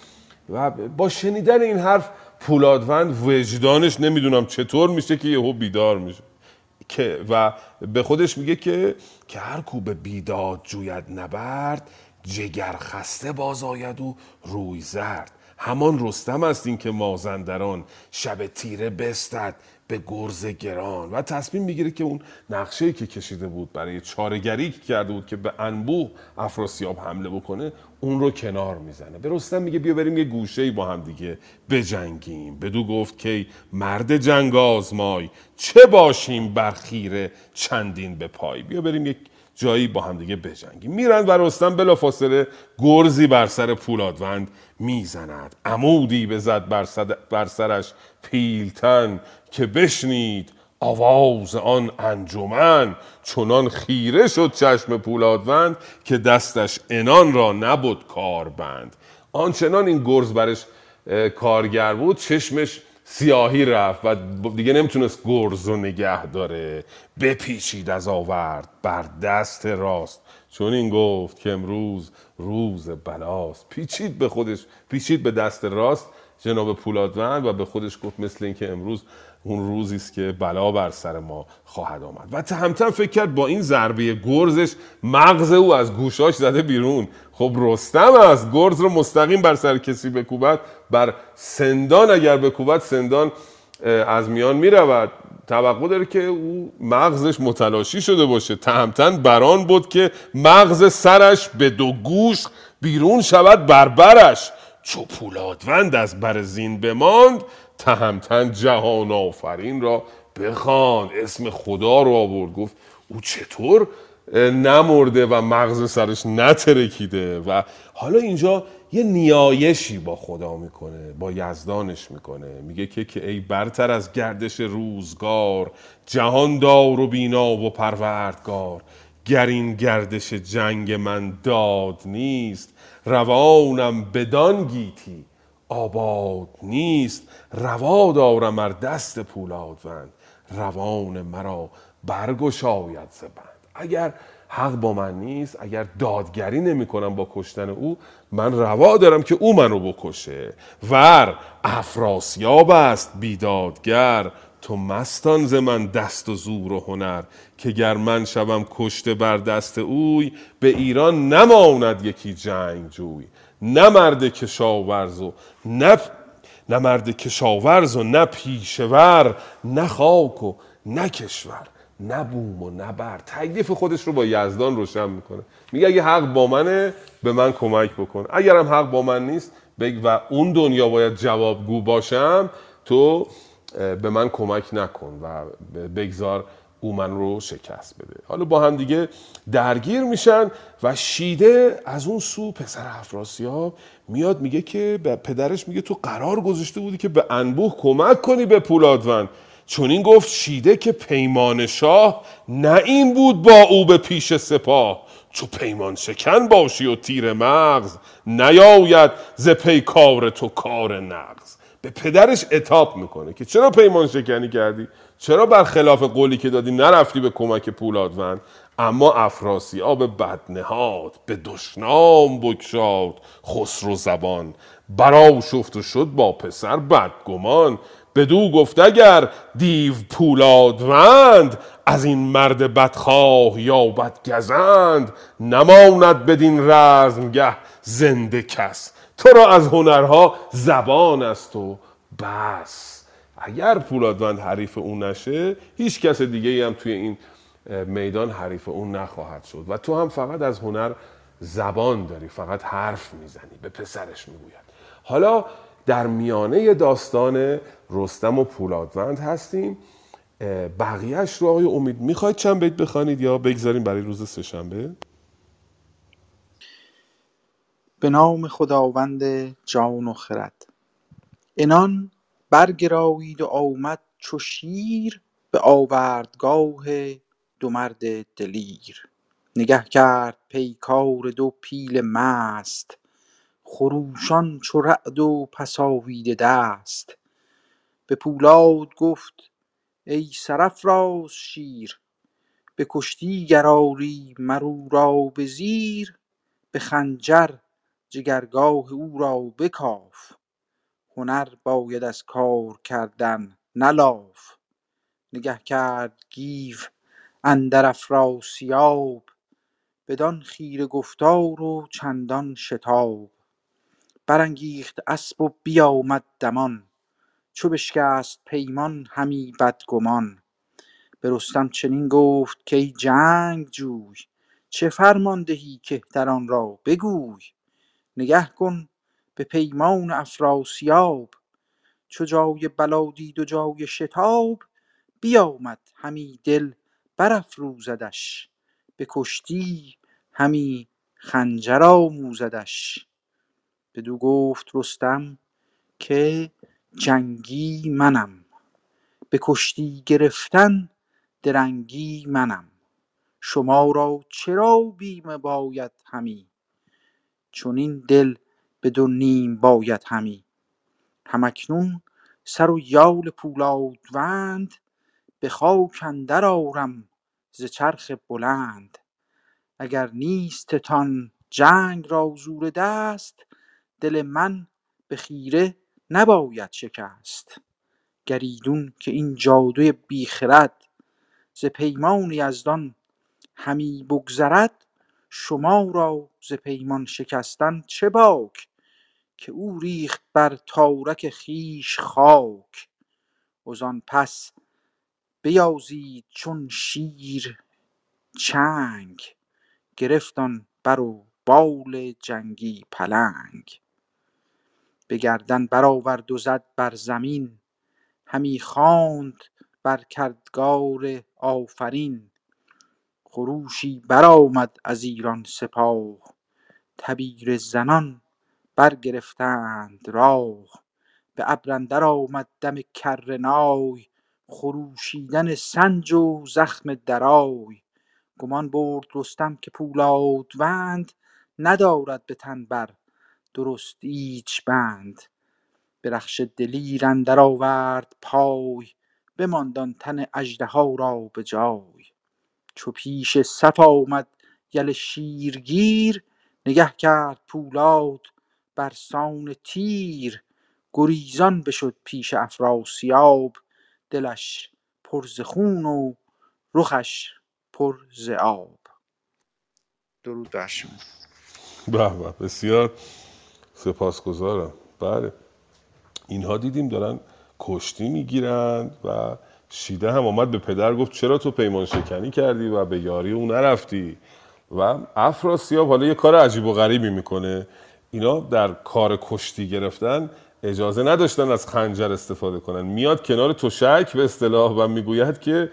و با شنیدن این حرف پولادوند وجدانش نمی‌دونم چطور میشه که یهو بیدار میشه. که و به خودش میگه که که هر کو به بیداد جوید نبرد جگر خسته باز آید و روی زرد. همان رستم است این که مازندران شب تیره بستد به گرز گران. و تصمیم می‌گیره که اون نقشه که کشیده بود برای چارگری که کرده بود که به انبوه افراسیاب حمله بکنه اون رو کنار می‌زنه. به رستم میگه بیا بریم یه گوشه با هم دیگه بجنگیم. بدو گفت که مرد جنگ آزمای چه باشیم بر خیره چندین به پای. بیا بریم یک جایی با هم دیگه بجنگیم. میرن و رستم بلافاصله گرزی بر سر پولادوند می‌زند. عمودی بزد بر, بر سرش پیلتن که بشنید آواز آن انجمن. چنان خیره شد چشم پولادوند که دستش انان را نبود کاربند. آنچنان این گرز برش کارگر بود. چشمش سیاهی رفت و دیگه نمی‌تونست گرز رو نگه داره. بپیچید از آورد بر دست راست. چون این گفت که امروز روز بلاست. پیچید به خودش پیچید به دست راست جناب پولادوند و به خودش گفت مثل اینکه امروز اون روزی است که بلا بر سر ما خواهد آمد. و تهمتن فکر کرد با این ضربه گرزش مغز او از گوشاش زده بیرون. خب رستم است. گرز رو مستقیم بر سر کسی بکوبد بر سندان اگر بکوبد سندان از میان می‌رود. توقع داره که او مغزش متلاشی شده باشه. تهمتن بران بود که مغز سرش به دو گوش بیرون شود بر برش. چو پولادوند از بر زین بماند تهمتن جهان آفرین را بخواند اسم خدا رو آورد. گفت او چطور نمرده و مغز سرش نترکیده و حالا اینجا یه نیایشی با خدا می‌کنه با یزدانش می‌کنه. میگه که که ای برتر از گردش روزگار جهان دار و بینا و پروردگار گر این گردش جنگ من داد نیست روانم بدان گیتی آباد نیست. روا دارم ار دست پولادوند روان مرا برگشاید ز بند. اگر حق با من نیست اگر دادگری نمی کنم با کشتن او من روا دارم که او منو بکشه. ور افراسیاب است بیدادگر تو مستان ز من دست و زور و هنر. که گر من شوم کشته بر دست اوی به ایران نماند یکی جنگ جوی. نه مرد کشاورز و نه نه مرد کشاورز و نه پیشور نه خاک و نه کشور. نه بوم و نه بر. تکلیف خودش رو با یزدان روشن می‌کنه. میگه اگه حق با منه به من کمک بکن. اگرم حق با من نیست بگ و اون دنیا باید جوابگو باشم تو به من کمک نکن و بگذار او من رو شکست بده. حالا با هم دیگه درگیر میشن و شیده از اون سو پسر افراسیاب میاد میگه که به پدرش میگه تو قرار گذاشته بودی که به انبوه کمک کنی به پولادوند چون این گفت شیده که پیمان شاه نه این بود با او به پیش سپاه. چو پیمان شکن باشی و تیر مغز نیاید ز پیکار تو کار نغز. به پدرش اتاب می‌کنه که چرا پیمان شکنی کردی؟ چرا برخلاف قولی که دادی نرفتی به کمک پولادوند؟ اما افراسیاب بدنهاد به دشنام بکشاد خسرو زبان. برا شفت و شد با پسر بدگمان. بدو گفت اگر دیو پولادوند از این مرد بدخواه یا بدگزند نماند بدین رزمگه زنده کس. تو را از هنرها زبان است و بس. اگر پولادوند حریف اون نشه هیچ کس دیگه ای هم توی این میدان حریف اون نخواهد شد. و تو هم فقط از هنر زبان داری فقط حرف می‌زنی به پسرش می‌گوید. حالا در میانه داستان رستم و پولادوند هستیم. بقیهش رو آقای امید می‌خواید چند بیت بخوانید یا بگذاریم برای روز سهشنبه؟
به نام خداوند جان و خرد. انان برگرایید و آمد چو شیر به آوردگاه دو مرد دلیر. نگه کرد پیکار دو پیل مست. خروشان چو رعد و پس آویده دست. به پولاد گفت ای سرافراز شیر به کشتی گر آری مر او را به زیر به خنجر جگرگاه او را بکاف. هنر باید از کار کردن نه لاف نگه کرد گیو اندر افراسیاب بدان خیره گفتار و چندان شتاب. برانگیخت اسپ و بیامد دمان. چو بشکست پیمان همی بدگمان. به رستم چنین گفت کای جنگجوی چه فرمان دهی کهتران را بگوی؟ نگه کن به پیمان افراسیاب. چو جای بلا دید و جای شتاب بیامد همی دل برافروزدش. به کشتی همی خنجر آموزدش. بدو گفت رستم که جنگی منم. به کشتی گرفتن درنگی منم. شما را چرا بیم باید همی؟ چنین دل به نیم باید همی. هم اکنون سر و یال پولادوند به خاک اندر آرم ز چرخ بلند. اگر نیستتان جنگ را زور دست دل من به خیره نباید شکست گر ایدون که این جادو بی خرد ز پیمان یزدان همی بگذرد شما را ز پیمان شکستن چه باک؟ که او ریخت بر تارک خویش خاک. وزان پس بیازید چون شیر چنگ گرفت آن بر و بال جنگی پلنگ. به گردن برآورد و زد بر زمین. همی خواند بر کردگار آفرین. خروشی برآمد از ایران سپاه. تبیره زنان برگرفتند راه. به ابر اندر آمد دم کرنای خروشیدن سنج و زخم درای. گمان برد رستم که پولادوند ندارد به تن بر درست ایچ بند. به رخش دلیر اندر آورد پای بماند آن تن اژدها را به جای. چو پیش صف آمد یل شیرگیر نگه کرد پولاد برسان تیر. گریزان بشد پیش افراسیاب دلش پر ز خون و رخش پر ز آب. درود بر شما.
به به بسیار. سپاسگزارم. بله. اینها دیدیم دارن کشتی می‌گیرند و شیده هم آمد به پدر گفت چرا تو پیمان شکنی کردی و به یاری او نرفتی؟ و افراسیاب حالا یه کار عجیب و غریبی می‌کنه. اینا در کار کشتی گرفتن اجازه نداشتن از خنجر استفاده کنن. میاد کنار تشک به اصطلاح و می‌گوید که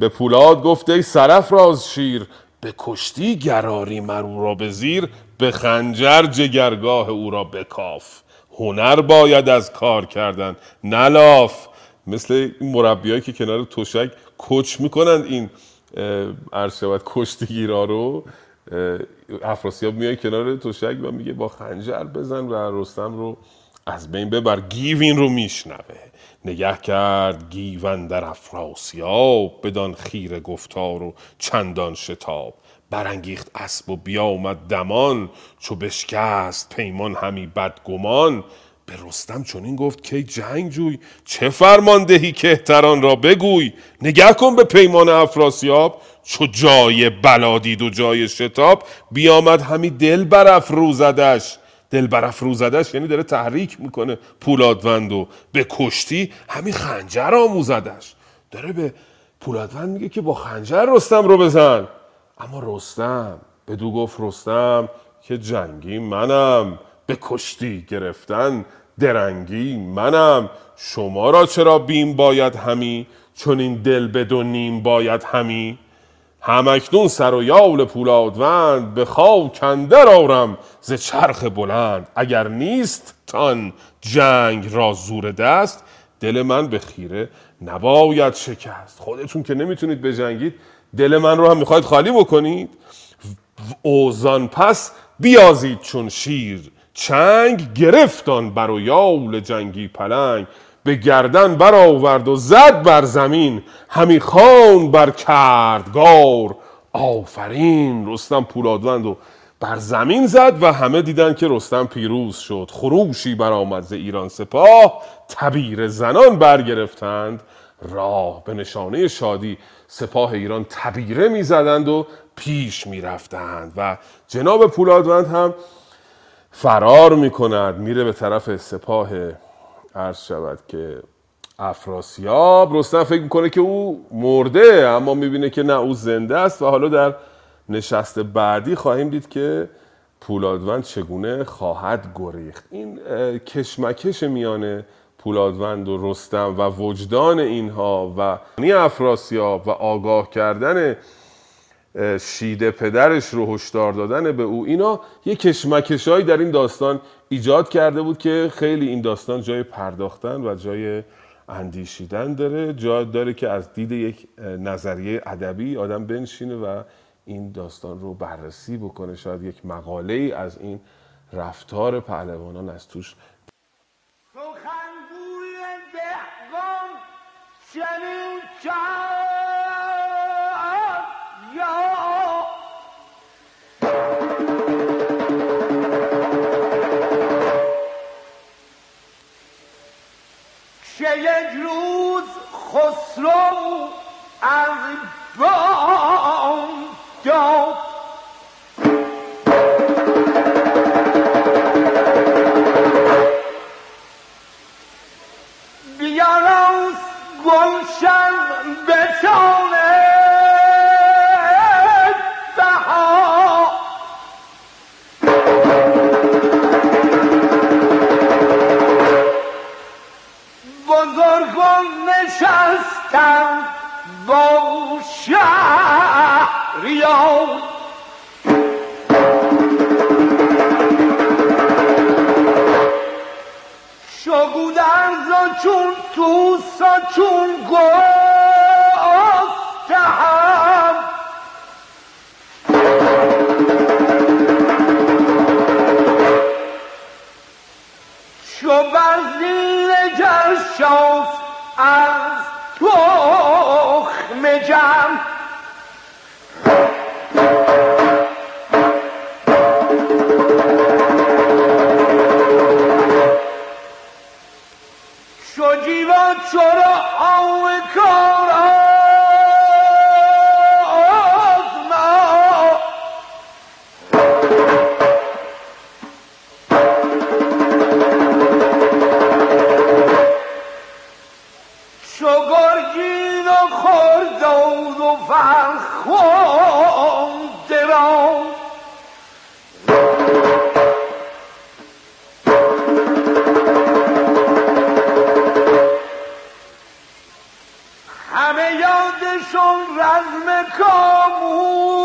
به پولاد گفته ای سرف راز شیر به کشتی گراری مرو را به زیر به خنجر جگرگاه او را بکاف. هنر باید از کار کردن نلاف مثل این مربیایی که کنار تشک کچ می‌کنند این عرض شود کشتیگیرا رو افراسیاب میای کنار تشک و میگه با خنجر بزن و رستم رو از بین ببر. گیو این رو میشنوه. نگه کرد گیون در افراسیاب بدان خیر گفتار و چندان شتاب. برانگیخت اسب و بیامد دمان چو بشکست پیمان همی بدگمان. به رستم چنین گفت که جنگ جوی چه فرمان دهی کهتران را بگوی؟ نگه کن به پیمان افراسیاب. چو جای بلا دید و جای شتاب بیامد همی دل برافروزدش. دل برافروزدش یعنی داره تحریک می‌کنه پولادوند و به کشتی همین خنجر آموزدش داره به پولادوند میگه که با خنجر رستم رو بزن. اما رستم بدو گفت رستم که جنگی منم. به کشتی گرفتن درنگی منم. شما را چرا بیم باید همی؟ چون این دل به دو نیم باید همی؟ همکنون سر و یال پولادوند به خاک اندر آرم ز چرخ بلند. اگر نیست تان جنگ را زور دست دل من به خیره نباید شکست. خودتون که نمی‌تونید بجنگید دل من رو هم می‌خواید خالی بکنید. اوزان پس بیازید چون شیر. چنگ گرفتان بر و یال جنگی پلنگ. به گردن برآورد و زد بر زمین. همی خوان بر کردگار. آفرین رستم پولادوند و بر زمین زد و همه دیدن که رستم پیروز شد. خروشی برآمد ز ایران سپاه. تبیر زنان برگرفتند. راه به نشانه شادی سپاه ایران تبیره می‌زدند و پیش می‌رفتند و جناب پولادوند هم فرار می‌کند. میره به طرف سپاه عرض شود که افراسیاب رستم فکر می‌کنه که او مرده اما می‌بینه که نه او زنده است و حالا در نشست بعدی خواهیم دید که پولادوند چگونه خواهد گریخت. این کشمکش میان پولادوند و رستم و وجدان اینها و نی افراسیاب و آگاه کردن شیده پدرش رو هشدار دادن به او. اینا یه کشمکشایی در این داستان ایجاد کرده بود که خیلی این داستان جای پرداختن و جای اندیشیدن داره. جا داره که از دید یک نظریه ادبی آدم بنشینه و این داستان رو بررسی بکنه. شاید یک مقاله ای از این رفتار پهلوانان از توش.
که یک روز خسرو از بام داد. بیاراز گلشن به نشستند با شهریار. شگودرز و چون توس و چون گستهم شو بر زیر جرشاف از یادشون رزم کاموس